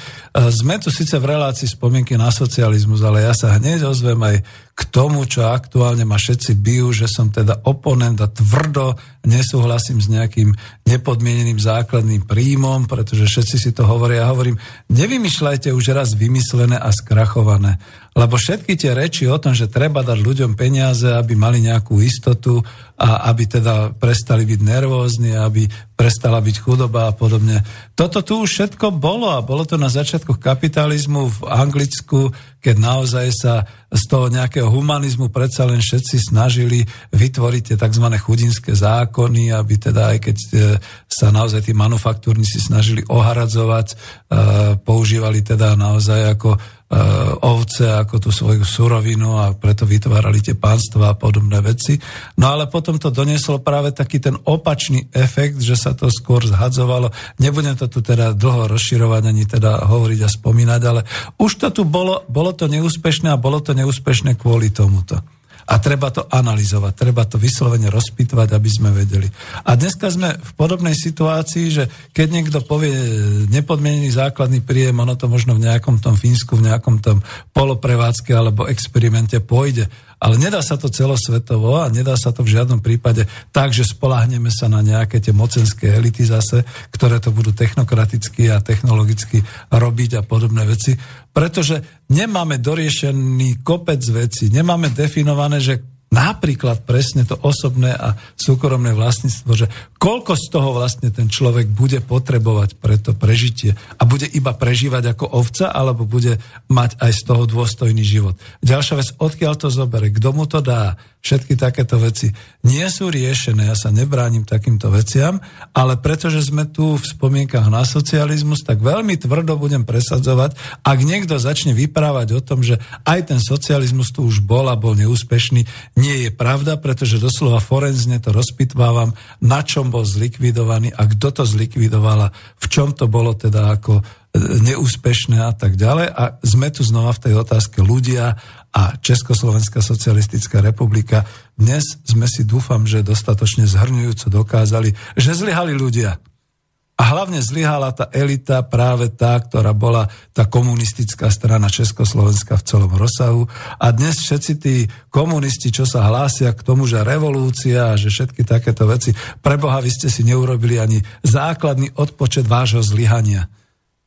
Sme tu síce v relácii spomienky na socializmus, ale ja sa hneď ozvem aj k tomu, čo aktuálne ma všetci bijú, že som teda oponent a tvrdo nesúhlasím s nejakým nepodmieneným základným príjmom, pretože všetci si to hovoria. Ja hovorím, nevymýšľajte už raz vymyslené a skrachované. Lebo všetky tie reči o tom, že treba dať ľuďom peniaze, aby mali nejakú istotu a aby teda prestali byť nervózni, aby prestala byť chudoba a podobne. Toto tu už všetko bolo a bolo to na začiatkoch kapitalizmu v Anglicku, keď naozaj sa z toho nejakého humanizmu predsa len všetci snažili vytvoriť tie tzv. chudinské zákony, aby teda aj keď e, sa naozaj tí manufaktúrnici snažili oharadzovať, e, používali teda naozaj ako ovce ako tú svoju surovinu a preto vytvárali tie pánstva a podobné veci. No ale potom to donieslo práve taký ten opačný efekt, že sa to skôr zhadzovalo. Nebudem to tu teda dlho rozširovať, ani teda hovoriť a spomínať, ale už to tu bolo, bolo to neúspešné a bolo to neúspešné kvôli tomuto. A treba to analyzovať, treba to vyslovene rozpýtovať, aby sme vedeli. A dneska sme v podobnej situácii, že keď niekto povie nepodmienený základný príjem, ono to možno v nejakom tom Fínsku, v nejakom tom poloprevádzke alebo experimente pôjde. Ale nedá sa to celosvetovo a nedá sa to v žiadnom prípade tak, že spolahneme sa na nejaké tie mocenské elity zase, ktoré to budú technokraticky a technologicky robiť a podobné veci. Pretože nemáme doriešený kopec veci, nemáme definované, že napríklad presne to osobné a súkromné vlastníctvo, že koľko z toho vlastne ten človek bude potrebovať pre to prežitie a bude iba prežívať ako ovca, alebo bude mať aj z toho dôstojný život. Ďalšia vec, odkiaľ to zobere, kto mu to dá, všetky takéto veci nie sú riešené, ja sa nebránim takýmto veciam, ale pretože sme tu v spomienkach na socializmus, tak veľmi tvrdo budem presadzovať, ak niekto začne vyprávať o tom, že aj ten socializmus tu už bol a bol neúspešný, nie je pravda, pretože doslova forenzne to rozpitvávam, na čom bol zlikvidovaný a kto to zlikvidoval a v čom to bolo teda ako neúspešné a tak ďalej. A sme tu znova v tej otázke ľudia a Československá socialistická republika. Dnes sme si dúfam, že dostatočne zhrňujúco dokázali, že zlyhali ľudia. A hlavne zlyhala tá elita, práve tá, ktorá bola tá komunistická strana Československa v celom rozsahu. A dnes všetci tí komunisti, čo sa hlásia k tomu, že revolúcia a že všetky takéto veci, preboha, vy ste si neurobili ani základný odpočet vášho zlyhania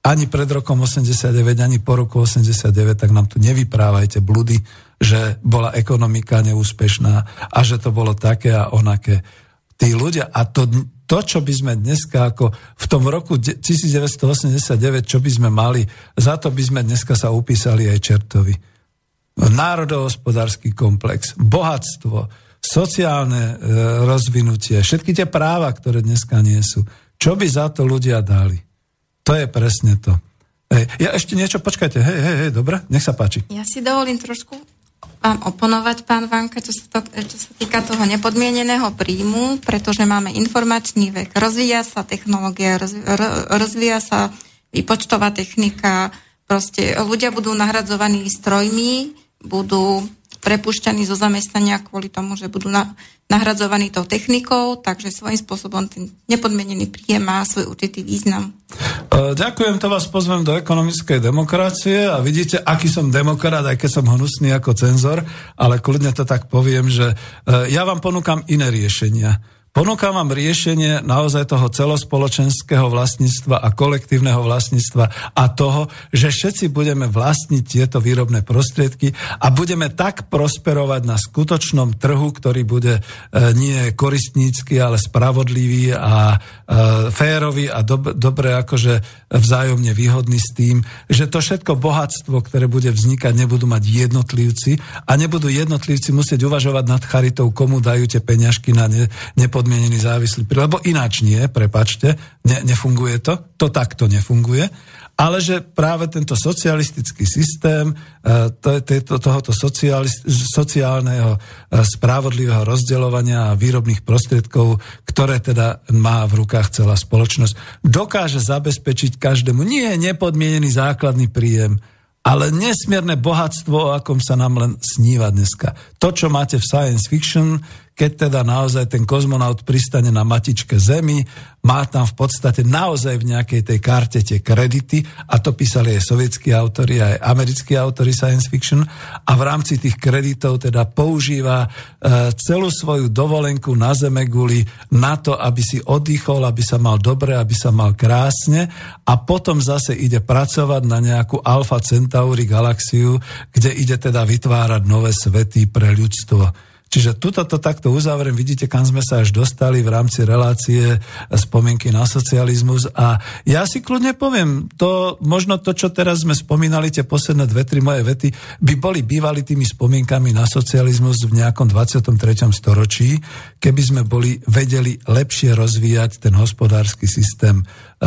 ani pred rokom 89, ani po roku 89, tak nám tu nevyprávajte bludy, že bola ekonomika neúspešná a že to bolo také a onaké. Tí ľudia, a to, to, čo by sme dneska ako v tom roku 1989, čo by sme mali, za to by sme dneska sa upísali aj čertovi. Národohospodársky komplex, bohatstvo, sociálne e, rozvinutie, všetky tie práva, ktoré dneska nie sú. Čo by za to ľudia dali? To je presne to. Hej, ja ešte niečo, počkajte, hej, hej, hej, dobre, nech sa páči. Ja si dovolím trošku vám oponovať, pán Vanka, čo sa, to, čo sa týka toho nepodmieneného príjmu, pretože máme informačný vek, rozvíja sa technológia, rozvíja sa výpočtová technika, proste ľudia budú nahradzovaní strojmi, budú prepušťaní zo zamestnania kvôli tomu, že budú na, nahradzovaní tou technikou, takže svojím spôsobom ten nepodmenený príjem má svoj určitý význam. E, ďakujem, to vás pozvem do ekonomickej demokracie a vidíte, aký som demokrat, aj keď som hnusný ako cenzor, ale kľudne to tak poviem, že e, ja vám ponúkam iné riešenia Ponúkam vám riešenie naozaj toho celospoločenského vlastníctva a kolektívneho vlastníctva a toho, že všetci budeme vlastniť tieto výrobné prostriedky a budeme tak prosperovať na skutočnom trhu, ktorý bude e, nie koristnícky, ale spravodlivý a e, férový a dob- dobre akože vzájomne výhodný s tým, že to všetko bohatstvo, ktoré bude vznikať, nebudú mať jednotlivci a nebudú jednotlivci musieť uvažovať nad charitou, komu dajú tie peňažky na ne, nepod závislý príjem, lebo ináč nie, prepačte, ne, nefunguje to, to takto nefunguje, ale že práve tento socialistický systém e, to, to, tohoto sociálneho e, spravodlivého rozdeľovania a výrobných prostriedkov, ktoré teda má v rukách celá spoločnosť, dokáže zabezpečiť každému nie nepodmienený základný príjem, ale nesmierne bohatstvo, o akom sa nám len sníva dneska. To, čo máte v science fiction, keď teda naozaj ten kozmonaut pristane na matičke Zemi, má tam v podstate naozaj v nejakej tej karte tie kredity, a to písali aj sovietskí autori, aj americkí autori science fiction, a v rámci tých kreditov teda používa e, celú svoju dovolenku na Zemeguli na to, aby si oddychol, aby sa mal dobre, aby sa mal krásne a potom zase ide pracovať na nejakú Alfa Centauri galaxiu, kde ide teda vytvárať nové svety pre ľudstvo. Čiže tuto to takto uzavriem, vidíte, kam sme sa až dostali v rámci relácie spomienky na socializmus a ja si kľudne poviem, to možno to, čo teraz sme spomínali, tie posledné dve, tri moje vety, by boli bývali tými spomienkami na socializmus v nejakom 23. storočí, keby sme boli vedeli lepšie rozvíjať ten hospodársky systém e,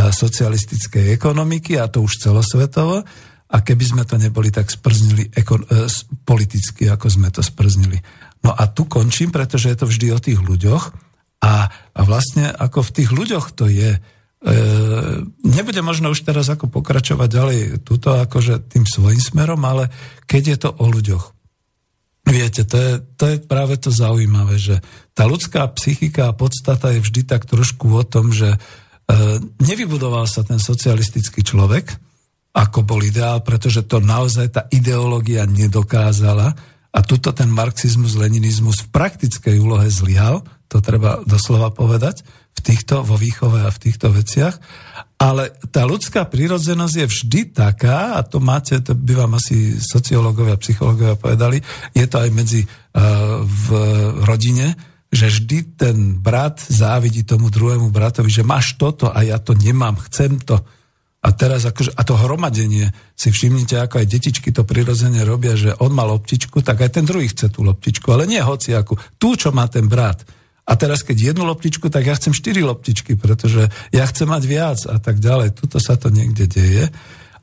socialistickej ekonomiky a to už celosvetovo a keby sme to neboli tak sprznili eko, e, politicky, ako sme to sprznili. No a tu končím, pretože je to vždy o tých ľuďoch a, a vlastne ako v tých ľuďoch to je. E, nebude možno už teraz ako pokračovať ďalej túto akože tým svojim smerom, ale keď je to o ľuďoch. Viete, to je, to je práve to zaujímavé, že tá ľudská psychika a podstata je vždy tak trošku o tom, že E, nevybudoval sa ten socialistický človek, ako bol ideál, pretože to naozaj tá ideológia nedokázala a tuto ten marxizmus, leninizmus v praktickej úlohe zlyhal, to treba doslova povedať, v týchto, vo výchove a v týchto veciach. Ale tá ľudská prírodzenosť je vždy taká, a to máte, to by vám asi sociológovia, psychológovia povedali, je to aj medzi uh, v rodine, že vždy ten brat závidí tomu druhému bratovi, že máš toto a ja to nemám, chcem to. A teraz akože, a to hromadenie, si všimnite, ako aj detičky to prirodzene robia, že on mal loptičku, tak aj ten druhý chce tú loptičku, ale nie hociaku, tú, čo má ten brat. A teraz, keď jednu loptičku, tak ja chcem štyri loptičky, pretože ja chcem mať viac a tak ďalej. Tuto sa to niekde deje.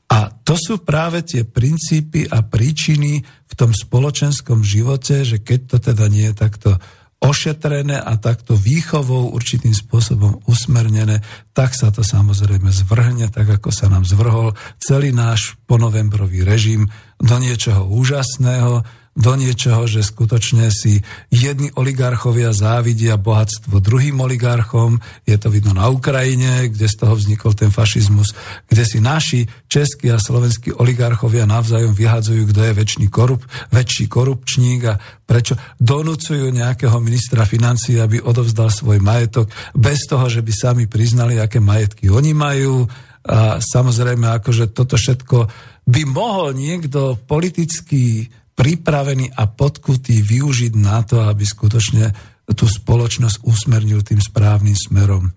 A to sú práve tie princípy a príčiny v tom spoločenskom živote, že keď to teda nie je takto ošetrené a takto výchovou určitým spôsobom usmernené, tak sa to samozrejme zvrhne, tak ako sa nám zvrhol celý náš ponovembrový režim do niečoho úžasného, do niečoho, že skutočne si jedni oligarchovia závidia bohatstvo druhým oligarchom. Je to vidno na Ukrajine, kde z toho vznikol ten fašizmus, kde si naši českí a slovenskí oligarchovia navzájom vyhadzujú, kto je väčší, korup, väčší korupčník a prečo donúcujú nejakého ministra financí, aby odovzdal svoj majetok bez toho, že by sami priznali, aké majetky oni majú. A samozrejme, akože toto všetko by mohol niekto politický pripravený a podkutý využiť na to, aby skutočne tú spoločnosť usmernil tým správnym smerom.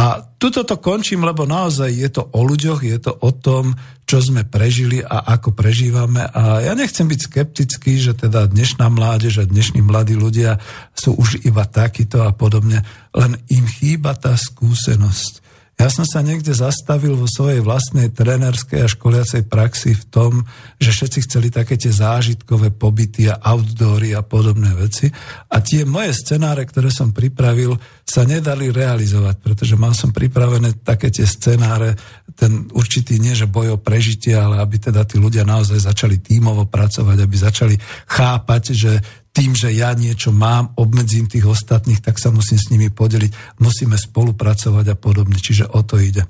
A tuto to končím, lebo naozaj je to o ľuďoch, je to o tom, čo sme prežili a ako prežívame. A ja nechcem byť skeptický, že teda dnešná mládež a dnešní mladí ľudia sú už iba takíto a podobne, len im chýba tá skúsenosť. Ja som sa niekde zastavil vo svojej vlastnej trénerskej a školiacej praxi v tom, že všetci chceli také tie zážitkové pobyty a outdoory a podobné veci. A tie moje scenáre, ktoré som pripravil, sa nedali realizovať, pretože mal som pripravené také tie scenáre, ten určitý nie, že boj o prežitie, ale aby teda tí ľudia naozaj začali tímovo pracovať, aby začali chápať, že tým, že ja niečo mám, obmedzím tých ostatných, tak sa musím s nimi podeliť, musíme spolupracovať a podobne, čiže o to ide.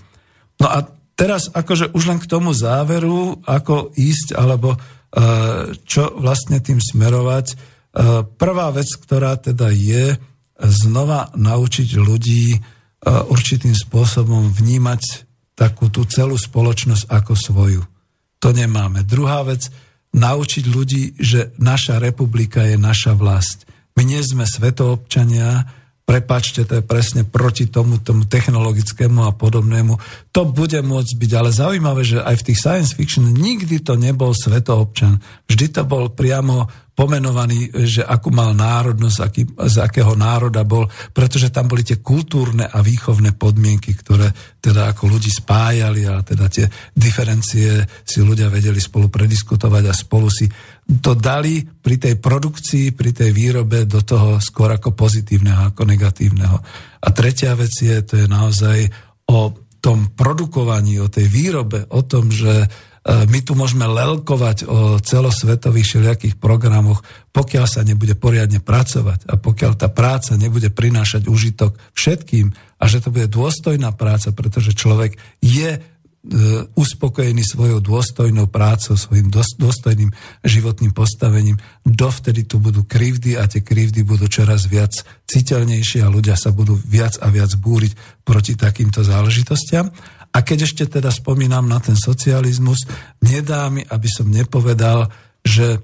No a teraz akože už len k tomu záveru, ako ísť, alebo uh, čo vlastne tým smerovať. Uh, prvá vec, ktorá teda je, znova naučiť ľudí uh, určitým spôsobom vnímať takú tú celú spoločnosť ako svoju. To nemáme. Druhá vec, naučiť ľudí, že naša republika je naša vlast. My nie sme svetoobčania, prepačte, to je presne proti tomu, tomu technologickému a podobnému. To bude môcť byť, ale zaujímavé, že aj v tých science fiction nikdy to nebol svetoobčan. Vždy to bol priamo pomenovaný, že akú mal národnosť, aký, z akého národa bol, pretože tam boli tie kultúrne a výchovné podmienky, ktoré teda ako ľudí spájali a teda tie diferencie si ľudia vedeli spolu prediskutovať a spolu si to dali pri tej produkcii, pri tej výrobe do toho skôr ako pozitívneho, ako negatívneho. A tretia vec je, to je naozaj o tom produkovaní, o tej výrobe, o tom, že my tu môžeme lelkovať o celosvetových všelijakých programoch, pokiaľ sa nebude poriadne pracovať a pokiaľ tá práca nebude prinášať užitok všetkým a že to bude dôstojná práca, pretože človek je e, uspokojený svojou dôstojnou prácou, svojim dôstojným životným postavením. Dovtedy tu budú krivdy a tie krivdy budú čoraz viac citeľnejšie a ľudia sa budú viac a viac búriť proti takýmto záležitostiam. A keď ešte teda spomínam na ten socializmus, nedá mi, aby som nepovedal, že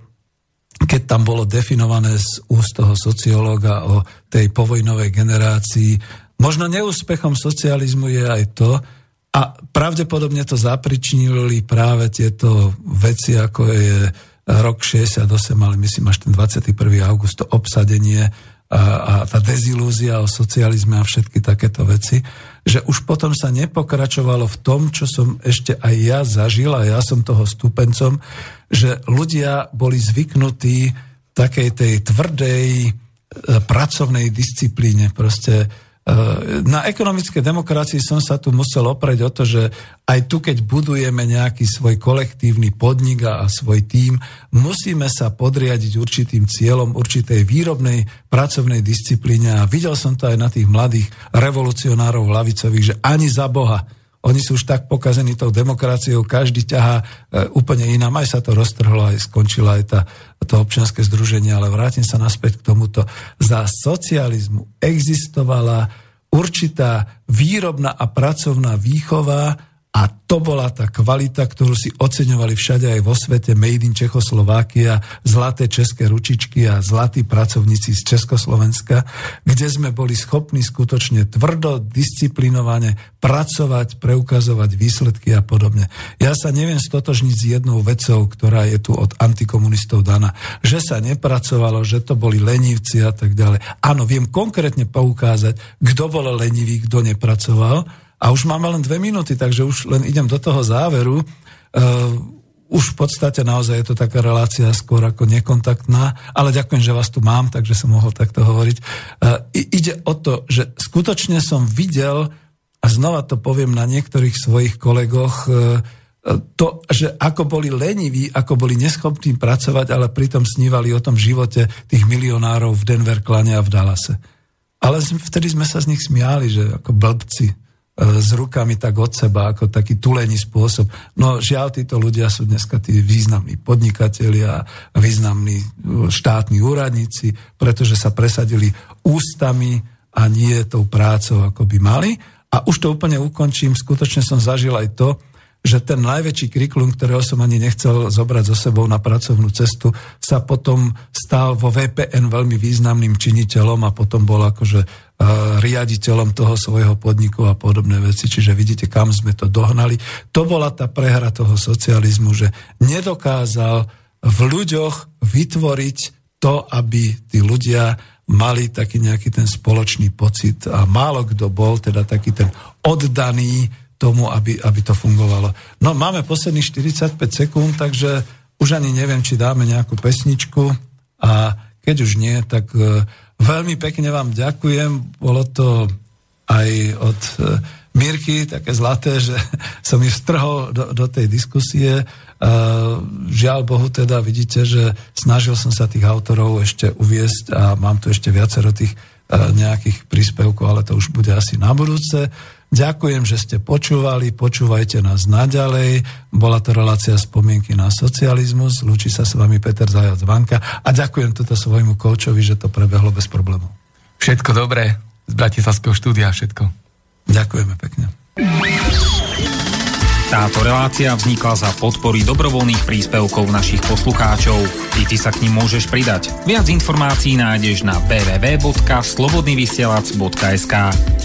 keď tam bolo definované z úst toho sociológa o tej povojnovej generácii, možno neúspechom socializmu je aj to, a pravdepodobne to zapričinili práve tieto veci, ako je rok 68, ale myslím až ten 21. august, to obsadenie a tá dezilúzia o socializme a všetky takéto veci, že už potom sa nepokračovalo v tom, čo som ešte aj ja zažil a ja som toho stupencom, že ľudia boli zvyknutí takej tej tvrdej e, pracovnej disciplíne. Proste na ekonomickej demokracii som sa tu musel oprieť o to, že aj tu, keď budujeme nejaký svoj kolektívny podnik a svoj tím, musíme sa podriadiť určitým cieľom, určitej výrobnej pracovnej disciplíne. A videl som to aj na tých mladých revolucionárov lavicových, že ani za Boha. Oni sú už tak pokazení tou demokraciou, každý ťahá e, úplne inám. Aj sa to roztrhlo, aj skončila aj tá, to občianske združenie, ale vrátim sa naspäť k tomuto. Za socializmu existovala určitá výrobná a pracovná výchova a to bola tá kvalita, ktorú si oceňovali všade aj vo svete, Made in Čechoslovákia, zlaté české ručičky a zlatí pracovníci z Československa, kde sme boli schopní skutočne tvrdo, disciplinovane pracovať, preukazovať výsledky a podobne. Ja sa neviem stotožniť s jednou vecou, ktorá je tu od antikomunistov daná, že sa nepracovalo, že to boli lenivci a tak ďalej. Áno, viem konkrétne poukázať, kto bol lenivý, kto nepracoval, a už máme len dve minúty, takže už len idem do toho záveru. Uh, už v podstate naozaj je to taká relácia skôr ako nekontaktná, ale ďakujem, že vás tu mám, takže som mohol takto hovoriť. Uh, ide o to, že skutočne som videl, a znova to poviem na niektorých svojich kolegoch, uh, to, že ako boli leniví, ako boli neschopní pracovať, ale pritom snívali o tom živote tých milionárov v Denver, Klane a v Dallase. Ale vtedy sme sa z nich smiali, že ako blbci s rukami tak od seba, ako taký tulený spôsob. No žiaľ, títo ľudia sú dneska tí významní podnikatelia, významní e, štátni úradníci, pretože sa presadili ústami a nie tou prácou, ako by mali. A už to úplne ukončím, skutočne som zažil aj to, že ten najväčší kriklum, ktorého som ani nechcel zobrať so sebou na pracovnú cestu, sa potom stal vo VPN veľmi významným činiteľom a potom bol akože riaditeľom toho svojho podniku a podobné veci. Čiže vidíte, kam sme to dohnali. To bola tá prehra toho socializmu, že nedokázal v ľuďoch vytvoriť to, aby tí ľudia mali taký nejaký ten spoločný pocit a málo kto bol teda taký ten oddaný tomu, aby, aby to fungovalo. No máme posledných 45 sekúnd, takže už ani neviem, či dáme nejakú pesničku a keď už nie, tak uh, Veľmi pekne vám ďakujem. Bolo to aj od e, Mirky také zlaté, že som ich strhol do, do tej diskusie. Žiaľ Bohu teda vidíte, že snažil som sa tých autorov ešte uviesť a mám tu ešte viacero tých e, nejakých príspevkov, ale to už bude asi na budúce. Ďakujem, že ste počúvali, počúvajte nás naďalej. Bola to relácia spomienky na socializmus. Lúči sa s vami Peter Zajac Vanka a ďakujem toto svojmu koučovi, že to prebehlo bez problémov. Všetko dobré z Bratislavského štúdia, všetko. Ďakujeme pekne. Táto relácia vznikla za podpory dobrovoľných príspevkov našich poslucháčov. I ty sa k ním môžeš pridať. Viac informácií nájdeš na www.slobodnyvysielac.sk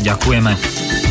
Ďakujeme.